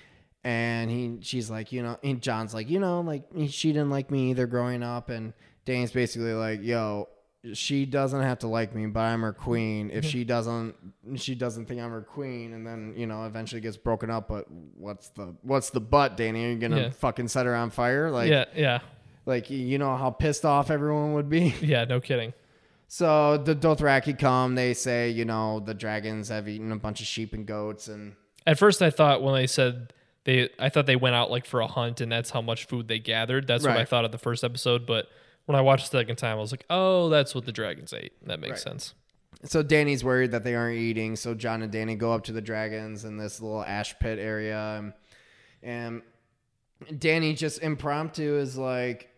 and he, she's like, you know, and Jon's like, you know, like she didn't like me either growing up, and Danny's basically like, "Yo, she doesn't have to like me, but I'm her queen. If mm-hmm. she doesn't, she doesn't think I'm her queen, and then you know, eventually gets broken up. But what's the what's the but, Danny? Are you gonna Yeah. fucking set her on fire? Like, yeah, yeah, like you know how pissed off everyone would be." yeah. No kidding. So the Dothraki come. They say, you know, the dragons have eaten a bunch of sheep and goats, and At first, I thought when they said they, I thought they went out like for a hunt, and that's how much food they gathered. That's what I Right. thought of the first episode. But when I watched the second time, I was like, oh, that's what the dragons ate. That makes Right. sense. So Danny's worried that they aren't eating. So Jon and Danny go up to the dragons in this little ash pit area, and, and Danny just impromptu is like,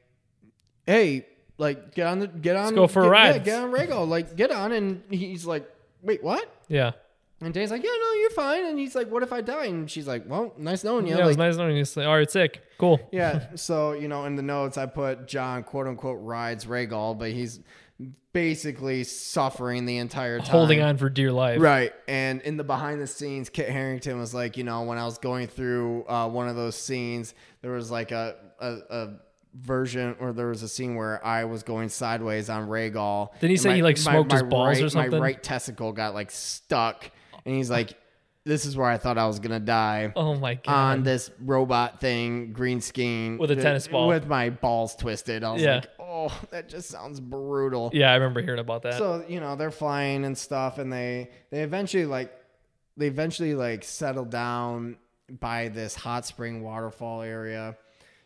"Hey, like get on the get on, go for a get, ride." yeah, get on Rego, like get on." And he's like, "Wait, what?" Yeah. And Danny's like, "Yeah, no, you're fine." And he's like, "What if I die?" And she's like, "Well, nice knowing you." Yeah, it was like, nice knowing you. Say, All right, sick. Cool. yeah. So, you know, in the notes, I put Jon, quote unquote, rides Rhaegal, but he's basically suffering the entire time. Holding on for dear life. Right. And in the behind the scenes, Kit Harington was like, you know, when I was going through uh, one of those scenes, there was like a, a, a version or there was a scene where I was going sideways on Rhaegal. Didn't he say he, like, smoked his balls right, or something? My right testicle got like stuck. And he's like, this is where I thought I was going to die Oh my god. on this robot thing, green screen With a tennis ball. with my balls twisted. I was Yeah. like, oh, that just sounds brutal. yeah, I remember hearing about that. So you know they're flying and stuff, and they they eventually like they eventually like settle down by this hot spring waterfall area.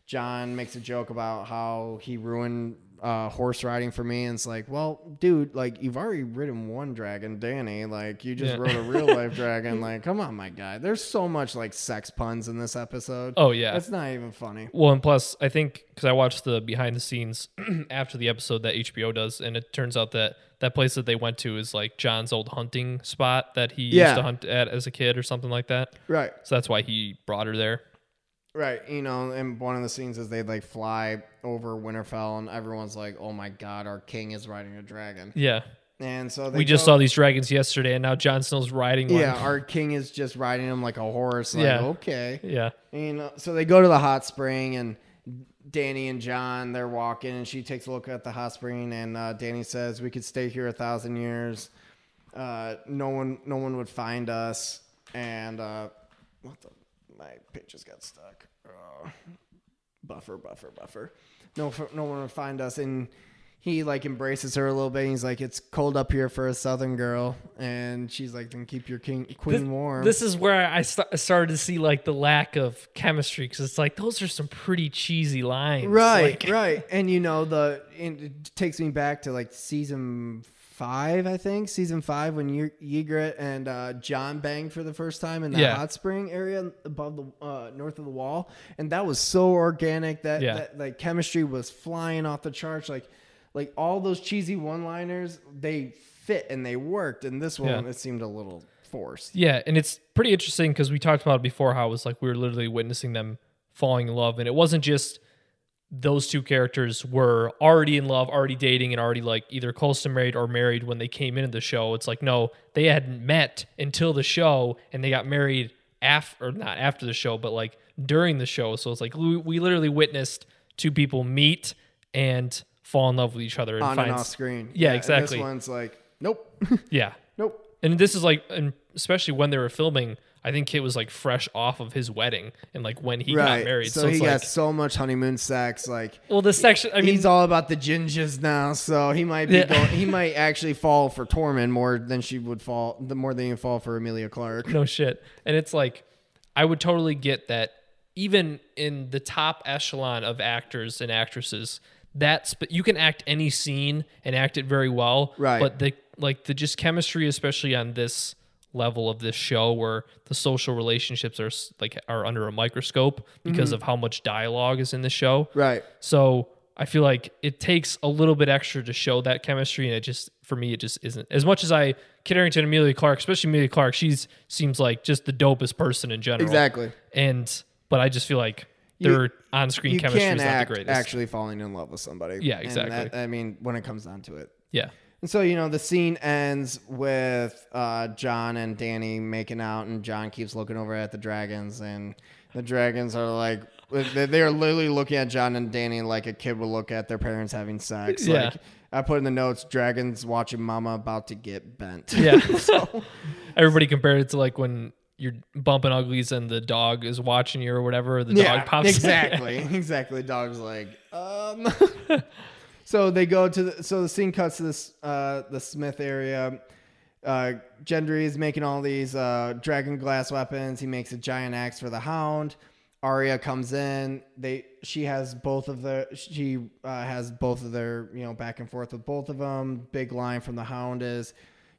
John makes a joke about how he ruined uh, horse riding for me, and it's like, well, dude, like you've already ridden one dragon, Danny. Like you just Yeah. rode a real life dragon. Like, come on, my guy. There's so much like sex puns in this episode. oh yeah. It's not even funny. Well, and plus, I think because I watched the behind the scenes after the episode that HBO does, and it turns out that that place that they went to is like Jon's old hunting spot that he Yeah. used to hunt at as a kid or something like that. Right. So that's why he brought her there. Right, you know, and one of the scenes is they like fly over Winterfell, and everyone's like, "Oh my god, our king is riding a dragon!" Yeah. And so they we just go- saw these dragons yesterday, and now Jon Snow's riding one. Yeah, our king is just riding him like a horse. Like, Yeah. okay. yeah. And, you know, so they go to the hot spring, and Danny and Jon they're walking, and she takes a look at the hot spring, and uh, Danny says, "We could stay here a thousand years. Uh, no one, no one would find us." And uh, what the? My just got stuck. Uh, buffer, buffer, buffer. No, no one would find us, and he like embraces her a little bit. And he's like, "It's cold up here for a southern girl," and she's like, "Then keep your king queen warm." This is where I st- started to see like the lack of chemistry because it's like those are some pretty cheesy lines. right, Like, right, and you know the it takes me back to like season five, I think, season five when Ye- Ygritte and uh, Jon banged for the first time in the Yeah. hot spring area above the uh, north of the wall, and that was so organic that, Yeah. that like chemistry was flying off the charts, like like all those cheesy one-liners they fit and they worked, and this one Yeah. it seemed a little forced. Yeah, and it's pretty interesting because we talked about it before how it was like we were literally witnessing them falling in love, and it wasn't just those two characters were already in love, already dating, and already like either close to married or married when they came into the show. It's like no, they hadn't met until the show, and they got married after or not after the show, but like during the show. So it's like we, we literally witnessed two people meet and fall in love with each other and On find and off screen, Yeah, and exactly. this one's like, nope, yeah. nope. And this is like, and especially when they were filming, I think Kit was like fresh off of his wedding and like when he got married. So, So, he got like, so much honeymoon sex. Like well, the section. I mean, he's all about the gingers now. So he might be Yeah. going, he might actually fall for Tormund more than she would fall. The more than you fall for Emilia Clarke. no shit. And it's like, I would totally get that. Even in the top echelon of actors and actresses, that's but you can act any scene and act it very well. Right. But the like the just chemistry, especially on this level of this show, where the social relationships are like are under a microscope because mm-hmm. of how much dialogue is in the show. Right. So I feel like it takes a little bit extra to show that chemistry, and it just for me it just isn't as much as I Kit Harington, Emilia Clarke, especially Emilia Clarke. She's seems like just the dopest person in general. Exactly. And but I just feel like You- their on-screen You chemistry is not act the greatest. actually falling in love with somebody. Yeah, And exactly. that- I mean, when it comes down to it. yeah, And so, you know, the scene ends with uh, Jon and Danny making out, and Jon keeps looking over at the dragons, and the dragons are like, they are literally looking at Jon and Danny like a kid would look at their parents having sex. Yeah. Like, I put in the notes, dragons watching mama about to get bent. yeah. So, Everybody compared it to like when you're bumping uglies and the dog is watching you or whatever. Or the dog pops. in. exactly, exactly. Dog's like, um. So they go to the. So the scene cuts to this uh, the Smith area. Uh, Gendry is making all these uh, dragon glass weapons. He makes a giant axe for the Hound. Arya comes in. They she has both of the she uh, has both of their you know back and forth with both of them. Big line from the Hound is,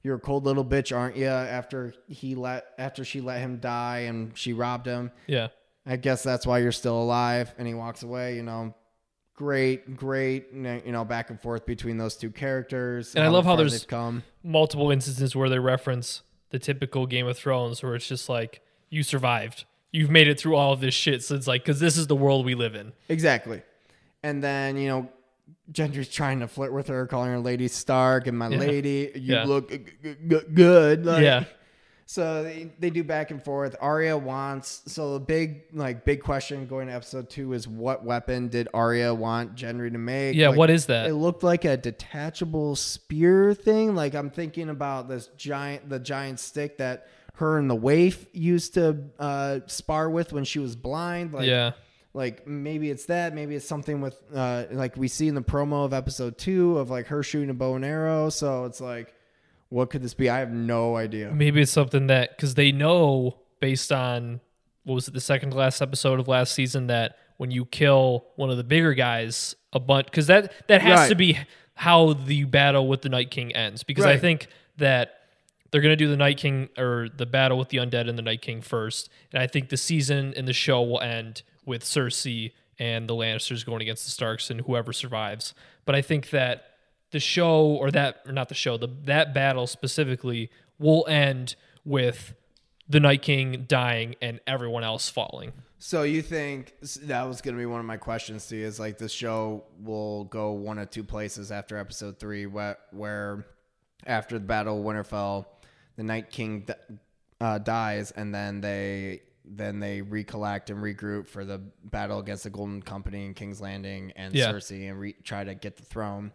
"You're a cold little bitch, aren't you?" After he let after she let him die and she robbed him. Yeah. I guess that's why you're still alive. And he walks away. You know, great, great. You know, back and forth between those two characters. And I love how there's-. Multiple instances where they reference the typical Game of Thrones where it's just like, you survived. You've made it through all of this shit. So it's like, because this is the world we live in. Exactly. And then, you know, Gendry's trying to flirt with her, calling her Lady Stark and my Yeah. lady. You Yeah. look g- g- g- good. Like, yeah. So they, they do back and forth. Arya wants so the big like big question going to episode two is what weapon did Arya want Gendry to make? Yeah. Like, what is that? It looked like a detachable spear thing. Like I'm thinking about this giant, the giant stick that her and the waif used to uh, spar with when she was blind. Like, yeah. like maybe it's that. Maybe it's something with uh, like we see in the promo of episode two of like her shooting a bow and arrow. So it's like, what could this be? I have no idea. Maybe it's something that because they know based on what was it the second to last episode of last season that when you kill one of the bigger guys a bunch because that that has Right. to be how the battle with the Night King ends because I think that they're gonna do the Night King or the battle with the undead and the Night King first and I think the season and the show will end with Cersei and the Lannisters going against the Starks and whoever survives but I think that the show or that or not the show the that battle specifically will end with the night king dying and everyone else falling So you think that was going to be one of my questions to you? Is like the show will go one of two places after episode three, where, where after the battle of Winterfell, the Night King uh, dies, and then they then they recollect and regroup for the battle against the Golden Company and King's Landing and Yeah. Cersei and re- try to get the throne,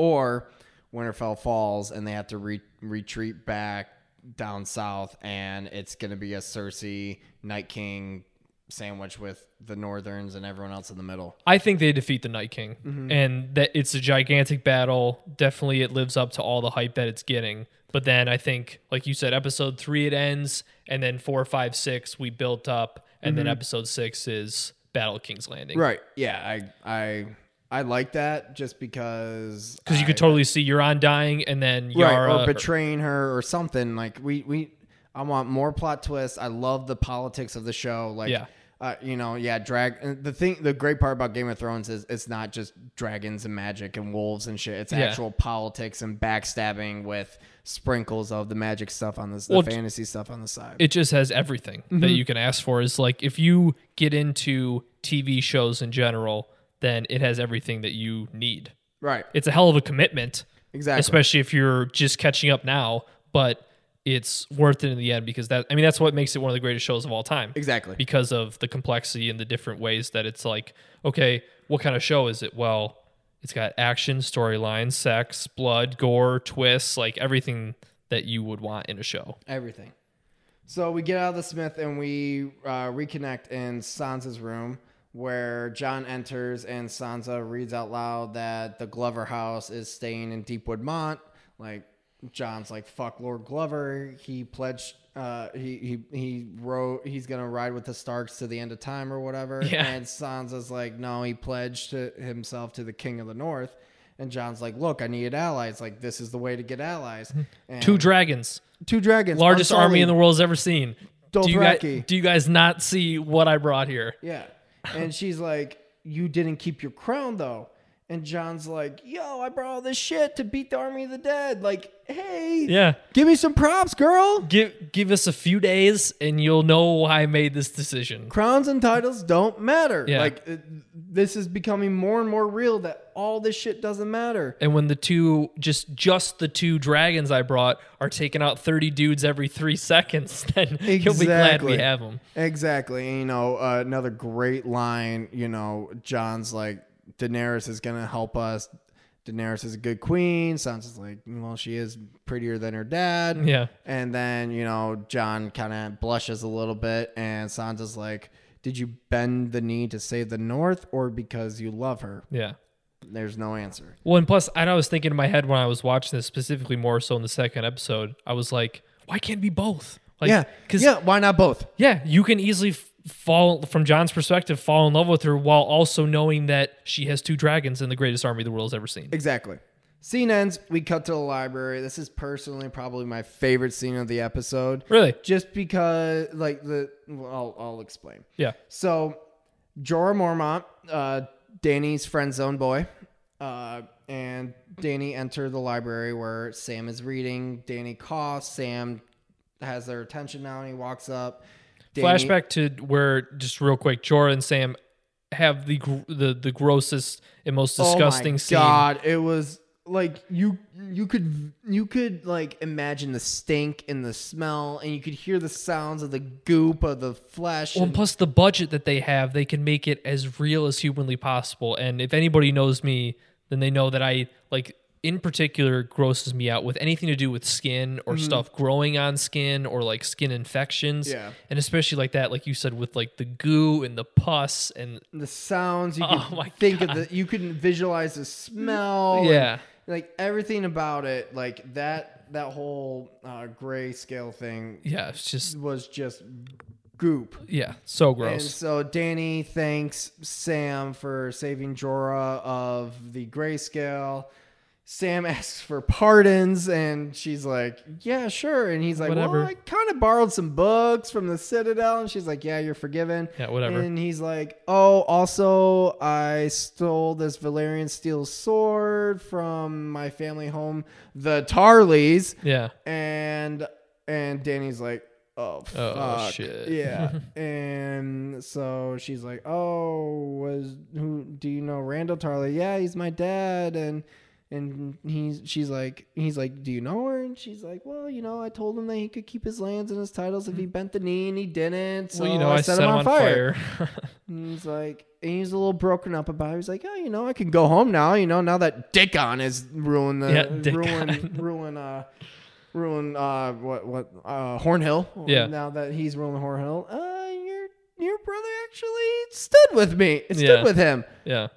or Winterfell falls and they have to re- retreat back down south, and it's going to be a Cersei Night King sandwich with the Northerns and everyone else in the middle. i think they defeat the night king mm-hmm. and that it's a gigantic battle. Definitely it lives up to all the hype that it's getting. But then i think like you said episode three it ends and then four five six we built up and then mm-hmm. episode six is battle of king's landing. Right? Yeah, I I I like that just because because you could totally see Euron dying and then right Yara or betraying her or something like we we I want more plot twists. I love the politics of the show. Like Yeah. Uh, you know, yeah, drag. The thing, the great part about Game of Thrones is it's not just dragons and magic and wolves and shit. It's Yeah. actual politics and backstabbing with sprinkles of the magic stuff on this, the Well, fantasy stuff on the side. it just has everything Mm-hmm. that you can ask for is like if you get into tv shows in general then it has everything that you need right, it's a hell of a commitment exactly. especially if you're just catching up now but it's worth it in the end because that i mean that's what makes it one of the greatest shows of all time exactly. because of the complexity and the different ways that it's like okay what kind of show is it well it's got action storyline sex blood gore twists like everything that you would want in a show Everything. So we get out of the Smith and we uh, reconnect in Sansa's room where Jon enters and Sansa reads out loud that the Glover house is staying in Deepwood Motte. Like Jon's like, fuck Lord Glover. He pledged, uh, he, he, he wrote, he's to ride with the Starks to the end of time or whatever. Yeah. And Sansa's like, no, he pledged to himself to the King of the North. And Jon's like, look, I need allies. Like, this is the way to get allies. And two dragons two dragons. largest army in the Unsullied. world's ever seen. Do you, guys, do you guys not see what I brought here? Yeah. And she's like, You didn't keep your crown though. And Jon's like, Yo, I brought all this shit to beat the army of the dead. Like, hey, Yeah. give me some props, girl. Give give us a few days and you'll know why I made this decision. Crowns and titles don't matter. Yeah. Like, it, this is becoming more and more real that all this shit doesn't matter. And when the two just just the two dragons I brought are taking out 30 dudes every 3 seconds, then you'll be glad we have them. Exactly. And, you know, uh, another great line, you know, Jon's like, Daenerys is going to help us. Daenerys is a good queen. Sansa's like, well, she is prettier than her dad. Yeah. And then, you know, Jon kind of blushes a little bit, and Sansa's like, Did you bend the knee to save the North or because you love her? Yeah. There's no answer. Well, and plus, I was thinking in my head when I was watching this, specifically more so in the second episode, I was like, why can't it be both? Like, yeah. because yeah. Why not both? Yeah, you can easily f- fall from Jon's perspective, fall in love with her while also knowing that she has two dragons and the greatest army the world has ever seen. Exactly. Scene ends. We cut to the library. This is personally probably my favorite scene of the episode. Really? Just because, like the, well, I'll, I'll explain. Yeah. So, Jorah Mormont, uh, Danny's friend zone boy, uh, and Danny enter the library where Sam is reading. Danny coughs. Sam has their attention now, and he walks up. Flashback to where just real quick, Jorah and Sam have the gr- the the grossest and most disgusting oh my scene. God, it was like you you could you could like imagine the stink and the smell, and you could hear the sounds of the goop of the flesh. Well, and- plus the budget that they have, they can make it as real as humanly possible. And if anybody knows me, then they know that I like in particular grosses me out with anything to do with skin or stuff growing on skin or like skin infections. Mm-hmm. Yeah. And especially like that, like you said, with like the goo and the pus and the sounds you Oh my think of the you could visualize the smell. and, yeah. like everything about it, like that that whole uh, gray scale thing Yeah. It's just was just goop. yeah, so And gross. so Danny thanks Sam for saving Jorah of the grayscale. Sam asks for pardons, and she's like, "Yeah, sure." And he's like, Whatever. "Well, I kind of borrowed some books from the Citadel." And she's like, "Yeah, you're forgiven." Yeah, whatever. And he's like, "Oh, also, I stole this Valyrian steel sword from my family home, the Tarlys." yeah. and and Danny's like, oh, Oh, shit. yeah. and so she's like, oh, was who? Do you know Randyll Tarly? Yeah, he's my dad, and and he's she's like he's like, do you know her? And she's like, well, you know, I told him that he could keep his lands and his titles if he bent the knee, and he didn't. So well, you know, I, set, him on, fire. And he's like, and he's a little broken up about it. He's like, oh, you know, I can go home now. You know, now that Dickon has ruined the Yeah, ruin ruin uh ruin uh what what uh Hornhill. Yeah. Now that he's ruined Hornhill, uh your your brother actually stood with me. Stood Yeah. with him. yeah.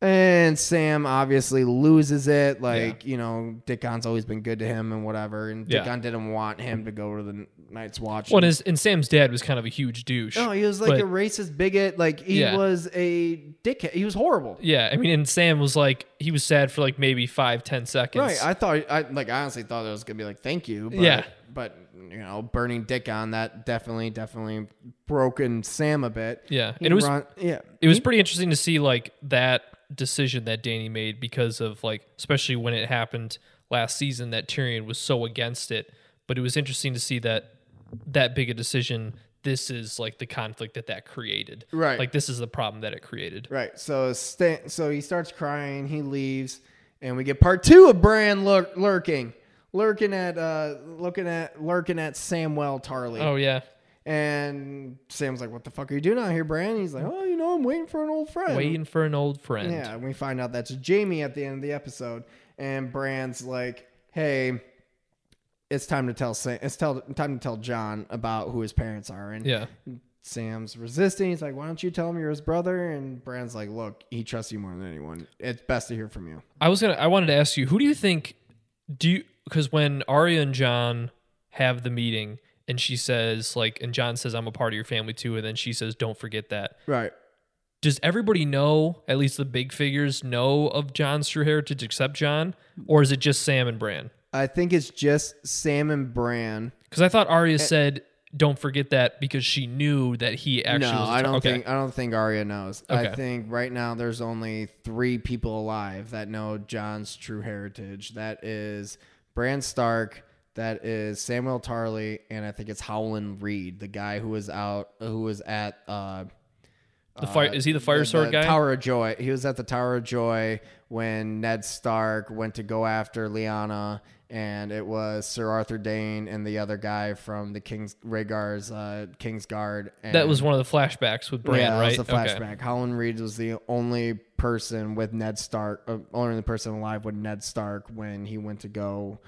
And Sam obviously loses it. Like, you know, Dickon's always been good to him and whatever. And Yeah. Dickon didn't want him to go to the Night's Watch. Well, and, his, and Sam's dad was kind of a huge douche. no, he was like but- a racist bigot. Like he Yeah. was a dickhead. He was horrible. Yeah, I mean, and Sam was like, he was sad for like maybe five, ten seconds. Right. I thought I like I honestly thought it was gonna be like thank you. But, Yeah. But you know, burning Dickon that definitely, definitely broken Sam a bit. yeah, He and it was run- yeah. it was pretty interesting to see like that decision that Danny made because of like, especially when it happened last season, that Tyrion was so against it. But it was interesting to see that that big a decision. This is like the conflict that that created. Right. Like this is the problem that it created. Right. So Stan, so he starts crying. He leaves, and we get part two of Bran lur- lurking, lurking at uh, looking at lurking at Samwell Tarly. Oh yeah, And Sam's like, "What the fuck are you doing out here, Bran?" He's like, "Oh, you know, I'm waiting for an old friend." waiting for an old friend. Yeah, and we find out that's Jaime at the end of the episode, and Bran's like, "Hey, it's time to tell Sam. It's tell, time to tell Jon about who his parents are." And Yeah. Sam's resisting. He's like, "Why don't you tell him you're his brother?" And Bran's like, "Look, he trusts you more than anyone. It's best to hear from you." I was gonna. I wanted to ask you, who do you think? Do you because when Arya and Jon have the meeting and she says like, and Jon says, "I'm a part of your family too," and then she says, "Don't forget that." Right. Does everybody know? At least the big figures know of Jon's true heritage, except Jon, or is it just Sam and Bran? I think it's just Sam and Bran. Because I thought Arya eh. said, "Don't forget that," because she knew that he actually. no, was I don't okay. think I don't think Arya knows. I think right now there's only three people alive that know Jon's true heritage. That is Bran Stark, that is Samuel Tarly, and I think it's Howland Reed, the guy who was out who was at uh the fire. Is he the fire sword guy? Tower of Joy. He was at the Tower of Joy when Ned Stark went to go after Lyanna, and it was Sir Arthur Dayne and the other guy from the King's Rhaegar's uh, King's Guard. That was one of the flashbacks with Bran, yeah, that was the Okay. flashback. Howland Reed was the only person with Ned Stark, uh, only the person alive with Ned Stark when he went to go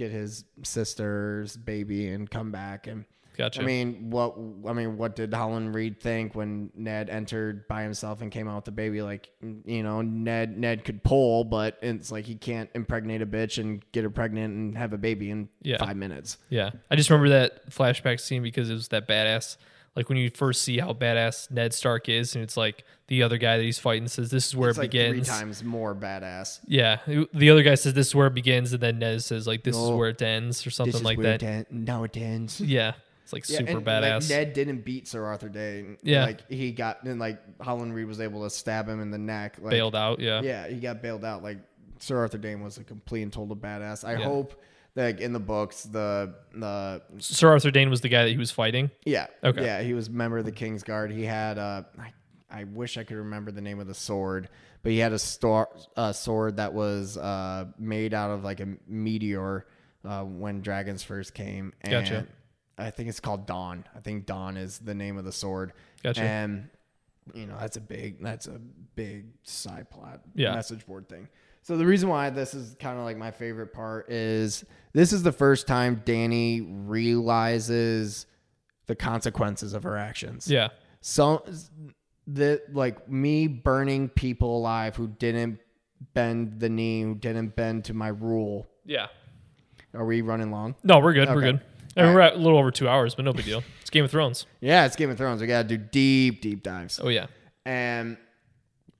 get his sister's baby and come back. And Gotcha. I mean, what I mean, what did Howland Reed think when Ned entered by himself and came out with the baby? Like, you know, Ned Ned could pull, but it's like he can't impregnate a bitch and get her pregnant and have a baby in Yeah. five minutes. Yeah, I just remember that flashback scene because it was that badass like when you first see how badass Ned Stark is, and it's like the other guy that he's fighting says this is where It's it like begins. three times more badass. Yeah, the other guy says this is where it begins, and then Ned says like this is oh, where it ends or something like that. now it ends. yeah, it's like Yeah, super and, like, badass. Ned didn't beat Sir Arthur Day. Yeah. like he got and like Howland Reed was able to stab him in the neck. Like, bailed out. Yeah. Yeah, he got bailed out. Like Sir Arthur Dayne was a complete and total badass. I Yeah. hope like, in the books the the Sir Arthur Dayne was the guy that he was fighting. yeah Okay. yeah he was a member of the King's Guard. He had uh I, I wish I could remember the name of the sword, but he had a star a sword that was uh made out of like a meteor uh, when dragons first came. And Gotcha. I think it's called Dawn. I think Dawn is the name of the sword. Gotcha. And you know that's a big that's a big side plot Yeah. message board thing. So the reason why this is kind of like my favorite part is this is the first time Danny realizes the consequences of her actions. Yeah. So that like me burning people alive who didn't bend the knee, who didn't bend to my rule. Yeah. Are we running long? No, we're good. We're good. I mean, we're at a little over two hours, but no big deal. It's Game of Thrones. Yeah, it's Game of Thrones. We gotta do deep, deep dives. Oh yeah. and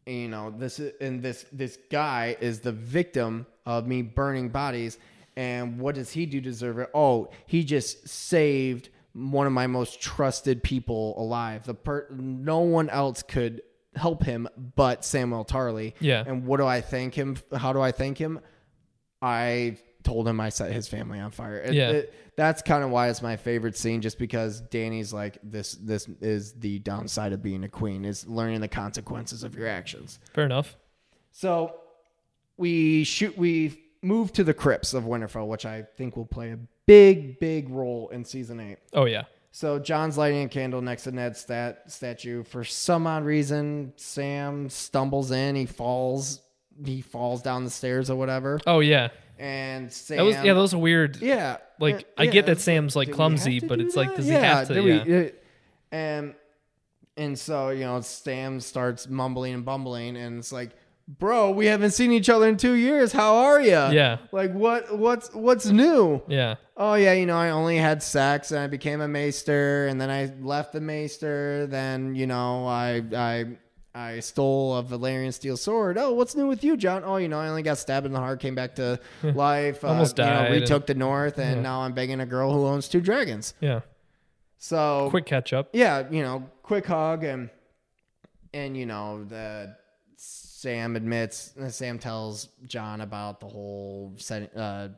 you know this is and this this guy is the victim of me burning bodies and what does he do to deserve it oh he just saved one of my most trusted people alive the per no one else could help him but samuel tarly Yeah. and what do i thank him how do i thank him i told him i set his family on fire It- Yeah. it- that's kind of why it's my favorite scene just because danny's like this this is the downside of being a queen is learning the consequences of your actions Fair enough. so we shoot we move to the crypts of winterfell which i think will play a big big role in season 8 Oh yeah. so jon's lighting a candle next to ned's stat- statue for some odd reason sam stumbles in he falls he falls down the stairs or whatever Oh yeah. and sam That was yeah. That was a weird. yeah. Like yeah, I get that. Sam's like clumsy, but it's like that? does he have to? we- yeah. And and so you know, Sam starts mumbling and bumbling, and it's like, bro, we haven't seen each other in two years. How are you? Yeah. Like what? What's what's new? Yeah. Oh yeah, you know, I only had sex and I became a maester, and then I left the maester. Then you know, I I. I stole a Valyrian steel sword. Oh, what's new with you, Jon? Oh, you know, I only got stabbed in the heart, came back to life. Almost uh, you know, died and- retook the north, and Yeah. now I'm begging a girl who owns two dragons. Yeah. So Quick catch up. yeah, you know, quick hug and and you know the Sam admits Sam tells Jon about the whole set, uh,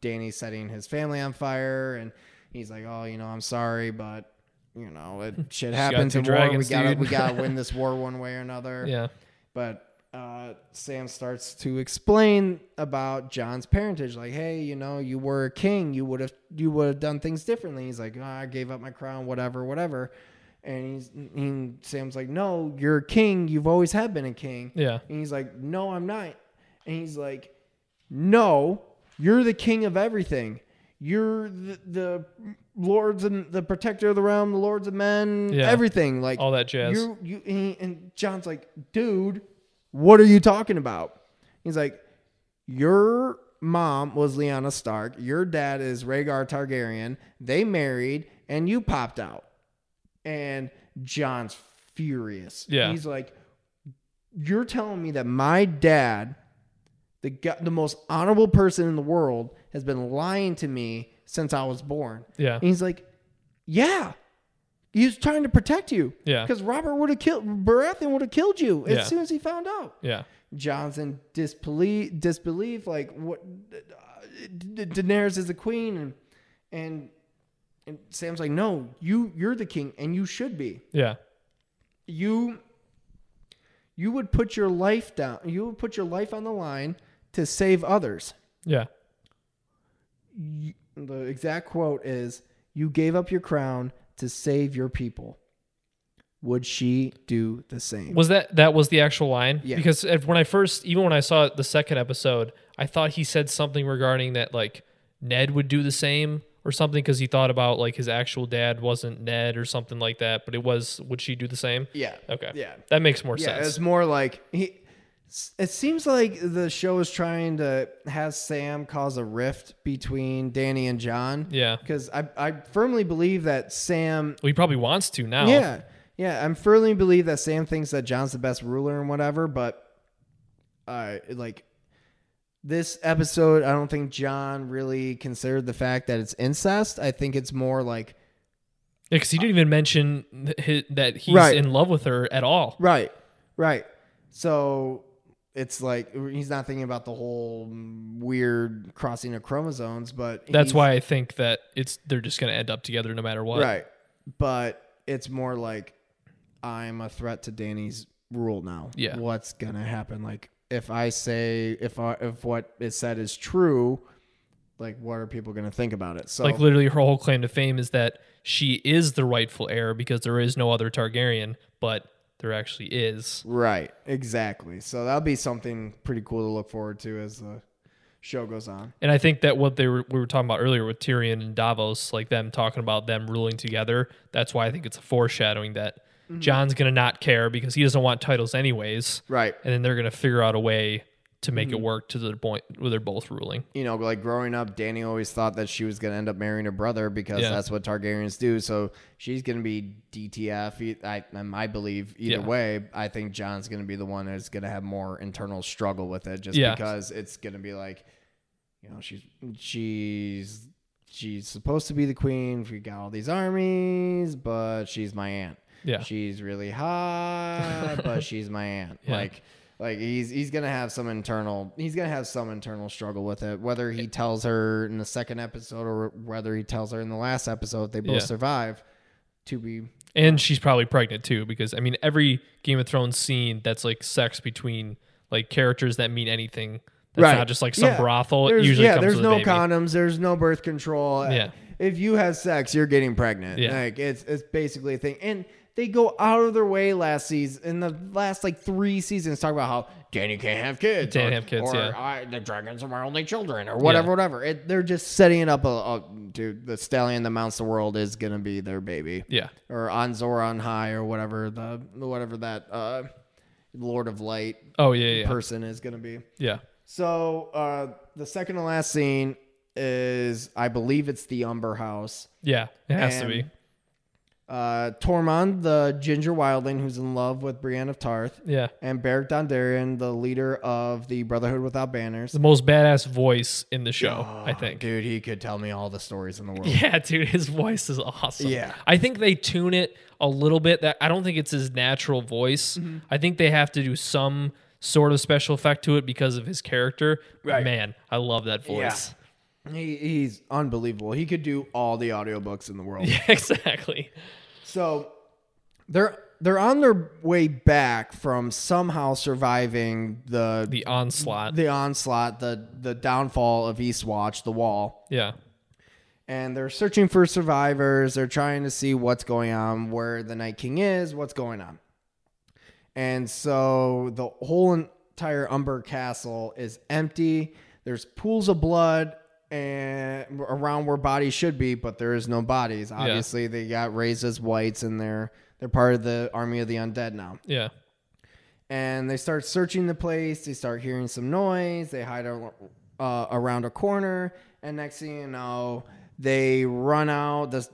Dany setting his family on fire, and he's like, oh, you know, I'm sorry, but you know, it shit happens in war. We dragons, gotta dude." we gotta win this war one way or another. Yeah. But uh, Sam starts to explain about Jon's parentage, like, "Hey, you know, you were a king. You would have you would have done things differently." He's like, oh, "I gave up my crown, whatever, whatever." And he's he, Sam's like, "No, you're a king. You've always have been a king." Yeah. And he's like, "No, I'm not." And he's like, "No, you're the king of everything. You're the, the lords and the protector of the realm, the lords of men, Yeah. everything. Like All that jazz. you, you, and, he- and Jon's like, dude, what are you talking about? He's like, your mom was Lyanna Stark. Your dad is Rhaegar Targaryen. They married, and you popped out. And Jon's furious. Yeah. He's like, you're telling me that my dad, the the most honorable person in the world, has been lying to me since I was born. Yeah. And he's like, yeah. He was trying to protect you. Yeah. Because Robert would have killed, Baratheon would have killed you as Yeah. soon as he found out. Yeah. Jon's in disbelief, disbelief like, what? Uh, da- Daenerys is a queen. And, and, and Sam's like, no, you, you're the king and you should be. Yeah. You, you would put your life down. You would put your life on the line to save others. Yeah. you- the exact quote is you gave up your crown to save your people would she do the same Was that that was the actual line? Yeah. Because if, when I first, even when I saw the second episode, I thought he said something regarding that like Ned would do the same or something because he thought about like his actual dad wasn't Ned or something like that. But it was would she do the same? yeah Okay. yeah That makes more yeah sense. it's more like he It seems like the show is trying to have Sam cause a rift between Dany and Jon. Yeah. Because I, I firmly believe that Sam Well, he probably wants to now. Yeah, yeah. I'm firmly believe that Sam thinks that Jon's the best ruler and whatever, but uh, like this episode, I don't think Jon really considered the fact that it's incest. I think it's more like Because he didn't even mention th- hi- that he's Right. in love with her at all. right, right. So it's like he's not thinking about the whole weird crossing of chromosomes, but That's why I think that it's they're just going to end up together no matter what. right. But it's more like I'm a threat to Dany's rule now. Yeah. What's gonna happen? Like if I say if I, if what is said is true, like what are people gonna think about it? So Like literally, her whole claim to fame is that she is the rightful heir because there is no other Targaryen, but there actually is. right, exactly. So that'll be something pretty cool to look forward to as the show goes on. And I think that what they were we were talking about earlier with Tyrion and Davos, like them talking about them ruling together, that's why I think it's a foreshadowing that Mm-hmm. Jon's gonna not care because he doesn't want titles anyways, Right. and then they're gonna figure out a way to make Mm-hmm. it work to the point where they're both ruling. you know, like growing up, Dany always thought that she was going to end up marrying her brother because Yeah. that's what Targaryens do. So she's going to be DTF. I, I believe either Yeah. way. I think Jon's going to be the one that's going to have more internal struggle with it, just Yeah. because it's going to be like, you know, she's she's she's supposed to be the queen. We got all these armies, but she's my aunt. Yeah. She's really hot, but she's my aunt. Yeah. Like like he's he's gonna have some internal he's gonna have some internal struggle with it. Whether he tells her in the second episode or whether he tells her in the last episode, they both Yeah. survive. To be And she's probably pregnant too, because I mean, every Game of Thrones scene that's like sex between like characters that mean anything. That's Right. not just like some Yeah. brothel. It there's, usually yeah, there's no condoms, there's no birth control. Yeah. If you have sex, you're getting pregnant. Yeah. Like it's it's basically a thing. And they go out of their way last season in the last like three seasons talk about how Dany can't have kids. Can't or, have kids, or yeah. I, the dragons are my only children or whatever, Yeah. whatever. It, they're just setting it up a, a dude, the stallion that mounts the world is gonna be their baby. Yeah. Or on on high or whatever the whatever that uh Lord of Light Oh yeah, yeah, person is gonna be. yeah. So uh, the second to last scene is, I believe it's the Umber House. Yeah, it has to be. Uh, Tormund, the ginger wildling who's in love with Brienne of Tarth, Yeah, and Beric Dondarrion, the leader of the Brotherhood Without Banners. the most badass voice in the show, I Oh, think. dude, he could tell me all the stories in the world. Yeah, dude, his voice is awesome. Yeah. I think they tune it a little bit. That I don't think it's his natural voice. Mm-hmm. I think they have to do some sort of special effect to it because of his character. Right. Man, I love that voice. He, he's unbelievable. He could do all the audiobooks in the world. Yeah, exactly. So they're they're on their way back from somehow surviving the The onslaught. the onslaught, the the downfall of Eastwatch, the wall. yeah. And they're searching for survivors. They're trying to see what's going on, where the Night King is, what's going on. And so the whole entire Umber Castle is empty. There's pools of blood and around where bodies should be, but there is no bodies. Obviously, they got raised as whites and they're they're part of the army of the undead now Yeah. and they start searching the place. They start hearing some noise. They hide ar- uh, around a corner, and next thing you know, they run out. The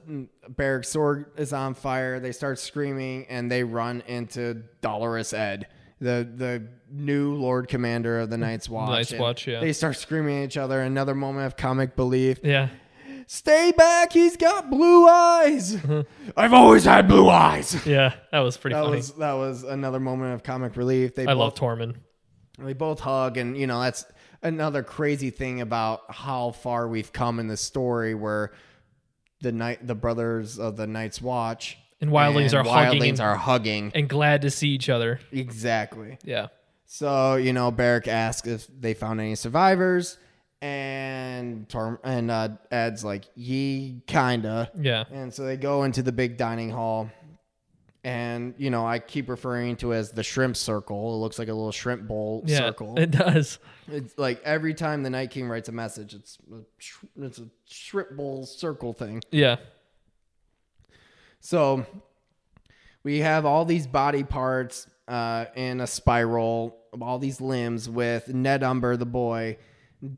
Beric sword is on fire. They start screaming, and they run into Dolorous Ed, the the new Lord Commander of the Night's Watch. Night's And Watch, yeah. They start screaming at each other. Another moment of comic belief. Yeah. Stay back! He's got blue eyes. I've always had blue eyes. Yeah. That was pretty That funny. was that was another moment of comic relief. They I both, love Tormund. they both hug, and you know that's another crazy thing about how far we've come in the story, where the night the brothers of the Night's Watch And wildlings and are wildlings and, are hugging. and glad to see each other. Exactly. Yeah. So you know, Beric asks if they found any survivors, and Torm and uh, Ed's like, "Ye kinda." Yeah. And so they go into the big dining hall. And, you know, I keep referring to it as the shrimp circle. It looks like a little shrimp bowl Yeah. circle. It does. It's like every time the Night King writes a message, it's a, sh- it's a shrimp bowl circle thing. Yeah. So we have all these body parts uh, in a spiral, of all these limbs with Ned Umber, the boy,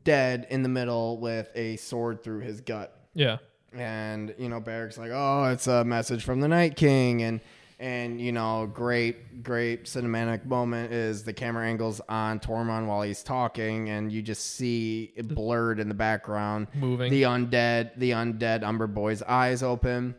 dead in the middle with a sword through his gut. Yeah. And you know, Beric's like, "Oh, it's a message from the Night King," and and you know, great, great cinematic moment is the camera angles on Tormund while he's talking, and you just see it blurred in the background, Moving. the undead, the undead Umber boy's eyes open.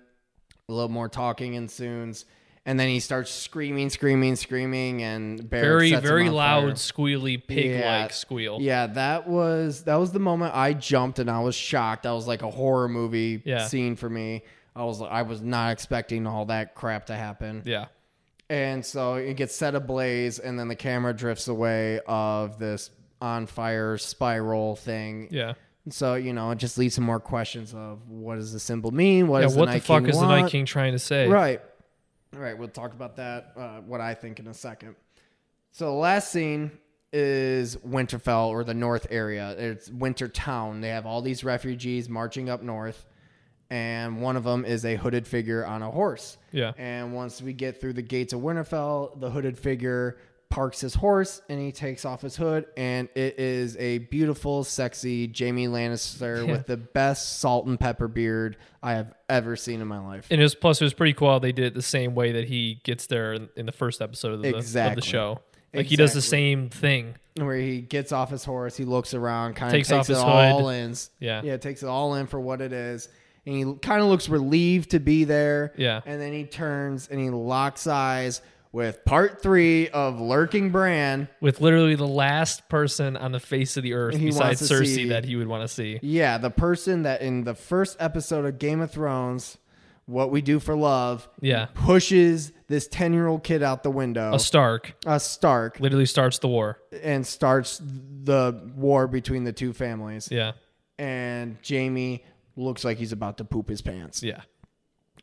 A little more talking ensues, and then he starts screaming, screaming, screaming, and Beric very, very loud, squealy, pig like Yeah. squeal. Yeah, that was that was the moment I jumped and I was shocked. That was like a horror movie Yeah. scene for me. I was I was not expecting all that crap to happen. Yeah. And so it gets set ablaze and then the camera drifts away of this on fire spiral thing. Yeah. So, you know, it just leads to more questions of what does the symbol mean? What Yeah. What the the fuck King is the Night? King trying to say? Right. Right. We'll talk about that, uh, what I think in a second. So the last scene is Winterfell or the North area. It's Winter Town. They have all these refugees marching up north, and one of them is a hooded figure on a horse. Yeah. And once we get through the gates of Winterfell, the hooded figure parks his horse and he takes off his hood, and it is a beautiful, sexy Jaime Lannister Yeah. with the best salt and pepper beard I have ever seen in my life. And it was plus it was pretty cool how they did it the same way that he gets there in, the first episode of the, of Exactly. the show. Like he does the same thing. where he gets off his horse, he looks around, kind of Takes off it his all hood. in. Yeah. yeah, takes it all in for what it is, and he kind of looks relieved to be there. Yeah. and then he turns and he locks eyes with part three of Lurking Bran. With literally the last person on the face of the earth He besides Cersei see- that he would want to see. Yeah, the person that in the first episode of Game of Thrones, What We Do for Love, Yeah. pushes this ten year old kid out the window, A Stark a Stark, literally starts the war. and starts the war between the two families. Yeah. and Jaime looks like he's about to poop his pants. Yeah.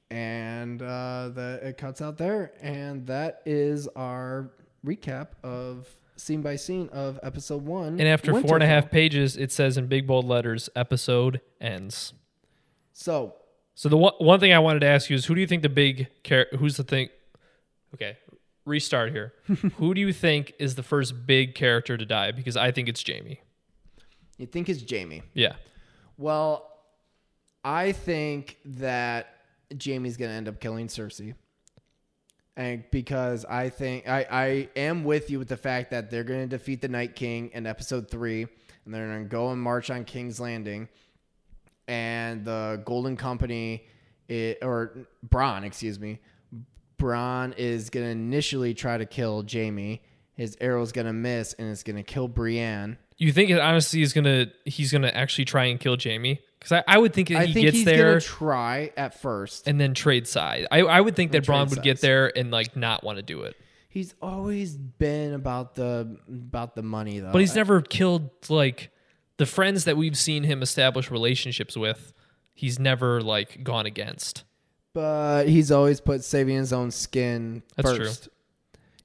And uh, the, it cuts out there, and that is our recap of scene by scene of episode one. And after four and a half pages, it says in big bold letters, episode ends. So So the one, one thing I wanted to ask you is who do you think the big char- who's the thing Okay, restart here. who do you think is the first big character to die because I think it's Jaime. you think it's Jaime? Yeah. Well, I think that Jaime's gonna end up killing Cersei. And because I think I, I am with you with the fact that they're gonna defeat the Night King in episode three, and they're gonna go and march on King's Landing, and the Golden Company, it, or Bronn, excuse me, Bronn is gonna initially try to kill Jaime. His arrow's gonna miss, and it's gonna kill Brienne. You think honestly is gonna he's gonna actually try and kill Jaime? Because I, I would think that I he think gets he's there gonna try at first. and then trade side. I, I would think that Bronn would get there and like not want to do it. He's always been about the about the money though. But he's never killed like the friends that we've seen him establish relationships with. He's never like gone against. but he's always put saving his own skin That's true.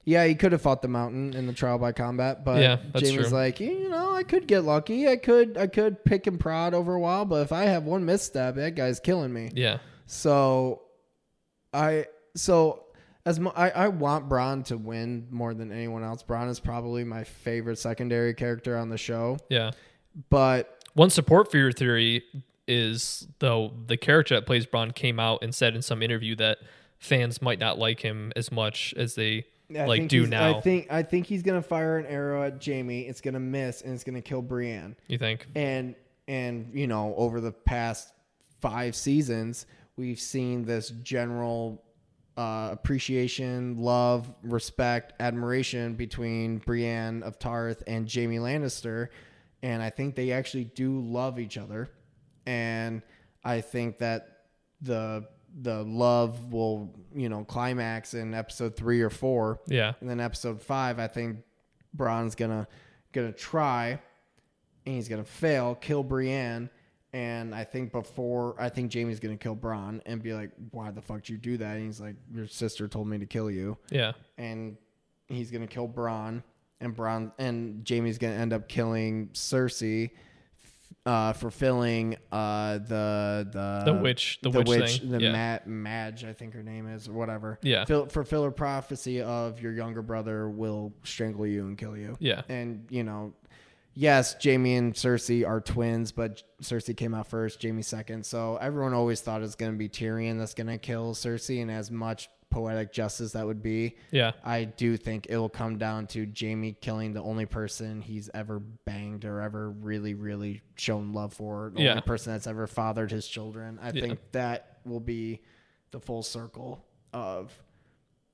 Yeah, he could have fought the mountain in the trial by combat, but Yeah, Jaime's true. like, you know, I could get lucky. I could I could pick and prod over a while, but if I have one misstep, that guy's killing me. Yeah. So I so as mu- I, I want Bronn to win more than anyone else. Bronn is probably my favorite secondary character on the show, Yeah. but One support for your theory is though the character that plays Bronn came out and said in some interview that fans might not like him as much as they I like do now. I think I think he's gonna fire an arrow at Jaime. It's gonna miss and it's gonna kill Brienne. you think? And and you know over the past five seasons, we've seen this general uh, appreciation, love, respect, admiration between Brienne of Tarth and Jaime Lannister, and I think they actually do love each other, and I think that the the love will you know climax in episode three or four. Yeah. And then episode five, I think Bronn's gonna gonna try, and he's gonna fail, kill Brienne, and I think before I think Jaime's gonna kill Bronn and be like, "Why the fuck did you do that?" And he's like, "Your sister told me to kill you," Yeah. and he's gonna kill Bronn, and Bronn and Jaime's gonna end up killing Cersei, uh, fulfilling uh, the the The witch- the witch thing. the Yeah. Ma- Madge, I think her name is, or whatever. Yeah. Ful- fulfill a prophecy of your younger brother will strangle you and kill you. Yeah. and you know, yes, Jaime and Cersei are twins, but Cersei came out first, Jaime second. So everyone always thought it's going to be Tyrion that's going to kill Cersei, and as much poetic justice that would be, Yeah. I do think it'll come down to Jaime killing the only person he's ever banged or ever really, really shown love for. The Yeah. only person that's ever fathered his children. I think that will be the full circle of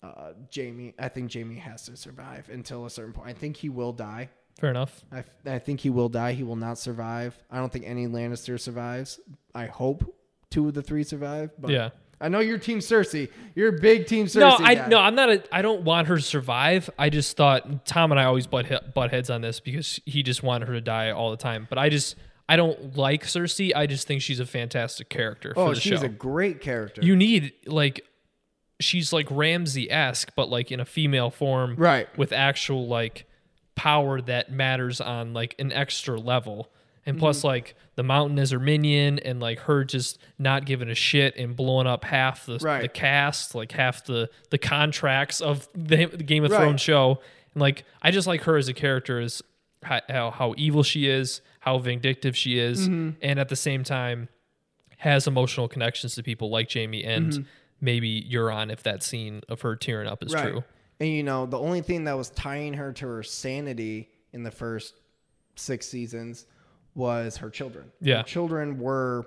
uh, Jaime. I think Jaime has to survive until a certain point. I think he will die. Fair enough. I, I think he will die. He will not survive. I don't think any Lannister survives. I hope two of the three survive. But Yeah. I know you're Team Cersei. You're a big Team Cersei. No, I guy. no, I'm not. A, I don't want her to survive. I just thought Tom and I always butt he- butt heads on this because he just wanted her to die all the time. But I just I don't like Cersei. I just think she's a fantastic character for Oh, the she's show. a great character. you need like she's like Ramsay esque, but like in a female form, Right. With actual like power that matters on like an extra level. And Mm-hmm. plus, like the mountain is her minion, and like her just not giving a shit and blowing up half the, Right. the cast, like half the the contracts of the, the Game of Right. Thrones show. And like, I just like her as a character, is how, how, evil she is, how vindictive she is, Mm-hmm. and at the same time has emotional connections to people like Jaime and maybe Euron if that scene of her tearing up is Mm-hmm. right. true. And you know, the only thing that was tying her to her sanity in the first six seasons was her children. Yeah. Her children were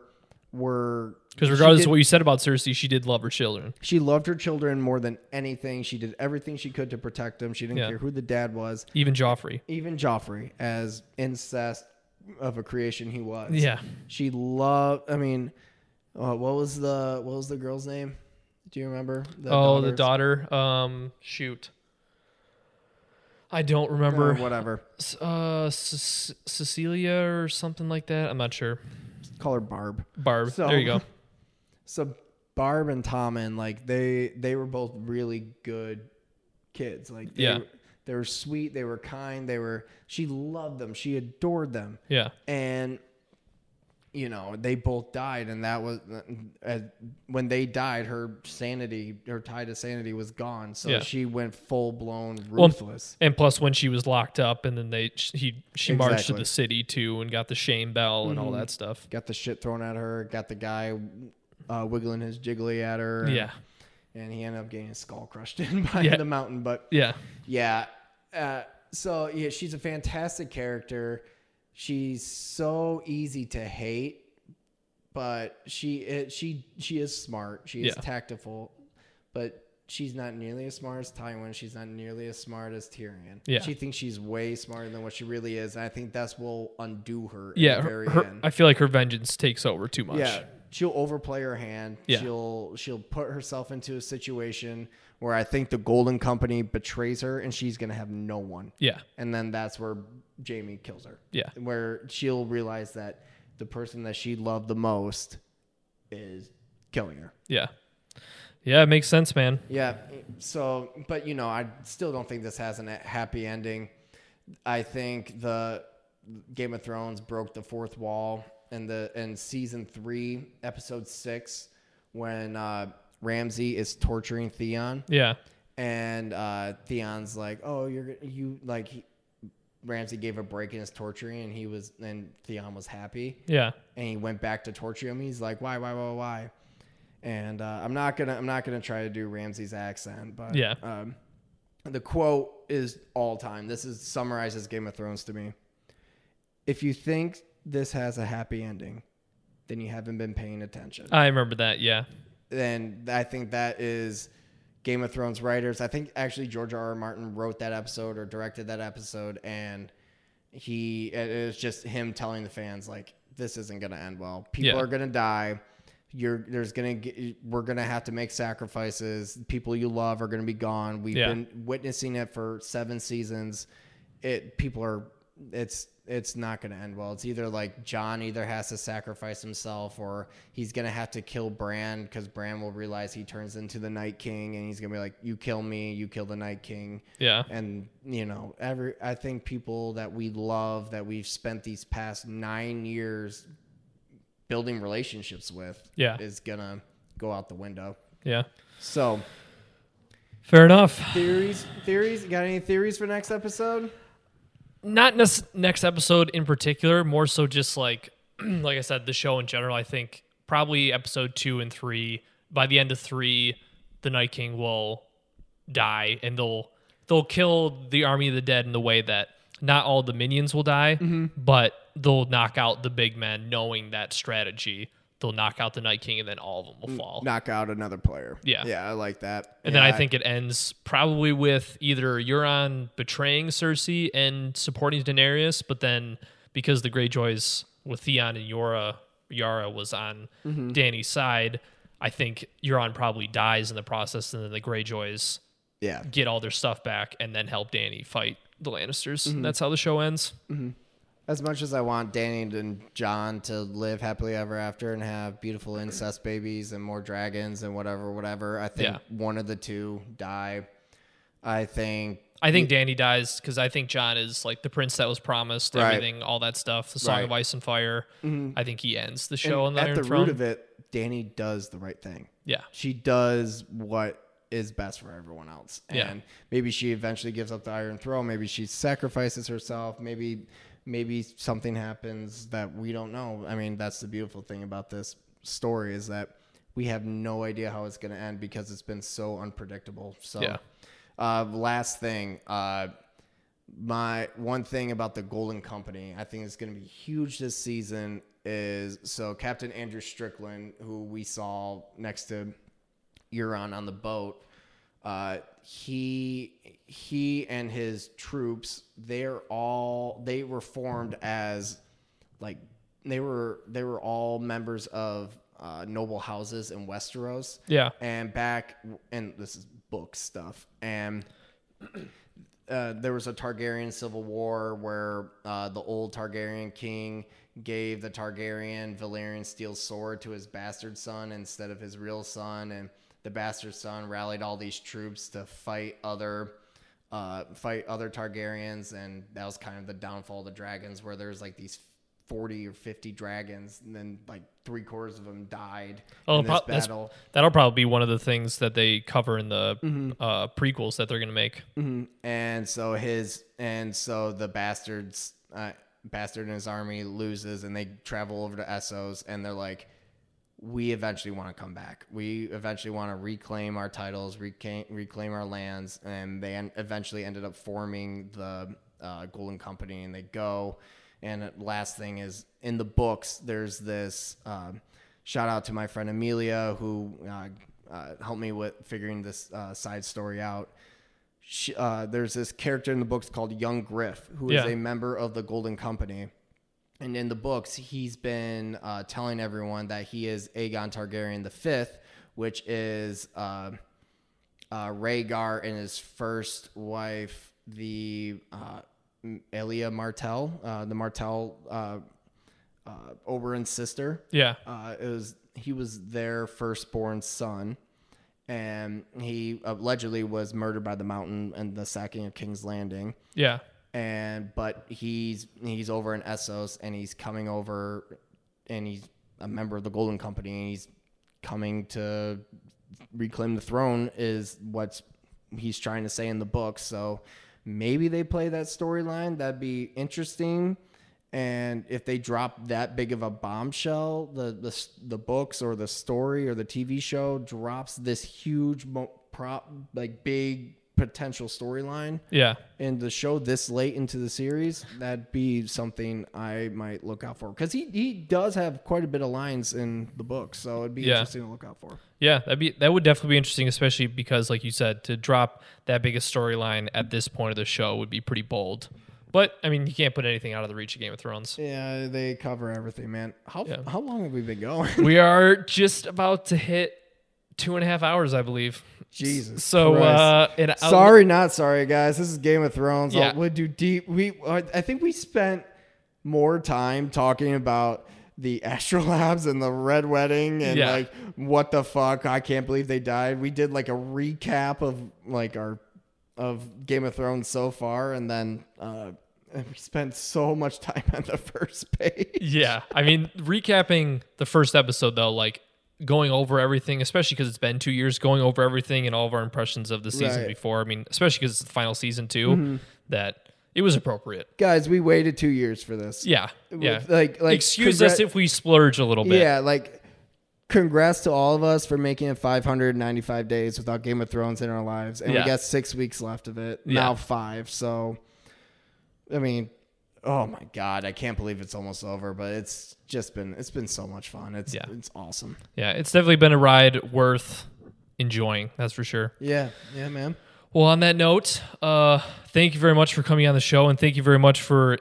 were Because regardless did- of what you said about Cersei, she did love her children. she loved her children more than anything. She did everything she could to protect them. She didn't Yeah. care who the dad was. Even Joffrey. Even Joffrey, as incest of a creation he was. Yeah. She loved. I mean, uh, what was the what was the girl's name? Do you remember? The oh, the daughter. Um, shoot. I don't or remember. whatever. Uh, C- Cecilia or something like that. I'm not sure. Call her Barb. Barb. So- there you go. So Barb and Tommen, like they they were both really good kids. Like they, Yeah. they were sweet, they were kind, they were she loved them, she adored them. Yeah. And you know, they both died and that was uh, when they died her sanity, her tie to sanity was gone. So Yeah. she went full blown Well, ruthless. And plus, when she was locked up, and then they he she marched to the city too, and got the shame bell and all that stuff. got the shit thrown at her, got the guy uh, wiggling his jiggly at her. and- Yeah. And he ended up getting his skull crushed in by Yeah. the mountain. But Yeah. yeah. Uh, so, yeah, she's a fantastic character. She's so easy to hate, but she it, she she is smart. She is Yeah. tactful, but she's not nearly as smart as Tywin. She's not nearly as smart as Tyrion. Yeah. She thinks she's way smarter than what she really is. And I think that's will undo her. Yeah. The Her, very her- end. I feel like her vengeance takes over too much. Yeah, she'll overplay her hand. Yeah. She'll she'll put herself into a situation where I think the Golden Company betrays her and she's gonna have no one. Yeah. And then that's where Jaime kills her. Yeah. Where she'll realize that the person that she loved the most is killing her. Yeah. Yeah. It makes sense, man. Yeah. So, but you know, I still don't think this has a happy ending. I think the Game of Thrones broke the fourth wall in the in season three, episode six, when uh, Ramsay is torturing Theon, Yeah. and uh, Theon's like, "Oh, you're you like." He, Ramsay gave a break in his torturing, and he was, and Theon was happy Yeah. and he went back to torture him. He's like, why, why, why, why? And uh, I'm not gonna, I'm not gonna try to do Ramsay's accent, but Yeah. um, the quote is all time. This is summarizes Game of Thrones to me. If you think this has a happy ending, then you haven't been paying attention. I remember that. Yeah. And I think that is Game of Thrones writers. I think actually George R. R. Martin wrote that episode or directed that episode, and he it was just him telling the fans like this isn't gonna end well. People Yeah. are gonna die. You're there's gonna we're gonna have to make sacrifices. People you love are gonna be gone. We've Yeah. been witnessing it for seven seasons. It people are it's it's not going to end well. It's either like Jon either has to sacrifice himself or he's going to have to kill Bran because Bran will realize he turns into the Night King and he's going to be like, "You kill me, you kill the Night King." Yeah. And you know, every I think people that we love that we've spent these past nine years building relationships with, Yeah. is gonna go out the window. Yeah. So Fair enough. theories, theories. Got any theories for next episode? Not this next episode in particular, more so just like like I said, the show in general. I think probably episode two and three. By the end of three, the Night King will die, and they'll they'll kill the army of the dead in the way that not all the minions will die, mm-hmm. but they'll knock out the big men, knowing that strategy. They'll knock out the Night King, and then all of them will fall. Knock out another player. Yeah. yeah, I like that. And then I Yeah, think it ends probably with either Euron betraying Cersei and supporting Daenerys, but then because the Greyjoys with Theon and Yara, Yara was on Mm-hmm. Dany's side, I think Euron probably dies in the process, and then the Greyjoys yeah, get all their stuff back and then help Dany fight the Lannisters. Mm-hmm. And that's how the show ends. As much as I want Dany and Jon to live happily ever after and have beautiful incest babies and more dragons and whatever, whatever, I think Yeah. one of the two die. I think I think Dany dies because I think Jon is like the prince that was promised, Right. everything, all that stuff, the Song Right. of Ice and Fire. Mm-hmm. I think he ends the and show on the at Iron the Throne. root of it, Dany does the right thing. yeah. She does what is best for everyone else. And Yeah. maybe she eventually gives up the Iron Throne. Maybe she sacrifices herself. Maybe maybe something happens that we don't know. I mean, that's the beautiful thing about this story is that we have no idea how it's going to end because it's been so unpredictable. So, Yeah. uh, last thing, uh, my one thing about the Golden Company, I think is going to be huge this season is so Captain Andrew Strickland, who we saw next to Euron on the boat, uh, he he and his troops, they're all they were formed as like they were they were all members of uh, noble houses in Westeros. Yeah. And back, and this is book stuff. And uh, there was a Targaryen civil war where uh, the old Targaryen king gave the Targaryen Valyrian steel sword to his bastard son instead of his real son, and the bastard son rallied all these troops to fight other. Uh, fight other Targaryens, and that was kind of the downfall of the dragons, where there's like these forty or fifty dragons, and then like three quarters of them died Oh, in this pro- battle. That'll probably be one of the things that they cover in the Mm-hmm. uh, prequels that they're going to make. and so his and so the bastards uh, bastard and his army loses and they travel over to essos and they're like we eventually want to come back we eventually want to reclaim our titles reclaim, reclaim our lands and they en- eventually ended up forming the uh, golden company and they go and last thing is in the books there's this um, shout out to my friend amelia who uh, uh, helped me with figuring this uh, side story out she, uh, there's this character in the books called Young Griff, who is Yeah. a member of the Golden Company. And in the books, he's been uh, telling everyone that he is Aegon Targaryen the Fifth, which is uh, uh, Rhaegar and his first wife, the uh, Elia Martell, uh, the Martell uh, uh, Oberyn's sister Yeah. uh, it was he was their firstborn son, and he allegedly was murdered by the Mountain and the sacking of King's Landing. Yeah. And but he's he's over in Essos, and he's coming over, and he's a member of the Golden Company, and he's coming to reclaim the throne. Is what he's trying to say in the book. So maybe they play that storyline. That'd be interesting. And if they drop that big of a bombshell, the the the books or the story or the TV show drops this huge prop like big potential storyline Yeah. and the show this late into the series, that'd be something I might look out for because he he does have quite a bit of lines in the book, so it'd be Yeah. interesting to look out for. Yeah, that'd be that would definitely be interesting, especially because, like you said, to drop that biggest storyline at this point of the show would be pretty bold. But I mean, you can't put anything out of the reach of Game of Thrones. Yeah, they cover everything, man. How Yeah. how long have we been going? we are just about to hit two and a half hours, I believe. Jesus. So, uh, and sorry, not sorry, guys. This is Game of Thrones. Yeah. We'll do deep. We I I think we spent more time talking about the astrolabes and the red wedding and Yeah. like what the fuck I can't believe they died. We did like a recap of like our of Game of Thrones so far, and then uh, and we spent so much time on the first page. Yeah, I mean, recapping the first episode though, like going over everything, especially because it's been two years, going over everything and all of our impressions of the season Right. Mm-hmm. before. I mean, especially because it's the final season too, that it was appropriate. Guys, we waited two years for this. Yeah, yeah. Like like Excuse congra- us if we splurge a little bit. Yeah, like congrats to all of us for making it 595 days without Game of Thrones in our lives, and Yeah. we got six weeks left of it. Yeah. Now five. So, I mean, oh my god, I can't believe it's almost over. But it's just been it's been so much fun. It's Yeah. it's awesome. yeah. It's definitely been a ride worth enjoying. That's for sure. Yeah, yeah, man. Well, on that note, uh, thank you very much for coming on the show, and thank you very much for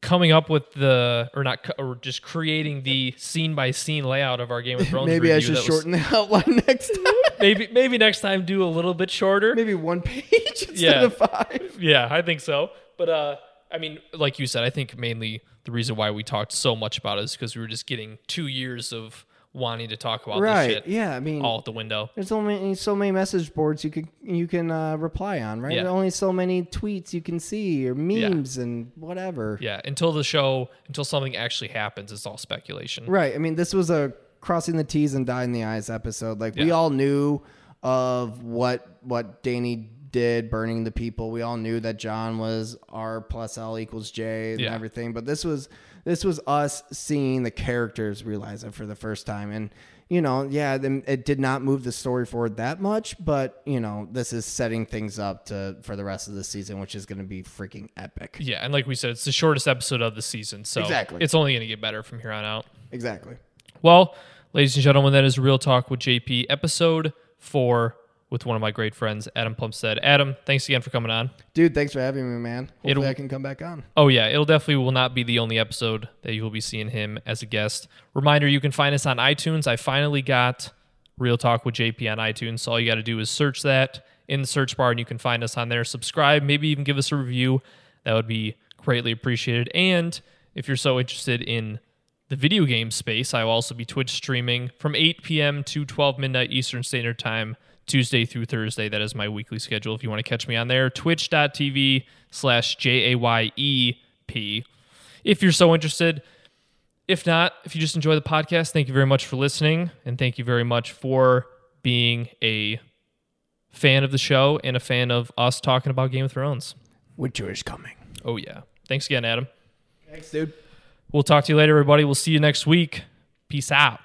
coming up with the or not or just creating the scene by scene layout of our Game of Thrones. Maybe I should was- shorten the outline next time. maybe maybe next time do a little bit shorter. Maybe one page instead Yeah. of five. Yeah, I think so. But uh, I mean, like you said, I think mainly the reason why we talked so much about it is because we were just getting two years of wanting to talk about Right. this shit Yeah. I mean, all at the window. There's only so many message boards you can you can uh, reply on, right? Yeah. There's only so many tweets you can see or memes and whatever. Yeah, until the show, until something actually happens, it's all speculation. Right. I mean, this was a crossing the T's and dotting the I's episode. Like we all knew of what what Dany did, burning the people. We all knew that Jon was R plus L equals J and Yeah. everything. But this was this was us seeing the characters realize it for the first time. And you know, yeah, it did not move the story forward that much, but you know, this is setting things up to for the rest of the season, which is going to be freaking epic. Yeah, and like we said, it's the shortest episode of the season, so Exactly. it's only going to get better from here on out. Exactly. Well, ladies and gentlemen, that is Real Talk with JP, episode four, with one of my great friends, Adam Plumstead. Adam, thanks again for coming on. Dude, thanks for having me, man. Hopefully It'll- I can come back on. Oh yeah, it'll definitely will not be the only episode that you will be seeing him as a guest. Reminder, you can find us on iTunes. I finally got Real Talk with JP on iTunes. So all you got to do is search that in the search bar and you can find us on there. Subscribe, maybe even give us a review. That would be greatly appreciated. And if you're so interested in the video game space, I will also be Twitch streaming from 8 p.m. to 12 midnight Eastern Standard Time, Tuesday through Thursday. That is my weekly schedule. If you want to catch me on there, twitch.tv slash J A Y E P. If you're so interested, if not, if you just enjoy the podcast, thank you very much for listening. And thank you very much for being a fan of the show and a fan of us talking about Game of Thrones. Winter is coming. Oh, yeah. Thanks again, Adam. Thanks, dude. We'll talk to you later, everybody. We'll see you next week. Peace out.